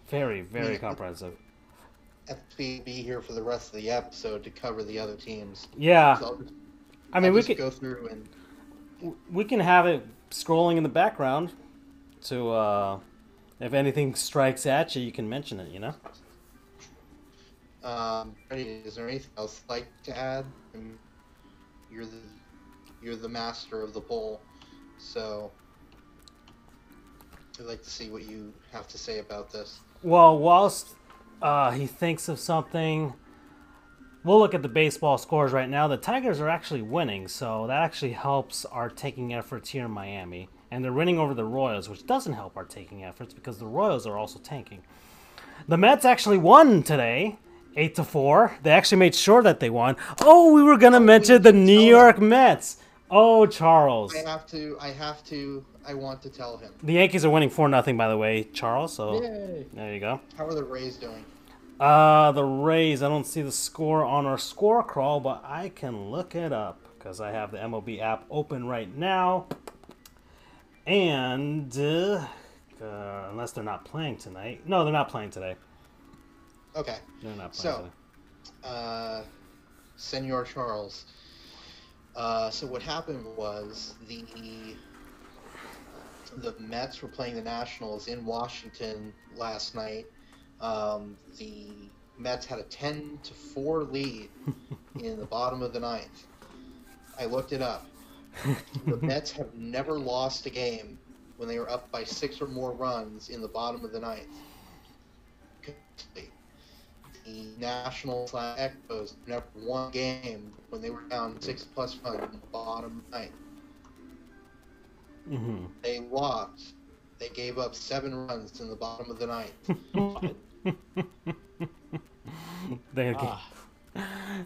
[SPEAKER 1] very very comprehensive.
[SPEAKER 2] FP be here for the rest of the episode to cover the other teams.
[SPEAKER 1] Yeah,
[SPEAKER 2] So just,
[SPEAKER 1] I mean
[SPEAKER 2] I'll
[SPEAKER 1] we
[SPEAKER 2] just
[SPEAKER 1] could
[SPEAKER 2] go through and
[SPEAKER 1] we can have it scrolling in the background, to uh, if anything strikes at you, you can mention it. You know.
[SPEAKER 2] um, is there anything else like to add? I mean, you're the you're the master of the poll, so I'd like to see what you have to say about this.
[SPEAKER 1] Well, whilst uh, he thinks of something, we'll look at the baseball scores right now. The Tigers are actually winning, so that actually helps our taking efforts here in Miami. And they're winning over the Royals, which doesn't help our taking efforts because the Royals are also tanking. The Mets actually won today, eight to four. They actually made sure that they won. Oh, we were gonna mention the New York Mets. Oh, Charles.
[SPEAKER 2] I have to. I have to. I want to tell him.
[SPEAKER 1] The Yankees are winning four nothing, by the way, Charles. So
[SPEAKER 3] Yay.
[SPEAKER 1] there you go.
[SPEAKER 2] How are the Rays doing?
[SPEAKER 1] Uh, the Rays. I don't see the score on our score crawl, but I can look it up because I have the MLB app open right now. And uh, uh, unless they're not playing tonight, no, they're not playing today.
[SPEAKER 2] Okay.
[SPEAKER 1] They're not playing
[SPEAKER 2] So-
[SPEAKER 1] today.
[SPEAKER 2] uh, Senor Charles. Uh, so what happened was the the Mets were playing the Nationals in Washington last night. Um, the Mets had a ten to four lead [LAUGHS] in the bottom of the ninth. I looked it up. The [LAUGHS] Mets have never lost a game when they were up by six or more runs in the bottom of the ninth. The national Expos never won a game when they were down six plus runs in the bottom ninth.
[SPEAKER 1] hmm
[SPEAKER 2] They lost. They gave up seven runs in the bottom of the ninth. [LAUGHS]
[SPEAKER 1] They
[SPEAKER 3] Ah,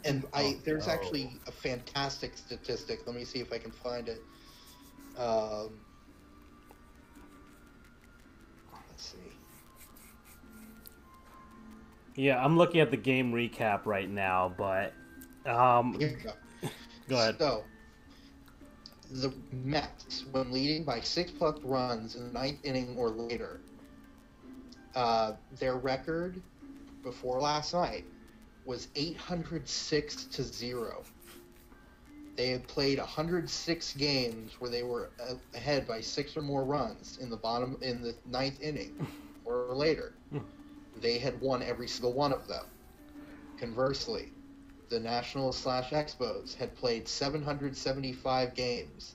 [SPEAKER 2] And I
[SPEAKER 1] Oh,
[SPEAKER 2] there's
[SPEAKER 1] no.
[SPEAKER 2] actually a fantastic statistic. Let me see if I can find it. Um,
[SPEAKER 1] yeah, I'm looking at the game recap right now, but um,
[SPEAKER 2] go. [LAUGHS]
[SPEAKER 1] go ahead.
[SPEAKER 2] So, the Mets, when leading by six plus runs in the ninth inning or later, uh, their record before last night was 806 to zero. They had played 106 games where they were ahead by six or more runs in the bottom in the ninth inning [LAUGHS] or later. They had won every single one of them. Conversely, the Nationals slash Expos had played 775 games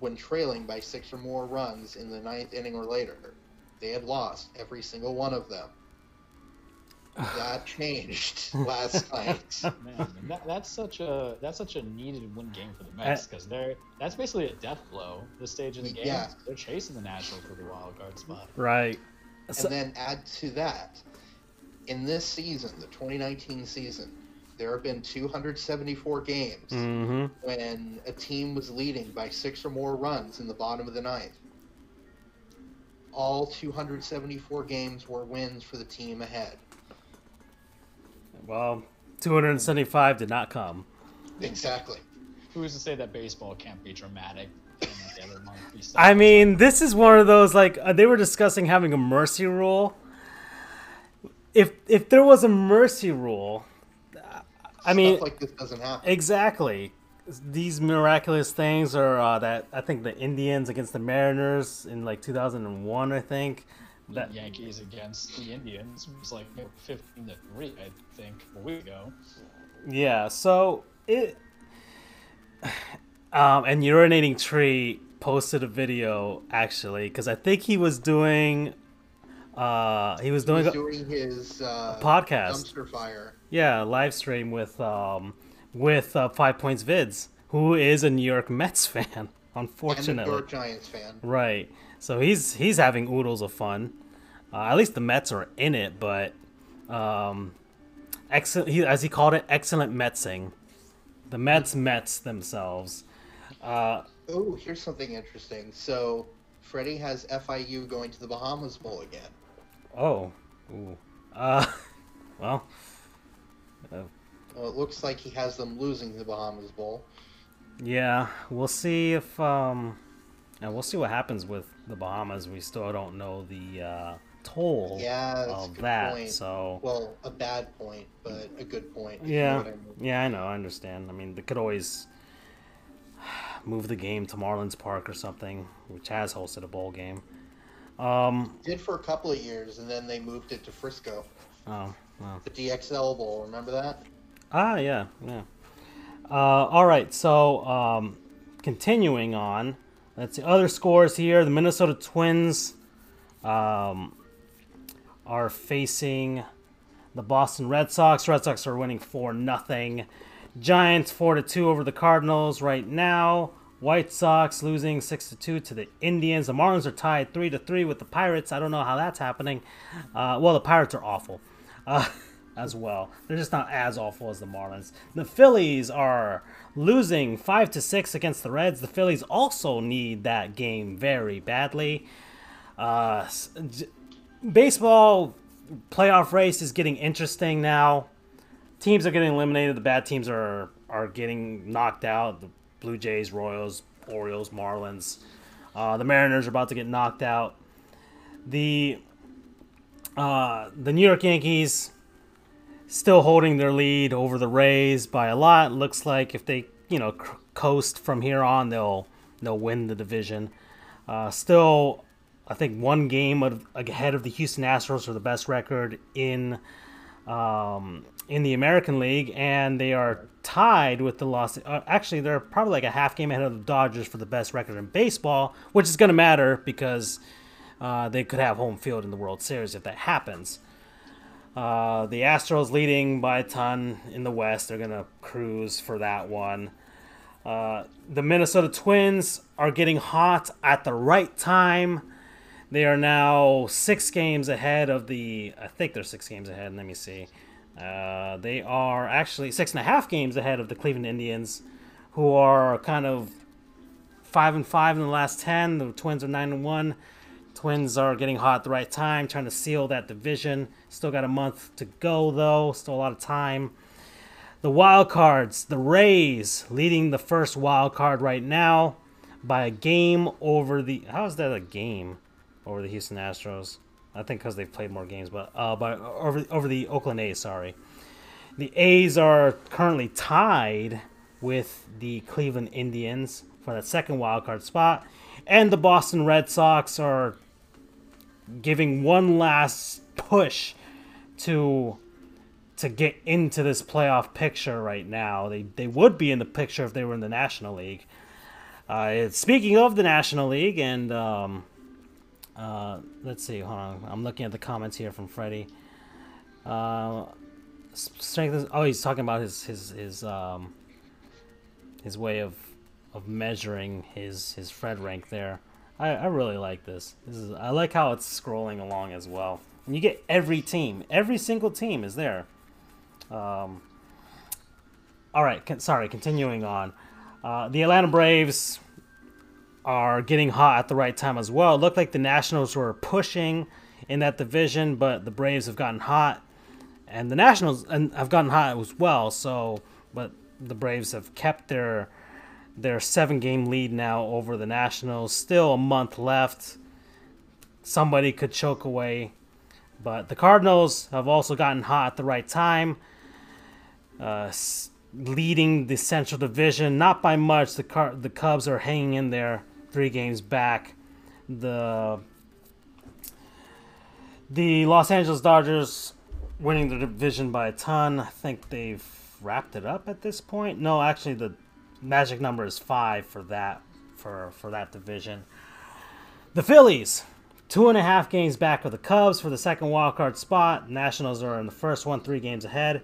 [SPEAKER 2] when trailing by six or more runs in the ninth inning or later. They had lost every single one of them. [SIGHS] that changed [LAUGHS] last night.
[SPEAKER 3] Man, that, that's such a that's such a needed win game for the Mets because they're that's basically a death blow. This stage of the game,
[SPEAKER 2] Yeah.
[SPEAKER 3] they're chasing the Nationals for the wild card spot.
[SPEAKER 1] Right. So-
[SPEAKER 2] And then add to that, in this season, the 2019 season, there have been 274 games
[SPEAKER 1] hmm
[SPEAKER 2] when a team was leading by six or more runs in the bottom of the ninth. All 274 games were wins for the team ahead.
[SPEAKER 1] Well, 275 did not come.
[SPEAKER 2] Exactly.
[SPEAKER 3] Who's to say that baseball can't be dramatic?
[SPEAKER 1] I mean, this is one of those like uh, they were discussing having a mercy rule. If if there was a mercy rule, I mean,
[SPEAKER 2] like this doesn't happen.
[SPEAKER 1] exactly. These miraculous things are uh, that I think the Indians against the Mariners in like 2001, I think. That
[SPEAKER 3] Yankees against the Indians was like you know, 15 to three, I think, a week ago.
[SPEAKER 1] Yeah, so it [SIGHS] um and urinating tree posted a video actually because I think he was doing uh he was doing
[SPEAKER 2] He's
[SPEAKER 1] a,
[SPEAKER 2] doing his uh,
[SPEAKER 1] podcast.
[SPEAKER 2] dumpster fire.
[SPEAKER 1] yeah live stream with um with uh, Five Points Vids who is a New York Mets [LAUGHS] fan
[SPEAKER 2] And a New
[SPEAKER 1] unfortunately
[SPEAKER 2] York Giants fan.
[SPEAKER 1] right so he's he's having oodles of fun uh, at least the Mets are in it but um excellent he, as he called it excellent Metsing the Mets Mets themselves uh
[SPEAKER 2] Oh, here's something interesting. So, Freddie has FIU going to the Bahamas Bowl again.
[SPEAKER 1] Oh, ooh. Uh, [LAUGHS] well,
[SPEAKER 2] Well, it looks like he has them losing the Bahamas Bowl.
[SPEAKER 1] yeah, we'll see if um, and we'll see what happens with the Bahamas. We still don't know the uh, toll
[SPEAKER 2] Yeah, that's a
[SPEAKER 1] of
[SPEAKER 2] good
[SPEAKER 1] that.
[SPEAKER 2] point.
[SPEAKER 1] So
[SPEAKER 2] Well, a bad point, but a good point. if you know
[SPEAKER 1] yeah,
[SPEAKER 2] I mean.
[SPEAKER 1] yeah, I know, I understand. I mean, they could always move the game to Marlins Park or something, which has hosted a bowl game. Um,
[SPEAKER 2] Did for a couple of years, and then they moved it to Frisco.
[SPEAKER 1] oh, well.
[SPEAKER 2] The DXL Bowl, remember that?
[SPEAKER 1] Ah, yeah, yeah. Uh, all right, so um, continuing on, let's see other scores here. The Minnesota Twins um, are facing the Boston Red Sox. Red Sox are winning four nothing. Giants four to two over the Cardinals right now. White Sox losing six to two to the Indians. The Marlins are tied three to three with the Pirates. I don't know how that's happening. Uh, well, the Pirates are awful. Uh, [LAUGHS] as well. They're just not as awful as the Marlins. The Phillies are losing five to six against the Reds. The Phillies also need that game very badly. Uh, baseball playoff race is getting interesting now. Teams are getting eliminated. The bad teams are are getting knocked out. The Blue Jays, Royals, Orioles, Marlins. Uh, the Mariners are about to get knocked out. The uh, the New York Yankees still holding their lead over the Rays by a lot. Looks like if they, you know, coast from here on, they'll they'll win the division. Uh, still, I think one game ahead of the Houston Astros for the best record in um, in the American League, and they are tied with the Los. Uh, actually, they're probably like a half game ahead of the Dodgers for the best record in baseball, which is going to matter because uh, they could have home field in the World Series if that happens. Uh, the Astros leading by a ton in the West. They're going to cruise for that one. Uh, the Minnesota Twins are getting hot at the right time. They are now six games ahead of the. I think they're six games ahead. Let me see. Uh, they are actually six and a half games ahead of the Cleveland Indians, who are kind of five and five in the last ten. The Twins are nine and one. Twins are getting hot at the right time, trying to seal that division. Still got a month to go, though. Still a lot of time. The wild cards, the Rays leading the first wild card right now by a game over the. How is that a game over the Houston Astros? I think because they've played more games, but uh, by over over the Oakland A's. Sorry, the A's are currently tied with the Cleveland Indians for that second wild card spot, and the Boston Red Sox are giving one last push to to get into this playoff picture right now. They they would be in the picture if they were in the National League. Uh, speaking of the National League, and um, uh, let's see, hold on, I'm looking at the comments here from Freddie. Uh, strength. Is, oh, he's talking about his his his um his way of of measuring his his Fred rank there. I, I really like this. This is I like how it's scrolling along as well. And you get every team, every single team is there. Um, all right, con- sorry. Continuing on, uh, the Atlanta Braves are getting hot at the right time as well. It looked like the Nationals were pushing in that division, but the Braves have gotten hot, and the Nationals and have gotten hot as well. So, but the Braves have kept their their seven game lead now over the Nationals. Still a month left. Somebody could choke away, but the Cardinals have also gotten hot at the right time. Uh, leading the Central Division, not by much. The Car- the Cubs are hanging in there, three games back. The the Los Angeles Dodgers winning the division by a ton. I think they've wrapped it up at this point. No, actually, the magic number is five for that for for that division. The Phillies, two and a half games back of the Cubs for the second wild card spot. Nationals are in the first one, three games ahead.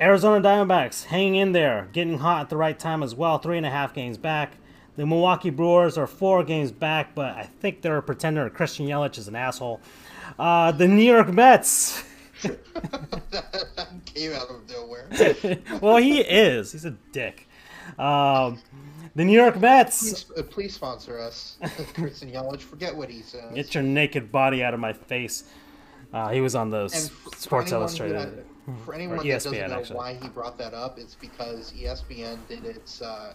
[SPEAKER 1] Arizona Diamondbacks hanging in there, getting hot at the right time as well, three and a half games back. The Milwaukee Brewers are four games back, but I think they're a pretender. Christian Yelich is an asshole. Uh, the New York Mets.
[SPEAKER 2] that [LAUGHS] came out of nowhere. [LAUGHS]
[SPEAKER 1] well, he is. He's a dick. Um, the New York Mets.
[SPEAKER 2] Please, uh, please sponsor us, [LAUGHS] Christian Yelich. Forget what he says.
[SPEAKER 1] Get your naked body out of my face. Uh, he was on the
[SPEAKER 2] And
[SPEAKER 1] S-
[SPEAKER 2] f- for
[SPEAKER 1] Sports Illustrated.
[SPEAKER 2] that- for anyone that doesn't know
[SPEAKER 1] actually.
[SPEAKER 2] why he brought that up, it's because ESPN did its uh,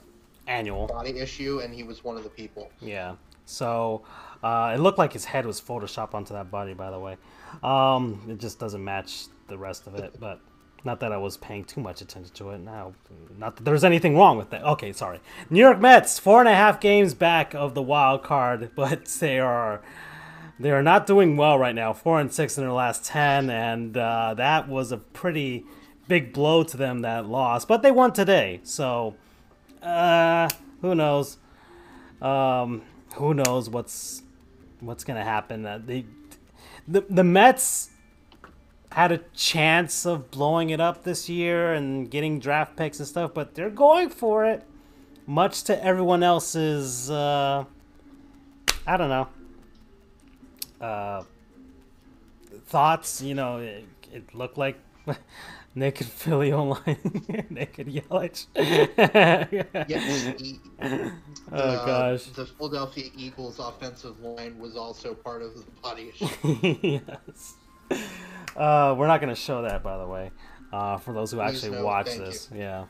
[SPEAKER 1] Annual.
[SPEAKER 2] body issue, and he was one of the people.
[SPEAKER 1] Yeah. So uh, it looked like his head was photoshopped onto that body, by the way. Um, it just doesn't match the rest of it, but not that I was paying too much attention to it. Now, not that there's anything wrong with that. Okay, sorry. New York Mets, four and a half games back of the wild card, [LAUGHS] but they are they are not doing well right now. Four and six in their last ten, and uh, that was a pretty big blow to them that loss. But they won today, so uh, who knows? Um, who knows what's what's gonna happen? Uh, they, the the Mets had a chance of blowing it up this year and getting draft picks and stuff, but they're going for it, much to everyone else's. Uh, I don't know. Uh, thoughts, you know, it, it looked like [LAUGHS] [LAUGHS] naked Philly online, naked Yelich.
[SPEAKER 2] Yes, he,
[SPEAKER 1] oh gosh.
[SPEAKER 2] the Philadelphia Eagles offensive line was also part of the body [LAUGHS] issue.
[SPEAKER 1] yes. Uh, we're not going to show that, by the way, uh, for those who
[SPEAKER 2] Please
[SPEAKER 1] actually
[SPEAKER 2] no,
[SPEAKER 1] watch this. Yeah.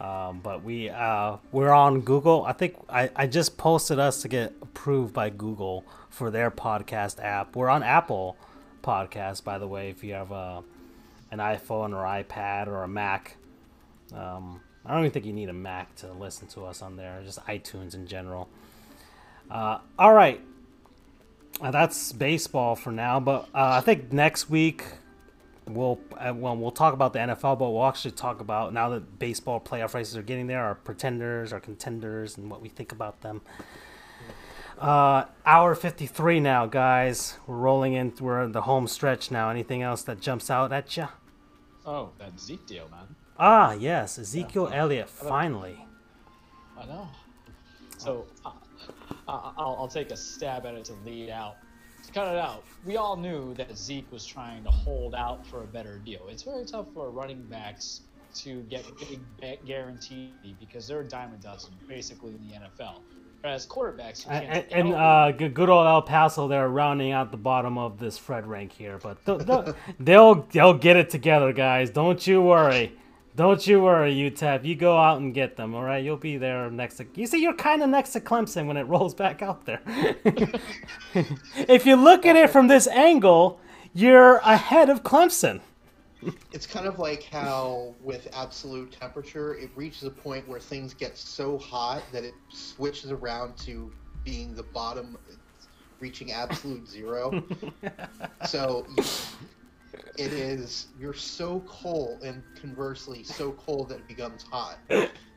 [SPEAKER 1] Um, but we uh, we're on Google. I think I, I just posted us to get approved by Google for their podcast app. We're on Apple Podcast, by the way. If you have a an iPhone or iPad or a Mac, um, I don't even think you need a Mac to listen to us on there. Just iTunes in general. Uh, all right, uh, that's baseball for now, but uh, I think next week we'll uh, well we'll talk about the NFL, but we'll actually talk about now that baseball playoff races are getting there, our pretenders, our contenders, and what we think about them. Uh, hour fifty three now, guys. We're rolling in. We're in the home stretch now. Anything else that jumps out at you?
[SPEAKER 3] Oh, that Zeke deal, man.
[SPEAKER 1] Ah, yes, Ezekiel Elliott finally.
[SPEAKER 3] I know. So uh, I'll, I'll take a stab at it to lead out. To cut it out, we all knew that Zeke was trying to hold out for a better deal. It's very tough for running backs to get big bet guaranteed because they're a dime a dozen, basically in the NFL. Whereas quarterbacks, you can't
[SPEAKER 1] And, and uh, good good old El Paso, they're rounding out the bottom of this Fred rank here, but they'll, they'll, [LAUGHS] they'll they'll get it together, guys. Don't you worry. Don't you worry, UTEP. You go out and get them, all right? You'll be there next to. You see, you're kind of next to Clemson when it [LAUGHS] rolls back out there. [LAUGHS] if you look at it from this angle, you're ahead of Clemson.
[SPEAKER 2] It's kind of like how, with absolute temperature, it reaches a point where things get so hot that it switches around to being the bottom, reaching absolute zero. [LAUGHS] so you- it is, you're so cold, and conversely, so cold that it becomes hot.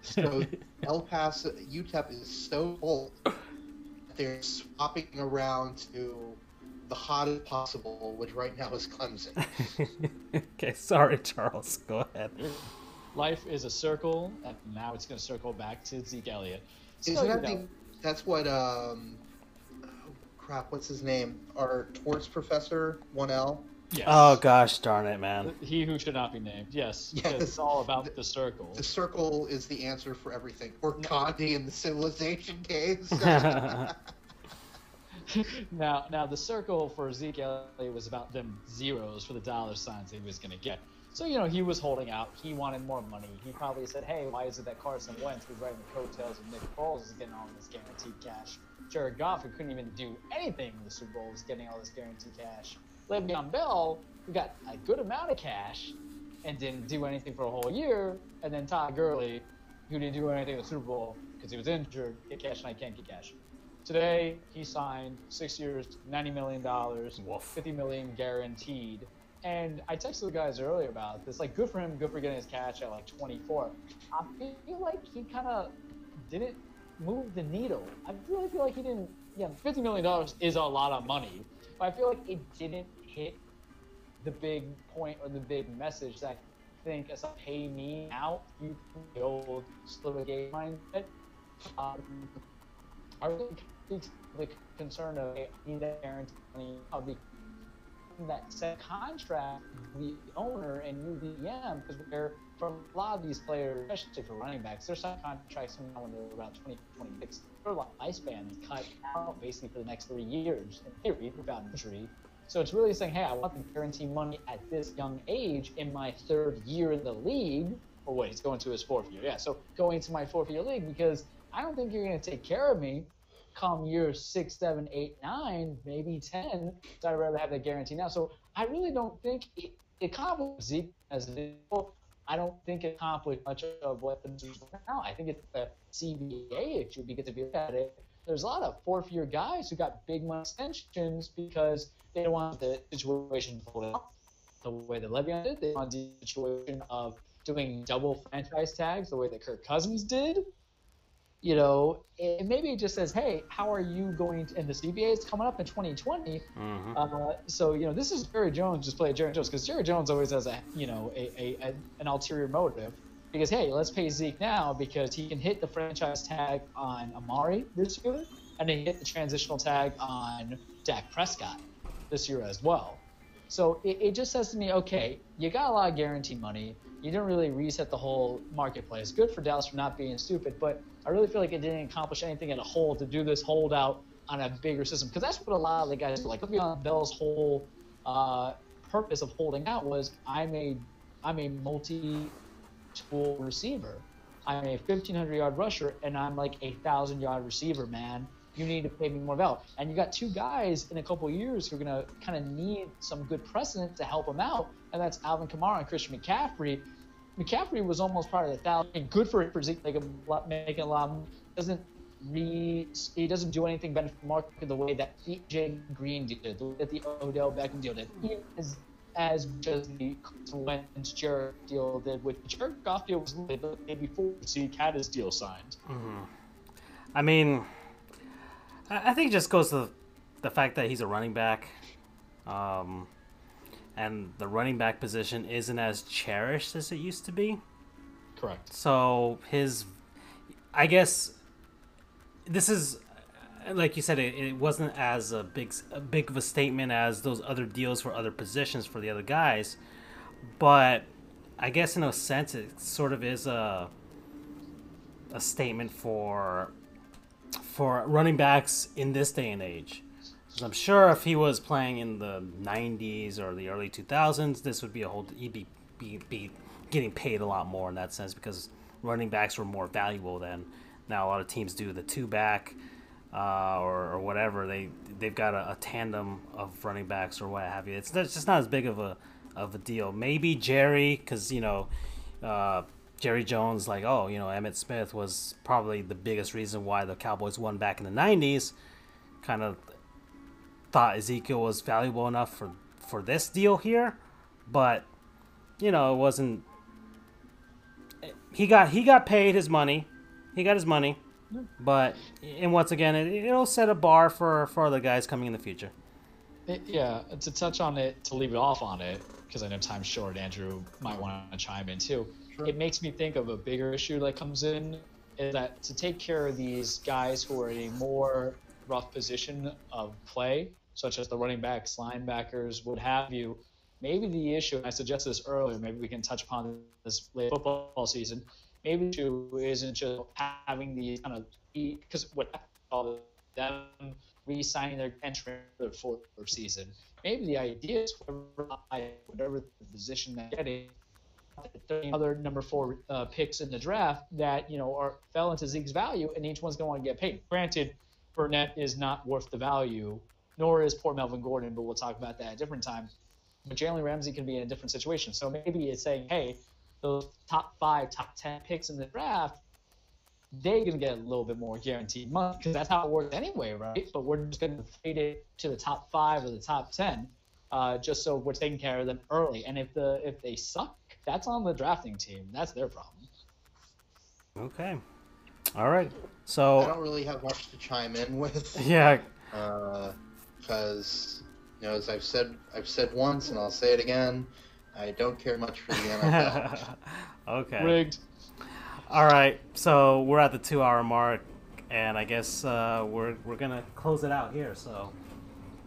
[SPEAKER 2] So El Paso, UTEP is so cold, that they're swapping around to the hottest possible, which right now is Clemson. [LAUGHS]
[SPEAKER 1] okay, sorry, Charles. Go ahead.
[SPEAKER 3] Life is a circle, and now it's going to circle back to Zeke Elliott. So,
[SPEAKER 2] Isn't
[SPEAKER 3] you
[SPEAKER 2] that
[SPEAKER 3] know,
[SPEAKER 2] the, that's what um oh, crap, what's his name? Our torts professor, one L.
[SPEAKER 3] yes.
[SPEAKER 1] Oh gosh, darn it, man.
[SPEAKER 3] He who should not be named. Yes, [LAUGHS]
[SPEAKER 2] Yes.
[SPEAKER 3] it's all about the circle.
[SPEAKER 2] The circle is the answer for everything. Or Gandhi in the civilization case. [LAUGHS] [LAUGHS]
[SPEAKER 3] now, now the circle for Zeke Elliott was about them zeros for the dollar signs he was going to get. So you know he was holding out. He wanted more money. He probably said, "Hey, why is it that Carson Wentz was riding the coattails of Nick Foles is getting all this guaranteed cash? Jared Goff, who couldn't even do anything in the Super Bowl, was getting all this guaranteed cash. Le'Veon Bell, who got a good amount of cash and didn't do anything for a whole year, and then Todd Gurley, who didn't do anything in the Super Bowl because he was injured, get cash and I can't get cash. Today he signed six years, ninety million dollars,
[SPEAKER 1] Woof.
[SPEAKER 3] fifty million guaranteed. And I texted the guys earlier about this. Like, good for him, good for getting his catch at like 24. I feel like he kind of didn't move the needle. I really feel like he didn't. Yeah, fifty million dollars is a lot of money, but I feel like it didn't hit the big point or the big message that I think as a pay me out, you the old slip game mindset. Um, I really think the concern of guarantee of the that set contract the owner and you GM because we're for a lot of these players, especially for running backs, sign contracts now when they're around 20, 26. Their lifespan is cut out basically for the next three years in theory without injury. So it's really saying, hey, I want the guarantee money at this young age in my third year in the league. Or wait, he's going to his fourth year. Yeah, so going to my fourth year league because I don't think you're going to take care of me come year six, seven, eight, nine, maybe 10. So I'd rather have that guarantee now. So I really don't think it, it accomplished Zeke as a deal. I don't think it accomplished much of what the now. I think it's a CBA issue because if you look at it, there's a lot of fourth year guys who got big money extensions because they don't want the situation to hold up the way that Le'Veon did. They want the situation of doing double franchise tags the way that Kirk Cousins did. You know, and maybe it just says, hey, how are you going to, and the CBA is coming up in 2020.
[SPEAKER 1] Mhm.
[SPEAKER 3] Uh, so, you know, this is Jerry Jones just play Jerry Jones because Jerry Jones always has a, you know, a, a, a, an ulterior motive. Because, hey, let's pay Zeke now because he can hit the franchise tag on Amari this year and then hit the transitional tag on Dak Prescott this year as well. So it, it just says to me, okay, you got a lot of guarantee money. You didn't really reset the whole marketplace. Good for Dallas for not being stupid, but I really feel like it didn't accomplish anything at a whole to do this holdout on a bigger system. Because that's what a lot of the guys do. Like Le'Veon Bell's whole uh, purpose of holding out was I'm a I'm a multi-tool receiver. I'm a 1500 yard rusher, and I'm like a thousand yard receiver, man. You need to pay me more value. And you got two guys in a couple years who are gonna kind of need some good precedent to help them out, and that's Alvin Kamara and Christian McCaffrey. McCaffrey was almost part of the thousand. Good for for Zeke, make a lot, making a lot. Doesn't re he doesn't do anything benefit the market the way that AJ Green did, the way that the Odell Beckham deal did. Is as just the Wentz Jared deal did, which Jared Goff deal was day before Zeke had his deal signed.
[SPEAKER 1] I mean, I I think it just goes to the fact that he's a running back, um, and the running back position isn't as cherished as it used to be.
[SPEAKER 3] Correct.
[SPEAKER 1] So his, I guess, this is, like you said, it, it wasn't as a big, a big of a statement as those other deals for other positions for the other guys, but I guess in a sense it sort of is a, a statement for, for running backs in this day and age. I'm sure if he was playing in the 90s or the early 2000s, this would be a whole. He'd be, be, be getting paid a lot more in that sense because running backs were more valuable then. Now a lot of teams do the two back uh, or, or whatever. They they've got a, a tandem of running backs or what have you. It's, it's just not as big of a of a deal. Maybe Jerry, because you know. Uh, Jerry Jones, like, oh, you know, Emmitt Smith was probably the biggest reason why the Cowboys won back in the 90s. Kind of thought Ezekiel was valuable enough for for this deal here, but you know it wasn't. He got he got paid his money, he got his money, but and once again it, it'll set a bar for for other guys coming in the future.
[SPEAKER 3] It- yeah, to touch on it, to leave it off on it, because I know time's short. Andrew might want to chime in too.
[SPEAKER 2] Sure.
[SPEAKER 3] It makes me think of a bigger issue that comes in is that to take care of these guys who are in a more rough position of play, such as the running backs, linebackers, what have you. Maybe the issue, and I suggested this earlier, maybe we can touch upon this late football season. Maybe the issue isn't just having these kind of because what all them re-signing their entry for the fourth season. Maybe the idea is whoever, whatever the position they're getting, the other number four uh, picks in the draft that you know are fell into Zeke's value, and each one's going to get paid. Granted, Burnett is not worth the value, nor is poor Melvin Gordon, but we'll talk about that at a different time. But Jalen Ramsey can be in a different situation. So maybe it's saying, hey, those top five, top ten picks in the draft, they're going to get a little bit more guaranteed money because that's how it works anyway, right? But we're just going to fade it to the top five or the top ten, uh, just so we're taking care of them early. And if the if they suck, that's on the drafting team. That's their problem.
[SPEAKER 1] Okay. All right. So I
[SPEAKER 2] don't really have much to chime in with.
[SPEAKER 1] yeah,
[SPEAKER 2] because you know, as I've said, I've said once, and I'll say it again. I don't care much for the NFL. [LAUGHS]
[SPEAKER 1] okay.
[SPEAKER 3] Rigged.
[SPEAKER 1] All right. So we're at the two-hour mark, and I guess uh, we're we're gonna close it out here. So.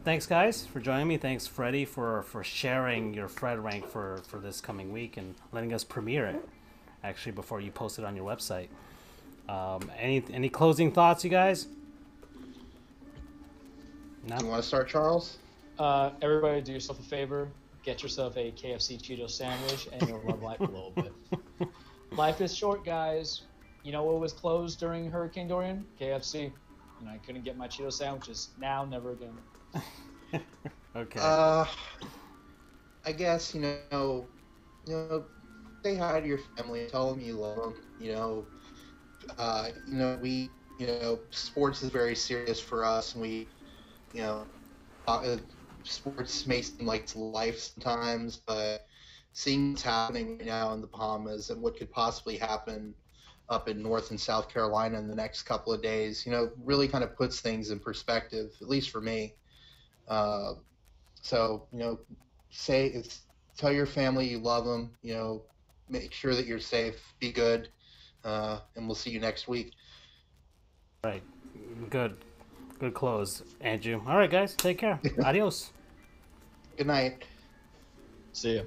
[SPEAKER 1] Thanks, guys, for joining me. Thanks, Freddie, for, for sharing your Fred rank for, for this coming week and letting us premiere it, actually, before you post it on your website. Um, any any closing thoughts, you guys? No.
[SPEAKER 2] you want to start, Charles?
[SPEAKER 3] Uh, everybody, do yourself a favor. Get yourself a KFC Cheeto sandwich, and you'll love life a little bit. [LAUGHS] Life is short, guys. You know what was closed during Hurricane Dorian? KFC. And I couldn't get my Cheeto sandwiches. Now, never again. [LAUGHS]
[SPEAKER 1] Okay.
[SPEAKER 2] Uh, I guess you know, you know, say hi to your family. Tell them you love them. You know, uh, you know we, you know, sports is very serious for us, and we, you know, uh, sports may seem like it's life sometimes, but seeing what's happening right now in the Bahamas and what could possibly happen up in North and South Carolina in the next couple of days, you know, really kind of puts things in perspective, at least for me. Uh, so you know, say tell your family you love them. You know, make sure that you're safe. Be good, uh, and we'll see you next week.
[SPEAKER 1] right. Good. Good close, Andrew. All right, guys. Take care. [LAUGHS] Adios.
[SPEAKER 2] Good night.
[SPEAKER 3] See ya.